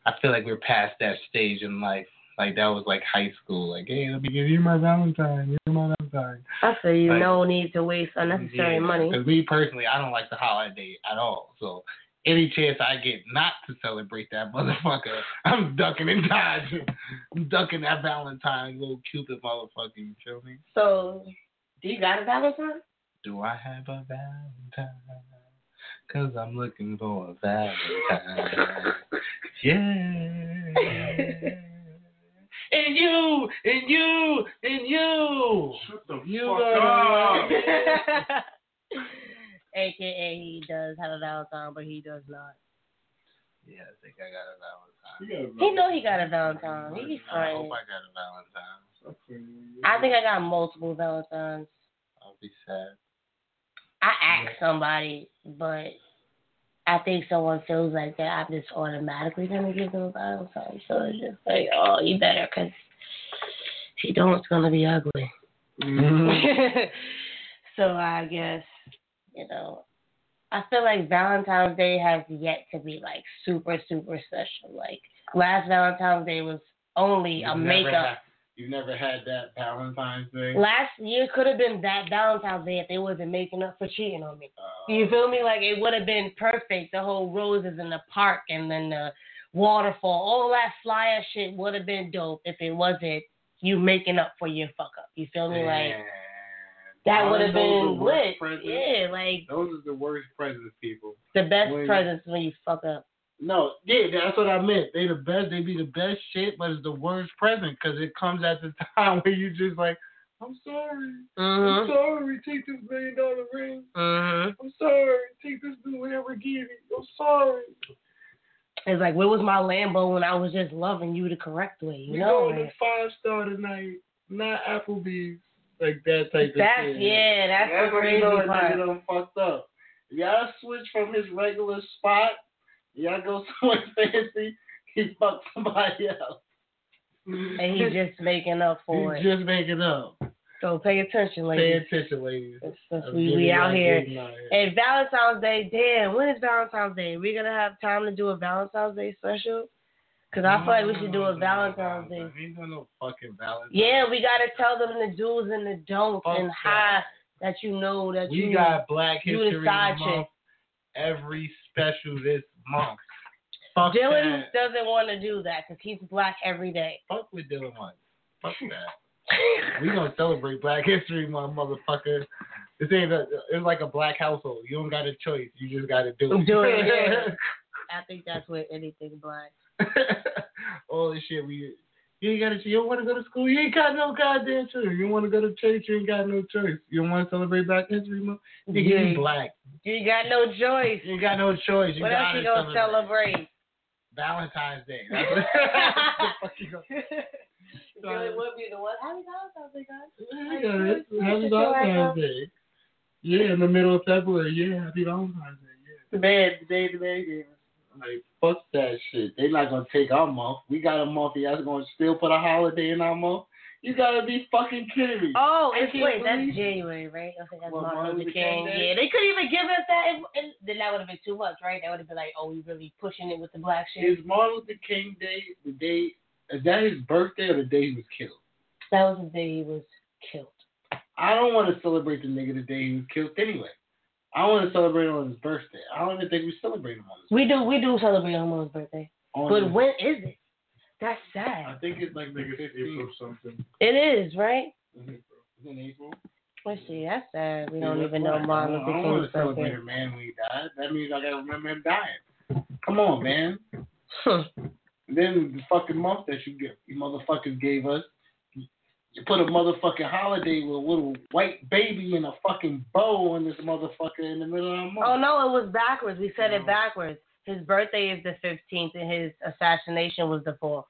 I feel like we're past that stage in life. Like that was like high school. Like hey, let me give you my Valentine. You're my Valentine. I feel you. Like- no need to waste unnecessary money. Because me personally, I don't like the holiday at all. So any chance I get not to celebrate that motherfucker, I'm ducking and dodging. I'm ducking that Valentine little Cupid motherfucker. You feel me? So, do you got a Valentine? Do I have a Valentine? Cause I'm looking for a Valentine. Yeah. And you, and you, and you. Shut the You fuck up. AKA, he does have a Valentine, but he does not. Yeah, I think I got a Valentine. You He know he got a Valentine. He be I hope I got a Valentine. I think I got multiple Valentines. I'll be sad. I asked somebody, but I think someone feels like that I'm just automatically gonna give them a Valentine. So it's just like, oh, you better, cause if you don't, it's gonna be ugly. Mm-hmm. so I guess you know, I feel like Valentine's Day has yet to be like super super special. Like last Valentine's Day was only a You've makeup. You've never had that Valentine's Day? Last year could have been that Valentine's Day if they wasn't making up for cheating on me. Uh, You feel me? Like it would have been perfect. The whole roses in the park and then the waterfall, all that fly ass shit would have been dope if it wasn't you making up for your fuck up. You feel me? Like that would have been lit. presents? Yeah, like Those are the worst presents, people. the best When- presents when you fuck up. No, yeah, that's what I meant. They the best. They be the best shit, but it's the worst present because it comes at the time where you just like, I'm sorry, I'm Mhm. sorry, take this million dollar ring. Mhm. I'm sorry, take this new Lamborghini. I'm sorry. It's like where was my Lambo when I was just loving you the correct way? You We know. going to five star tonight, not Applebee's, like that type That's of shit. yeah. That's the when crazy you know a part. fucked up. Y'all switch from his regular spot. Y'all go somewhere fancy. He fucked somebody else. And he's just making up for He's it. just making up. So pay attention, ladies. Pay attention, ladies. It's just I'm we, we out here. good. And Valentine's Day, damn, when is Valentine's Day? We gonna have time to do a Valentine's Day special? Cause I feel like we should do a Valentine's Day. Ain't got no fucking Valentine's. Yeah, we gotta tell them the do's and the don'ts Fuck and that. how that you know that We you got Black History Month every special this month. Fuck Dylan that. doesn't want to do that because he's black every day. Fuck with Dylan once. Fuck that. We gonna celebrate Black History Month, motherfucker. This ain't a. It's like a black household. You don't got a choice. You just got to do it. Do it, yeah. I think that's with anything black. All this shit we. You ain't got to. You don't want to go to school. You ain't got no goddamn choice. You want to go to church. You ain't got no choice. You don't want to celebrate Black History Month. You, you black. You got no choice. You got no choice. You what else you gonna celebrate. celebrate? Valentine's Day. That's what, the fuck you gonna- Dylan would be the one. Happy Valentine's Day, guys. Yeah, Happy Happy Valentine's Day. Yeah, in the middle of February. Yeah, Happy Valentine's Day. Yeah. The man, the day, the man gave us. Like, fuck that shit. They not gonna take our month. We got a month. Y'all gonna still put a holiday in our month? You gotta be fucking kidding me. Oh, it's wait, that's January, right? I think that's What, Martin Luther King. Yeah, they couldn't even give us that, and, and then that would have been too much, right? That would have been like, oh, we really pushing it with the black shit. Is Martin Luther King Day the day? Is that his birthday or the day he was killed? That was the day he was killed. I don't want to celebrate the nigga the day he was killed anyway. I want to celebrate on his birthday. I don't even think we celebrate him on his birthday. We do, we do celebrate him on his birthday, on but his- when is it? That's sad. I think it's like the Nigga, it's 15th. April something. It is, right? It's in April. Let's see. That's sad. We Yeah, don't that's even know right. Martin I Luther don't, I don't want to celebrate birthday. a man when he died. That means I gotta remember him dying. Come on, man. Then the fucking month that you get, you motherfuckers gave us, you put a motherfucking holiday with a little white baby and a fucking bow on this motherfucker in the middle of the month. Oh no, it was backwards. We said it backwards. His birthday is the fifteenth, and his assassination was the fourth.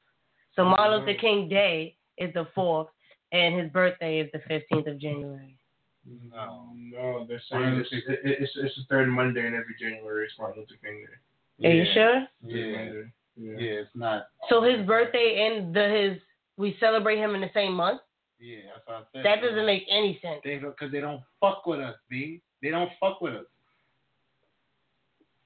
So Martin Luther King Day is the fourth, and his birthday is the fifteenth of January. No. Oh, no, they're saying it's, it, it's, it's the third Monday in every January. It's Martin Luther King Day. Are you sure? Yeah. Yeah. Yeah, it's not. So his birthday and the his we celebrate him in the same month. Yeah, that's what I said. That doesn't make any sense. They don't, cause they don't fuck with us, B. They don't fuck with us.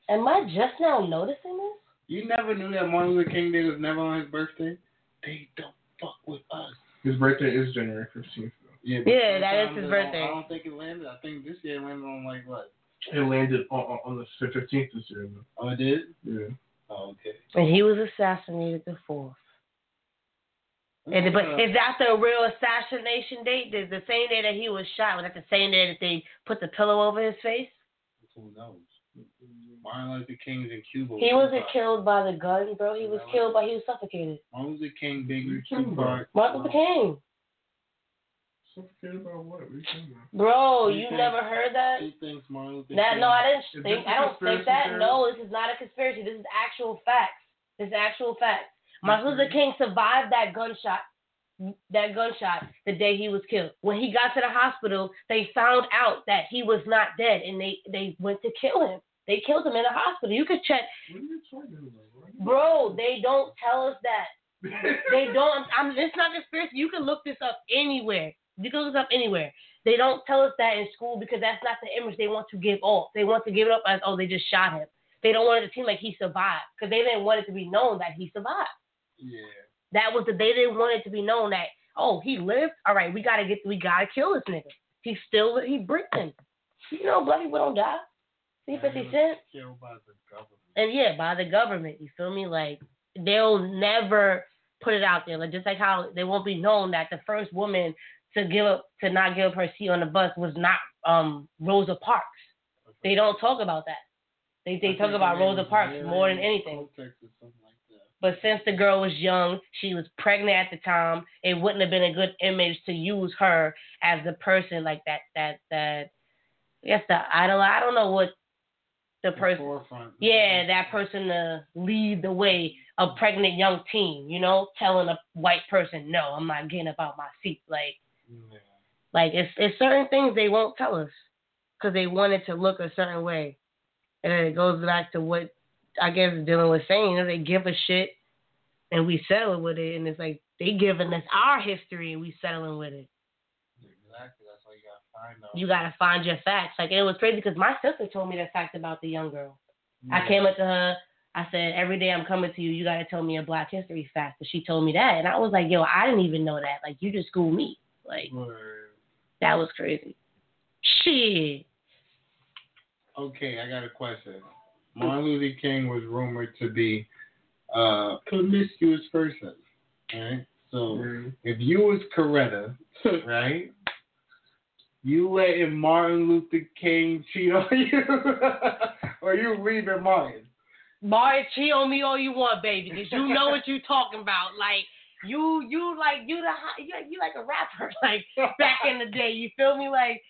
Am I just now noticing this? You never knew that Martin Luther King Day was never on his birthday. They don't fuck with us. His birthday is January 15th. Yeah, Yeah, that is his it don't- birthday. I don't think it landed. I think this year it landed on like what? It landed on, on, on the 15th this year. Though. Oh, it did. Yeah. Oh, okay. And he was assassinated the fourth. And but is that the real assassination date? Is the same day that he was shot? Was that the same day that they put the pillow over his face? who knows? Martin Luther King's in Cuba. He wasn't Tupac. killed by the gun, bro. He was killed by he was suffocated. Martin Luther King, Biggie, you talking Tupac. Martin Luther King, Suffocated about what? What are you bro. You thinks- never heard that? He thinks Martin Luther That King. no, I didn't think. this I a don't think that. theory? No, this is not a conspiracy. This is actual facts. This is actual facts. Martin Luther King survived that gunshot. That gunshot the day he was killed. When he got to the hospital, they found out that he was not dead, and they they went to kill him. They killed him in the hospital. You could check, What are you talking about? bro. They don't tell us that. They don't. I'm. It's not conspiracy. You can look this up anywhere. You can look this up anywhere. They don't tell us that in school because that's not the image they want to give off. They want to give it up as oh they just shot him. They don't want it to seem like he survived because they didn't want it to be known that he survived. Yeah. That was the they didn't want it to be known that oh he lived. All right, we gotta get we gotta kill this nigga. He's still he breathing. You know black people don't die. See fifty cent. Killed by the government. And yeah, by the government. You feel me? Like they'll never put it out there. Like just like how they won't be known that the first woman to give up to not give up her seat on the bus was not um Rosa Parks. They don't talk about that. They they talk about Rosa Parks more than anything. But since the girl was young, she was pregnant at the time, it wouldn't have been a good image to use her as the person like that that that I guess the idol I don't know what the person Forefront. yeah, that person to lead the way, a pregnant young teen, you know, telling a white person, no, I'm not getting up out my seat. Like, Yeah. like it's it's certain things they won't tell us because they want it to look a certain way, and then it goes back to what I guess Dylan was saying. You know, they give a shit, and we settle with it, and it's like they giving us our history, and we settling with it. Exactly. That's why you gotta find out. You gotta find your facts. Like it was crazy because my sister told me the fact about the young girl. I came up to her. I said, every day I'm coming to you, you got to tell me a Black History fact. And she told me that. And I was like, yo, I didn't even know that. Like, you just schooled me. Like, Word. that was crazy. Shit. Okay, I got a question. Martin Luther King was rumored to be a promiscuous person, right? So mm-hmm. if you was Coretta, right? You letting Martin Luther King cheat on you, or you leaving Martin? Martin, cheat on me all you want, baby, because you know what you talking about. Like, you, you like, you the, you, you like a rapper, like, back in the day. You feel me? Like,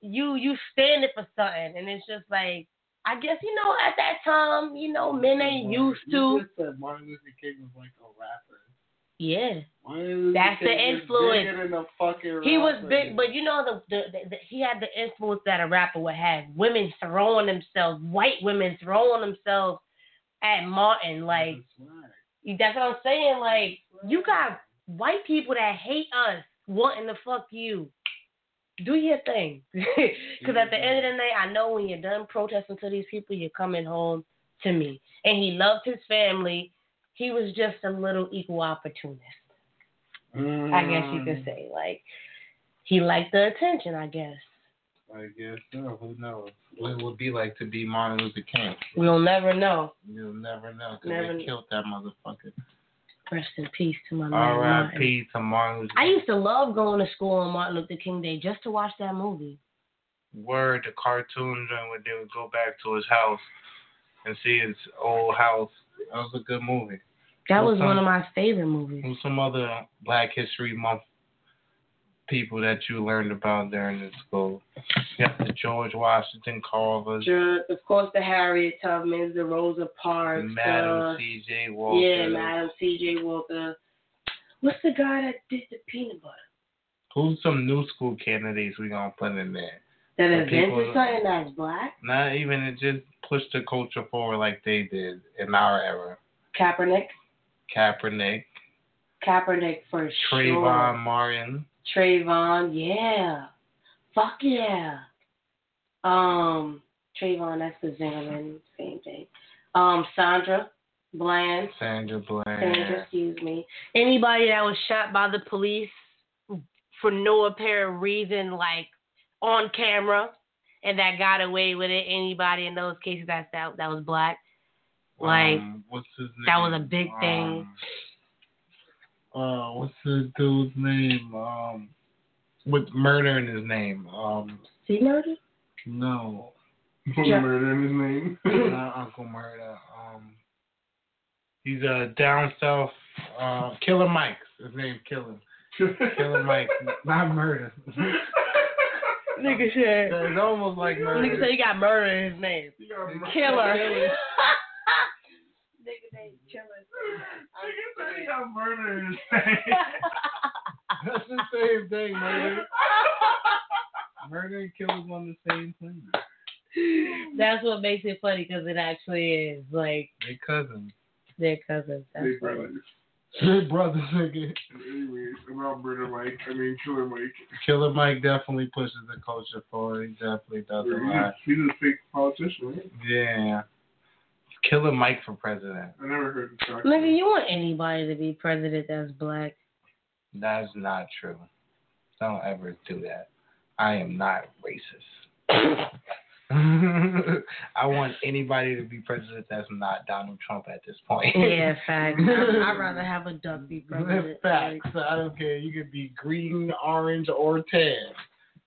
you, you standing for something. And it's just like, I guess, you know, at that time, you know, men ain't used You to. just said Martin Luther King was like a rapper. Yeah. That's the influence. than a fucking He was big, but you know the, the, the, the he had the influence that a rapper would have. Women throwing themselves, white women throwing themselves at Martin. Like That's right. that's what I'm saying. Like you got white people that hate us wanting to fuck you. Do your thing, because at the end of the day, I know when you're done protesting to these people, you're coming home to me. And he loved his family. He was just a little equal opportunist. I guess you Mm. could say. Like he liked the attention, I guess. I guess so. Who knows? What it would be like to be Martin Luther King? We'll never know. You'll never know because they killed that motherfucker. Rest in peace to my man. R.I.P. to Martin Luther I used to love going to school on Martin Luther King Day just to watch that movie. Word, the cartoon joint where they would go back to his house and see his old house. That was a good movie. That What's was one of my favorite movies. Some other Black History Month people that you learned about during the school? You got the George Washington Carvers, Sure, Of course, the Harriet Tubmans, the Rosa Parks, Madam uh, the, C.J. Walker. yeah, Madam C.J. Walker. What's the guy that did the peanut butter? Who's some new school candidates we gonna put in there? That invented something that's black? Not even it just pushed the culture forward like they did in our era. Kaepernick. Kaepernick, Kaepernick for Trayvon sure. Martin, Trayvon, yeah. Fuck yeah. Um, Trayvon, that's the Zimmerman, same thing. Um, Sandra Bland, Sandra Bland. Sandra, excuse me. Anybody that was shot by the police for no apparent reason, like on camera, and that got away with it. Anybody in those cases that that, that was black, like um, what's his name? that was a big thing. Uh, what's the dude's name? Um, with murder in his name. Um, he murdered. no, Yeah. Murder in his name. not Uncle Murder. Um, he's a down south. Uh, Killer Mike. His name Killer. Killer Mike, not murder. Nigga said. it's almost like murder. Nigga said he got murder in his name. Killer. Nigga named Killer. he got murder in his name. That's the same thing, murder. Murder and killer's on the same thing. That's what makes it funny because it actually is like They cousins. their cousins. That's Big funny. brothers. They brothers nigga. Anyways, about Murder Mike, I mean Killer Mike. Killer Mike definitely pushes the culture forward. He definitely does a lot. He's a fake politician, right? Yeah. Killer Mike for president. I never heard the story. Nigga, you want anybody to be president that's black? That's not true. Don't ever do that. I am not racist. I want anybody to be president that's not Donald Trump at this point. Yeah, facts. I'd rather have a duck be president. Facts. I don't care. You could be green, orange, or tan.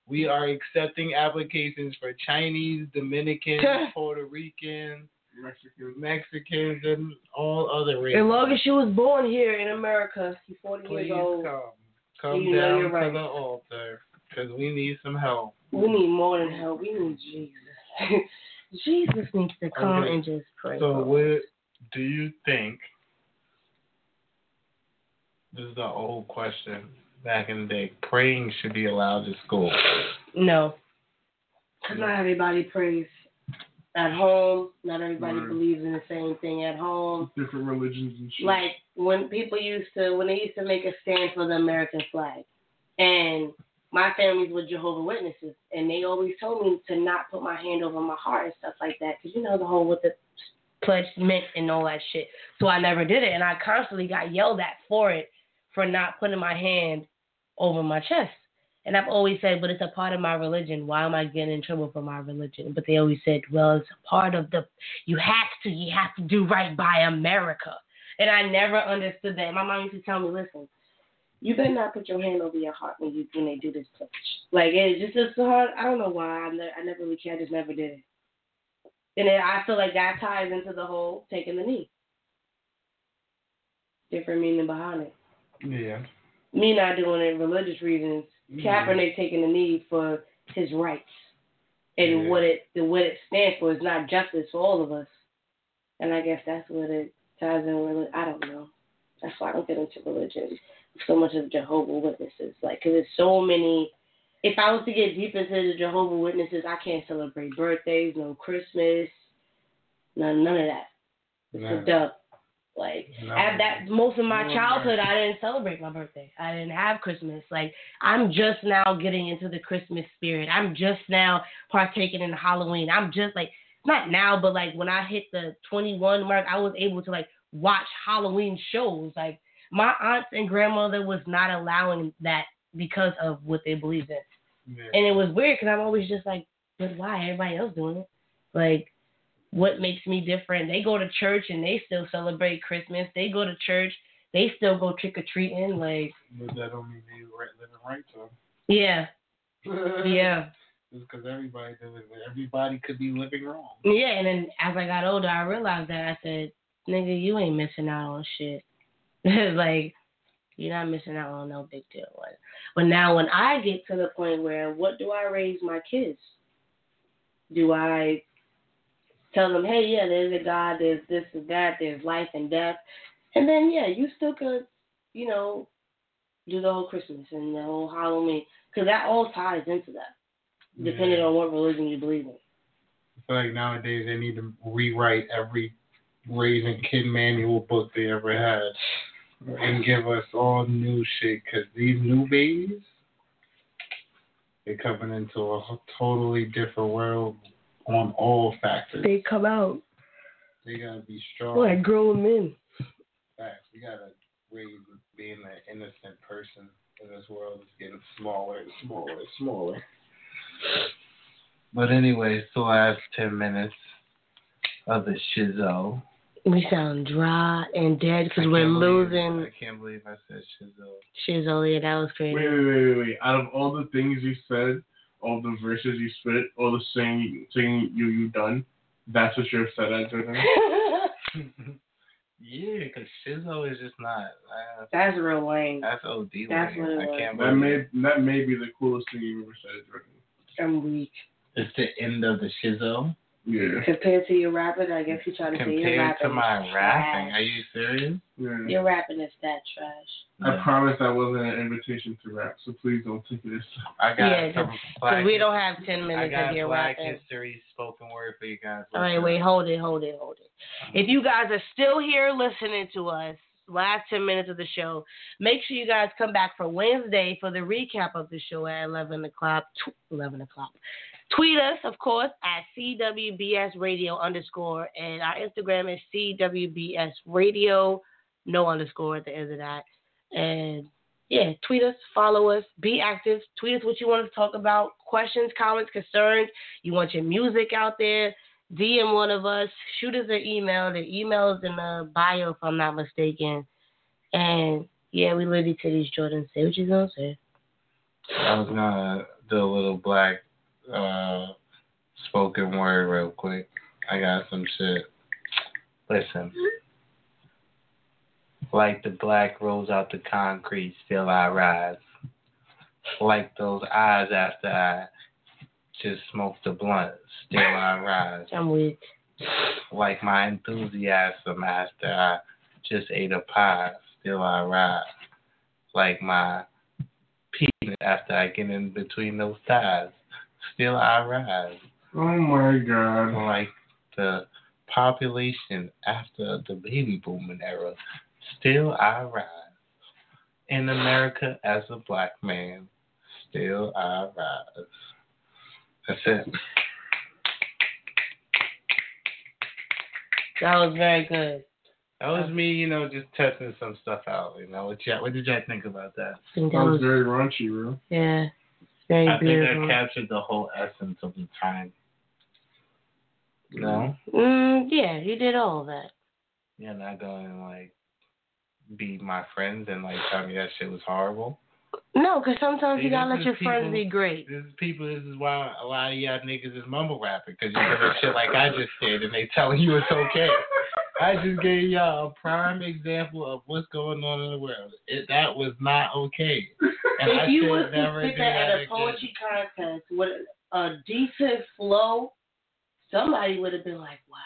We are accepting applications for Chinese, Dominican, Puerto Rican, Mexican. Mexicans, and all other races. As long as she was born here in America, she's 40 Please years old. come. Come You down you're right. to the altar because we need some help. We need more than help. We need Jesus. Jesus needs to come Okay. and just pray. So, what do you think? This is the old question back in the day. Praying should be allowed to school. No. Because not everybody prays at home. Not everybody Right. believes in the same thing at home. Different religions and shit. Like when people used to, when they used to make a stand for the American flag, and my family's with Jehovah Witnesses, and they always told me to not put my hand over my heart and stuff like that, because you know the whole what the pledge meant and all that shit. So I never did it, and I constantly got yelled at for it for not putting my hand over my chest. And I've always said, but it's a part of my religion. Why am I getting in trouble for my religion? But they always said, well, it's a part of the, you have to, you have to do right by America. And I never understood that. My mom used to tell me, listen, you better not put your hand over your heart when you when they do this pledge. Like it's just it's so hard. I don't know why. I, ne- I never really cared. I just never did it. And then I feel like that ties into the whole taking the knee. Different meaning behind it. Yeah. Me not doing it religious reasons. Mm-hmm. Kaepernick taking the knee for his rights and Yeah. what it the what it stands for is not justice for all of us. And I guess that's what it ties in with. I don't know. That's why I don't get into religion so much of Jehovah Witnesses. Like, cause there's so many. If I was to get deep into the Jehovah Witnesses, I can't celebrate birthdays, no Christmas, none none of that. It's No. a dub. Like No. at that most of my No, childhood. I didn't celebrate my birthday. I didn't have Christmas. Like I'm just now getting into the Christmas spirit. I'm just now partaking in Halloween. I'm just like not now, but like when I hit the 21 mark, I was able to like watch Halloween shows. Like my aunts and grandmother was not allowing that because of what they believed in. Yeah. And it was weird because I'm always just like, but why? Everybody else doing it. Like, what makes me different? They go to church and they still celebrate Christmas. They go to church. They still go trick or treating. Like, But that don't mean they right, living right to yeah, yeah, Just because everybody does it, everybody could be living wrong. yeah. And then as I got older, I realized that I said, nigga, you ain't missing out on shit. like, you're not missing out on no big deal. But now when I get to the point where, what do I raise my kids? Do I tell them, hey, yeah, there's a God, there's this and that, there's life and death, and then yeah, you still could, you know, do the whole Christmas and the whole Halloween, because that all ties into that, depending Yeah. on what religion you believe in. I feel like nowadays they need to rewrite every raising kid manual book they ever had and give us all new shit because these new babies, they're coming into a totally different world on all factors. They come out They gotta be strong. like grown men. Facts. We gotta raise being an innocent person in this world is getting smaller and smaller and smaller. But anyway, so last ten minutes of the shizzo. We sound dry and dead because we're believe- losing I can't believe I said shizzo. Shizzo. Yeah, that was Wait, crazy. wait, wait, wait, wait. Out of all the things you said, all the verses you spit, all the singing, singing you you done, that's what you're upset at, Jordan. yeah, because shizzo is just not. Uh, That's real lame. that's OD. That's lame. what I can't That believe may that may be the coolest thing you ever said, Jordan. I'm weak. it's the end of the shizzo. Yeah. Compared to your rapping, I guess you trying to say your Compared rapping to my is rapping, trash. are you serious? Yeah. Your rapping is that trash. I promise that wasn't an invitation to rap, so please don't take it as I got Yeah, some Because black we don't have 10 I minutes got of your rapping. Black rapping. History spoken word for you guys. All right, wait, hold it, hold it, hold it. Uh-huh. If you guys are still here listening to us, last 10 minutes of the show, make sure you guys come back for Wednesday for the recap of the show at 11 o'clock. 11 o'clock. Tweet us, of course, at CWBS Radio underscore, and our Instagram is CWBS Radio, no underscore at the end of that. And yeah, tweet us, follow us, be active. Tweet us what you want to talk about, questions, comments, concerns. You want your music out there. DM one of us. Shoot us an email. The email is in the bio, if I'm not mistaken. And yeah, we literally Jordan. Say what you gonna say. I was gonna do a little black uh, spoken word real quick. I got some shit. Listen. Like the black rose out the concrete, still I rise. Like those eyes after I just smoked a blunt, still I rise. I'm weak. Like my enthusiasm after I just ate a pie, still I rise. Like my penis after I get in between those thighs, still I rise. Oh my god. Like the population after the baby booming era, still I rise. In America as a black man, still I rise. That's it. That was very good. That was me, you know, just testing some stuff out. You know, what, y'all, what did y'all think about that? I think that That was was very raunchy, bro. yeah, very I think that captured the whole essence of the time. No, Mm, yeah, you did all of that. you're not going like be my friends and like tell me that shit was horrible. No, because sometimes you gotta let your friends be great. This is people. This is why a lot of y'all niggas is mumble rapping because you heard shit like I just did, and they telling you it's okay. I just gave y'all a prime example of what's going on in the world. It, that was not okay. And I if you said would never have do that at that a again. poetry contest with a decent flow, somebody would have been like, wow.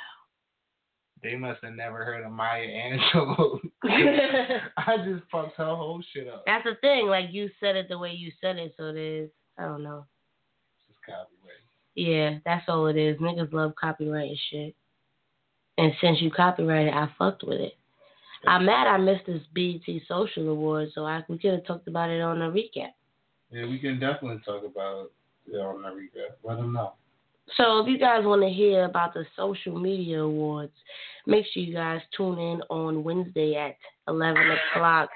They must have never heard of Maya Angelou. I just fucked her whole shit up. That's the thing. Like you said it the way you said it, so it is. I don't know. It's copyright. Yeah, that's all it is. Niggas love copyright and shit. And since you copyrighted, I fucked with it. I'm mad I missed this BET Social Award, so I we could have talked about it on the recap. Yeah, we can definitely talk about it on the recap. Let them know. So if you guys want to hear about the social media awards, make sure you guys tune in on Wednesday at 11 o'clock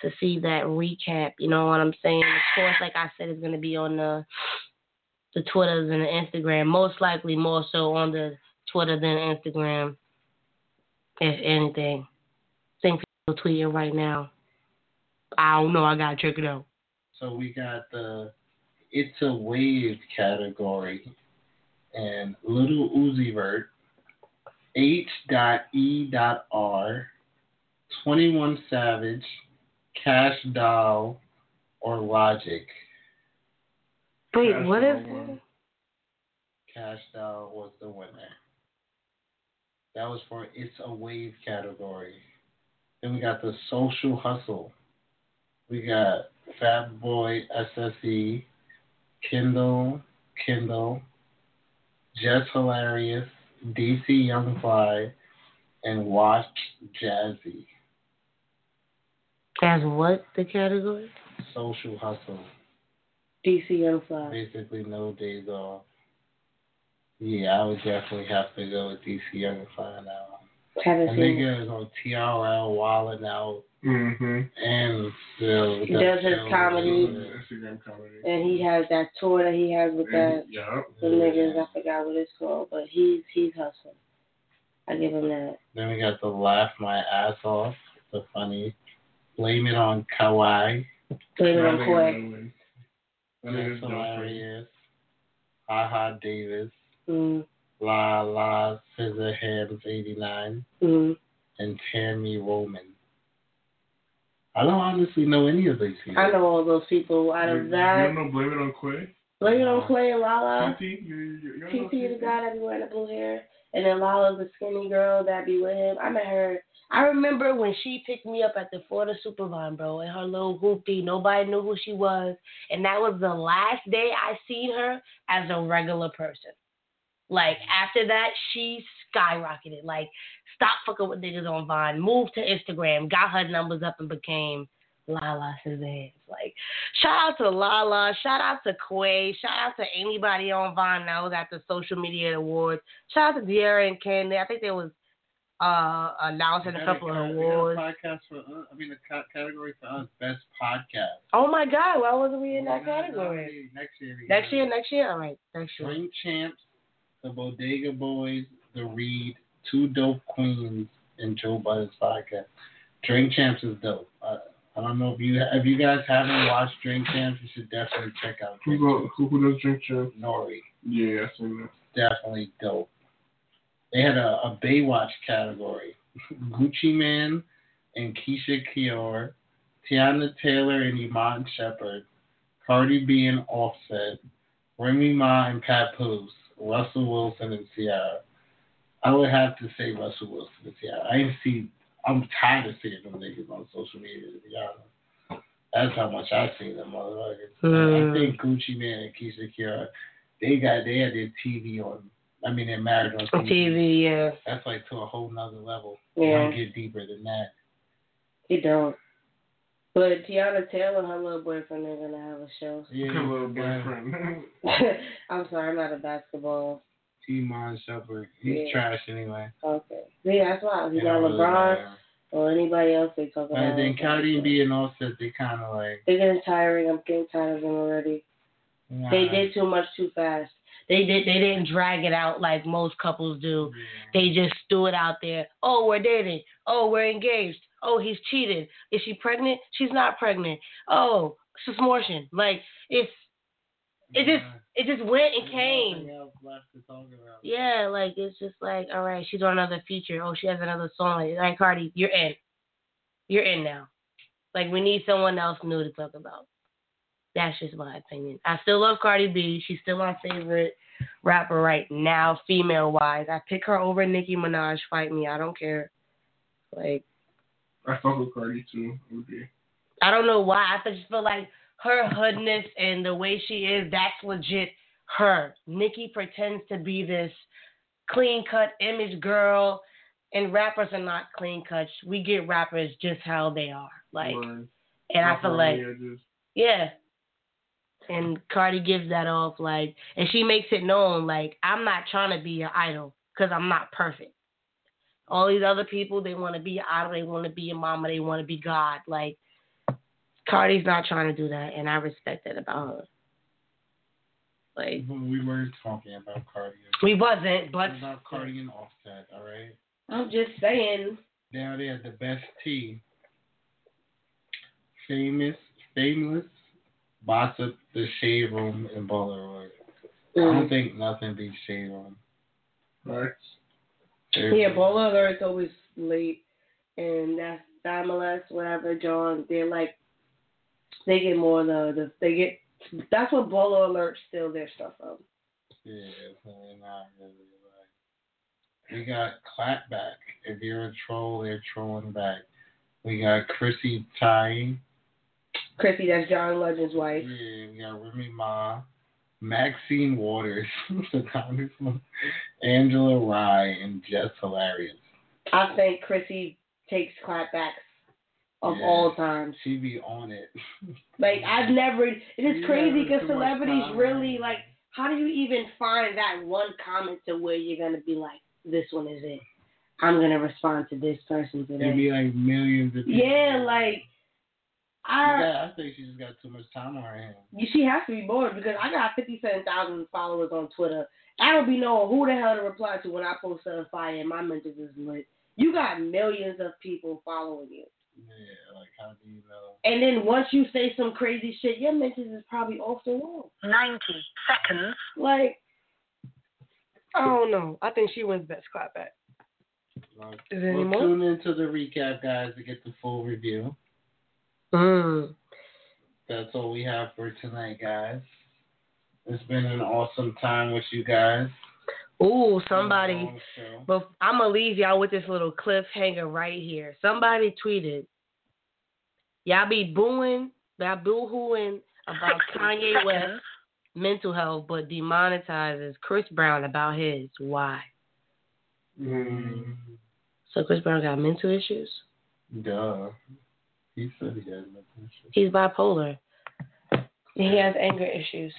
to see that recap. You know what I'm saying? Of course, like I said, it's going to be on the the Twitters and the Instagram. Most likely more so on the Twitter than Instagram, if anything. think people tweeting right now. I don't know. I got to check it out. So we got the It's a Wave category and Little Uzi Vert, H.E.R, 21 Savage, Cash Doll, or Logic. Wait, Cash what is Doll Cash Doll was the winner. That was for It's a Wave category. Then we got the Social Hustle. We got Fat Boy SSE, Kindle, Kindle, Jess Hilarious, DC Young Fly, and Watch Jazzy. That's what the category? Social Hustle. DC Young Fly. Basically, no days off. Yeah, I would definitely have to go with DC Young Fly now. Haven't A seen it. nigga is on TRL, wilding out, Mm-hmm. and still He does his comedy. Instagram comedy. And he has that tour that he has with that Yeah. the niggas. I forgot what it's called, but he's he's hustling. I give him that. Then we got the laugh my ass off, the funny, blame it on Kway, Blame it on That Koi. nigga- that that's hilarious. Ha ha Davis, Mm, La La Scissor Hands 89, mm. and Tammy Roman. I don't honestly know any of these people. I know all those people. Out You, of you that, don't know Blame It on Kway? Blame it on Clay and Lala. TT? You, you, you TT, the guy that be wearing the blue hair, and then Lala's the skinny girl that be with him. I met her. I remember when she picked me up at the Florida Supervine, bro, and her little hoopty. Nobody knew who she was, and that was the last day I seen her as a regular person. Like after that, she skyrocketed. Like stop fucking with niggas on Vine, moved to Instagram, got her numbers up, and became Lala Suzanne. Like shout out to Lala, shout out to Kway, shout out to anybody on Vine now at the social media awards. Shout out to De'Ara and Candy. I think there was uh, announcing a couple of awards. podcast for us. I mean, the category for us, best podcast. Oh my God, why wasn't we in that category? Next year. Next year, next year, all right, next year. Drink Champs, the Bodega Boys, the Read, Two Dope Queens, and Joe Budden's podcast. Drink Champs is dope. Uh, I don't know if you if you guys haven't watched Drink Champs, you should definitely check out Who, Drink go, Champs. who, who does drink champ? Nori. Yeah, I seen that. definitely dope. They had a, a Baywatch category. Gucci Mane and Keyshia Ka'oir, Teyana Taylor and Iman Shumpert, Cardi B and Offset, Remy Ma and Papoose, Russell Wilson and Ciara. I would have to say Russell Wilson and Ciara. I see. I'm tired of seeing them niggas on social media. To be honest, that's how much I see them motherfuckers. Hmm. I think Gucci Mane and Keyshia Kiora, they got they had their TV on. I mean, they're married on On TV, yeah, That's like to a whole nother level. Yeah. You don't get deeper than that. he don't. But Teyana Taylor, her little boyfriend, they're gonna have a show. Yeah, Her little boyfriend. I'm sorry, I'm not a basketball. Iman Shumpert, he's Yeah. trash anyway. Okay, see, that's why he And got really LeBron or anybody else they talk about. And then Cardi B and Offset, they kind of like. They're getting tiring. I'm getting tired of them already. Nah, They did too much too fast. They did. They didn't drag it out like most couples do. yeah. They just threw it out there. Oh, we're dating. Oh, we're engaged. Oh, he's cheated. Is she pregnant? She's not pregnant. Oh, she's susmortion. Like it's it just it just went and came. else left to talk about. Yeah, like it's just like, all right, she's on another feature. Oh, she has another song. Like Cardi, you're in. You're in now. Like we need someone else new to talk about. That's just my opinion. I still love Cardi B. She's still my favorite rapper right now, female wise. I pick her over Nicki Minaj. Fight me. I don't care. Like I fuck with Cardi too. Okay. I don't know why. I just feel like her hoodness and the way she is, that's legit her. Nicki pretends to be this clean cut image girl, and rappers are not clean cuts. We get rappers just how they are. Like, Word. and I feel like, edges. yeah. And Cardi gives that off, like, and she makes it known, like, I'm not trying to be your idol because I'm not perfect. All these other people, they want to be your idol, they want to be a mama, they want to be God. Like, Cardi's not trying to do that, and I respect that about her. Like, We were talking about Cardi. we wasn't, but about Cardi and Offset, all right? I'm just saying. Now they there, the best tea. Famous, Fameless, Bossip, The Shade Room, and Polaroid. I don't mm. think nothing beats Shade Room. Right. Yeah, Baller Alert's always late, and that's Dimeless, whatever, John. They're like, they get more of the, the they get. That's what Bola Alert steal their stuff from. Yeah, so they're not really like. We got Clapback. If you're a troll, they're trolling back. We got Chrissy Ty. Chrissy, that's John Legend's wife. Yeah, we got Remy Ma. Maxine Waters, Angela Rye, and Jess Hilarious. I think Chrissy takes clapbacks of Yeah. all time. She be on it. Like I've never. It is crazy because celebrities really like. How do you even find that one comment to where you're gonna be like, this one is it? I'm gonna respond to this person It'd be like millions of people. Yeah, like You I. got- I think she just got too much time on her hands. She has to be bored because I got 57,000 followers on Twitter. I don't be knowing who the hell to reply to when I post a fire and my mentions is lit. You got millions of people following you. Yeah, like how do you know? And then once you say some crazy shit, your mentions is probably off the wall. 90 seconds. Like, I don't know. I think she wins best clapback. Like, Is there any well, more? tune into the recap, guys, to get the full review. Mm. That's all we have for tonight, guys. It's been an awesome time with you guys. Ooh, somebody. But I'm gonna leave y'all with this little cliffhanger right here. Somebody tweeted, "Y'all be booing, y'all boo-hooing about Kanye West mental health, but demonetizes Chris Brown about his. Why? Mm, So Chris Brown got mental issues. duh. He said he had nothing. He's bipolar. He has anger issues,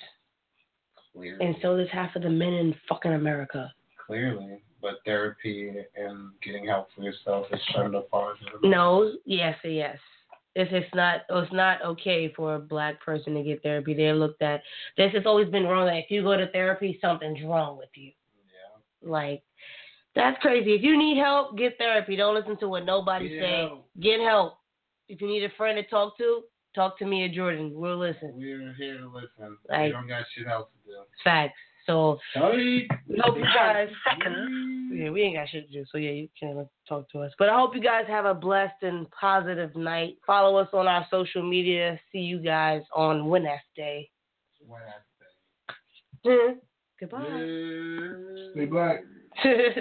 Clearly. and so does half of the men in fucking America. Clearly. but therapy and getting help for yourself is shunned upon. No, yes, yes. If it's not, oh, it's not okay for a black person to get therapy. They're looked at. This has always been wrong. That if you go to therapy, something's wrong with you. Yeah. Like, that's crazy. If you need help, get therapy. Don't listen to what nobody Get say. Get help. If you need a friend to talk to, talk to me or Jordan. We'll listen. We're here to listen. Like- we don't got shit else to do. Facts. So Sorry. we hope you guys. Yeah, we ain't got shit to do. So yeah, you can talk to us. But I hope you guys have a blessed and positive night. Follow us on our social media. See you guys on Wednesday. Wednesday. Goodbye. Stay black.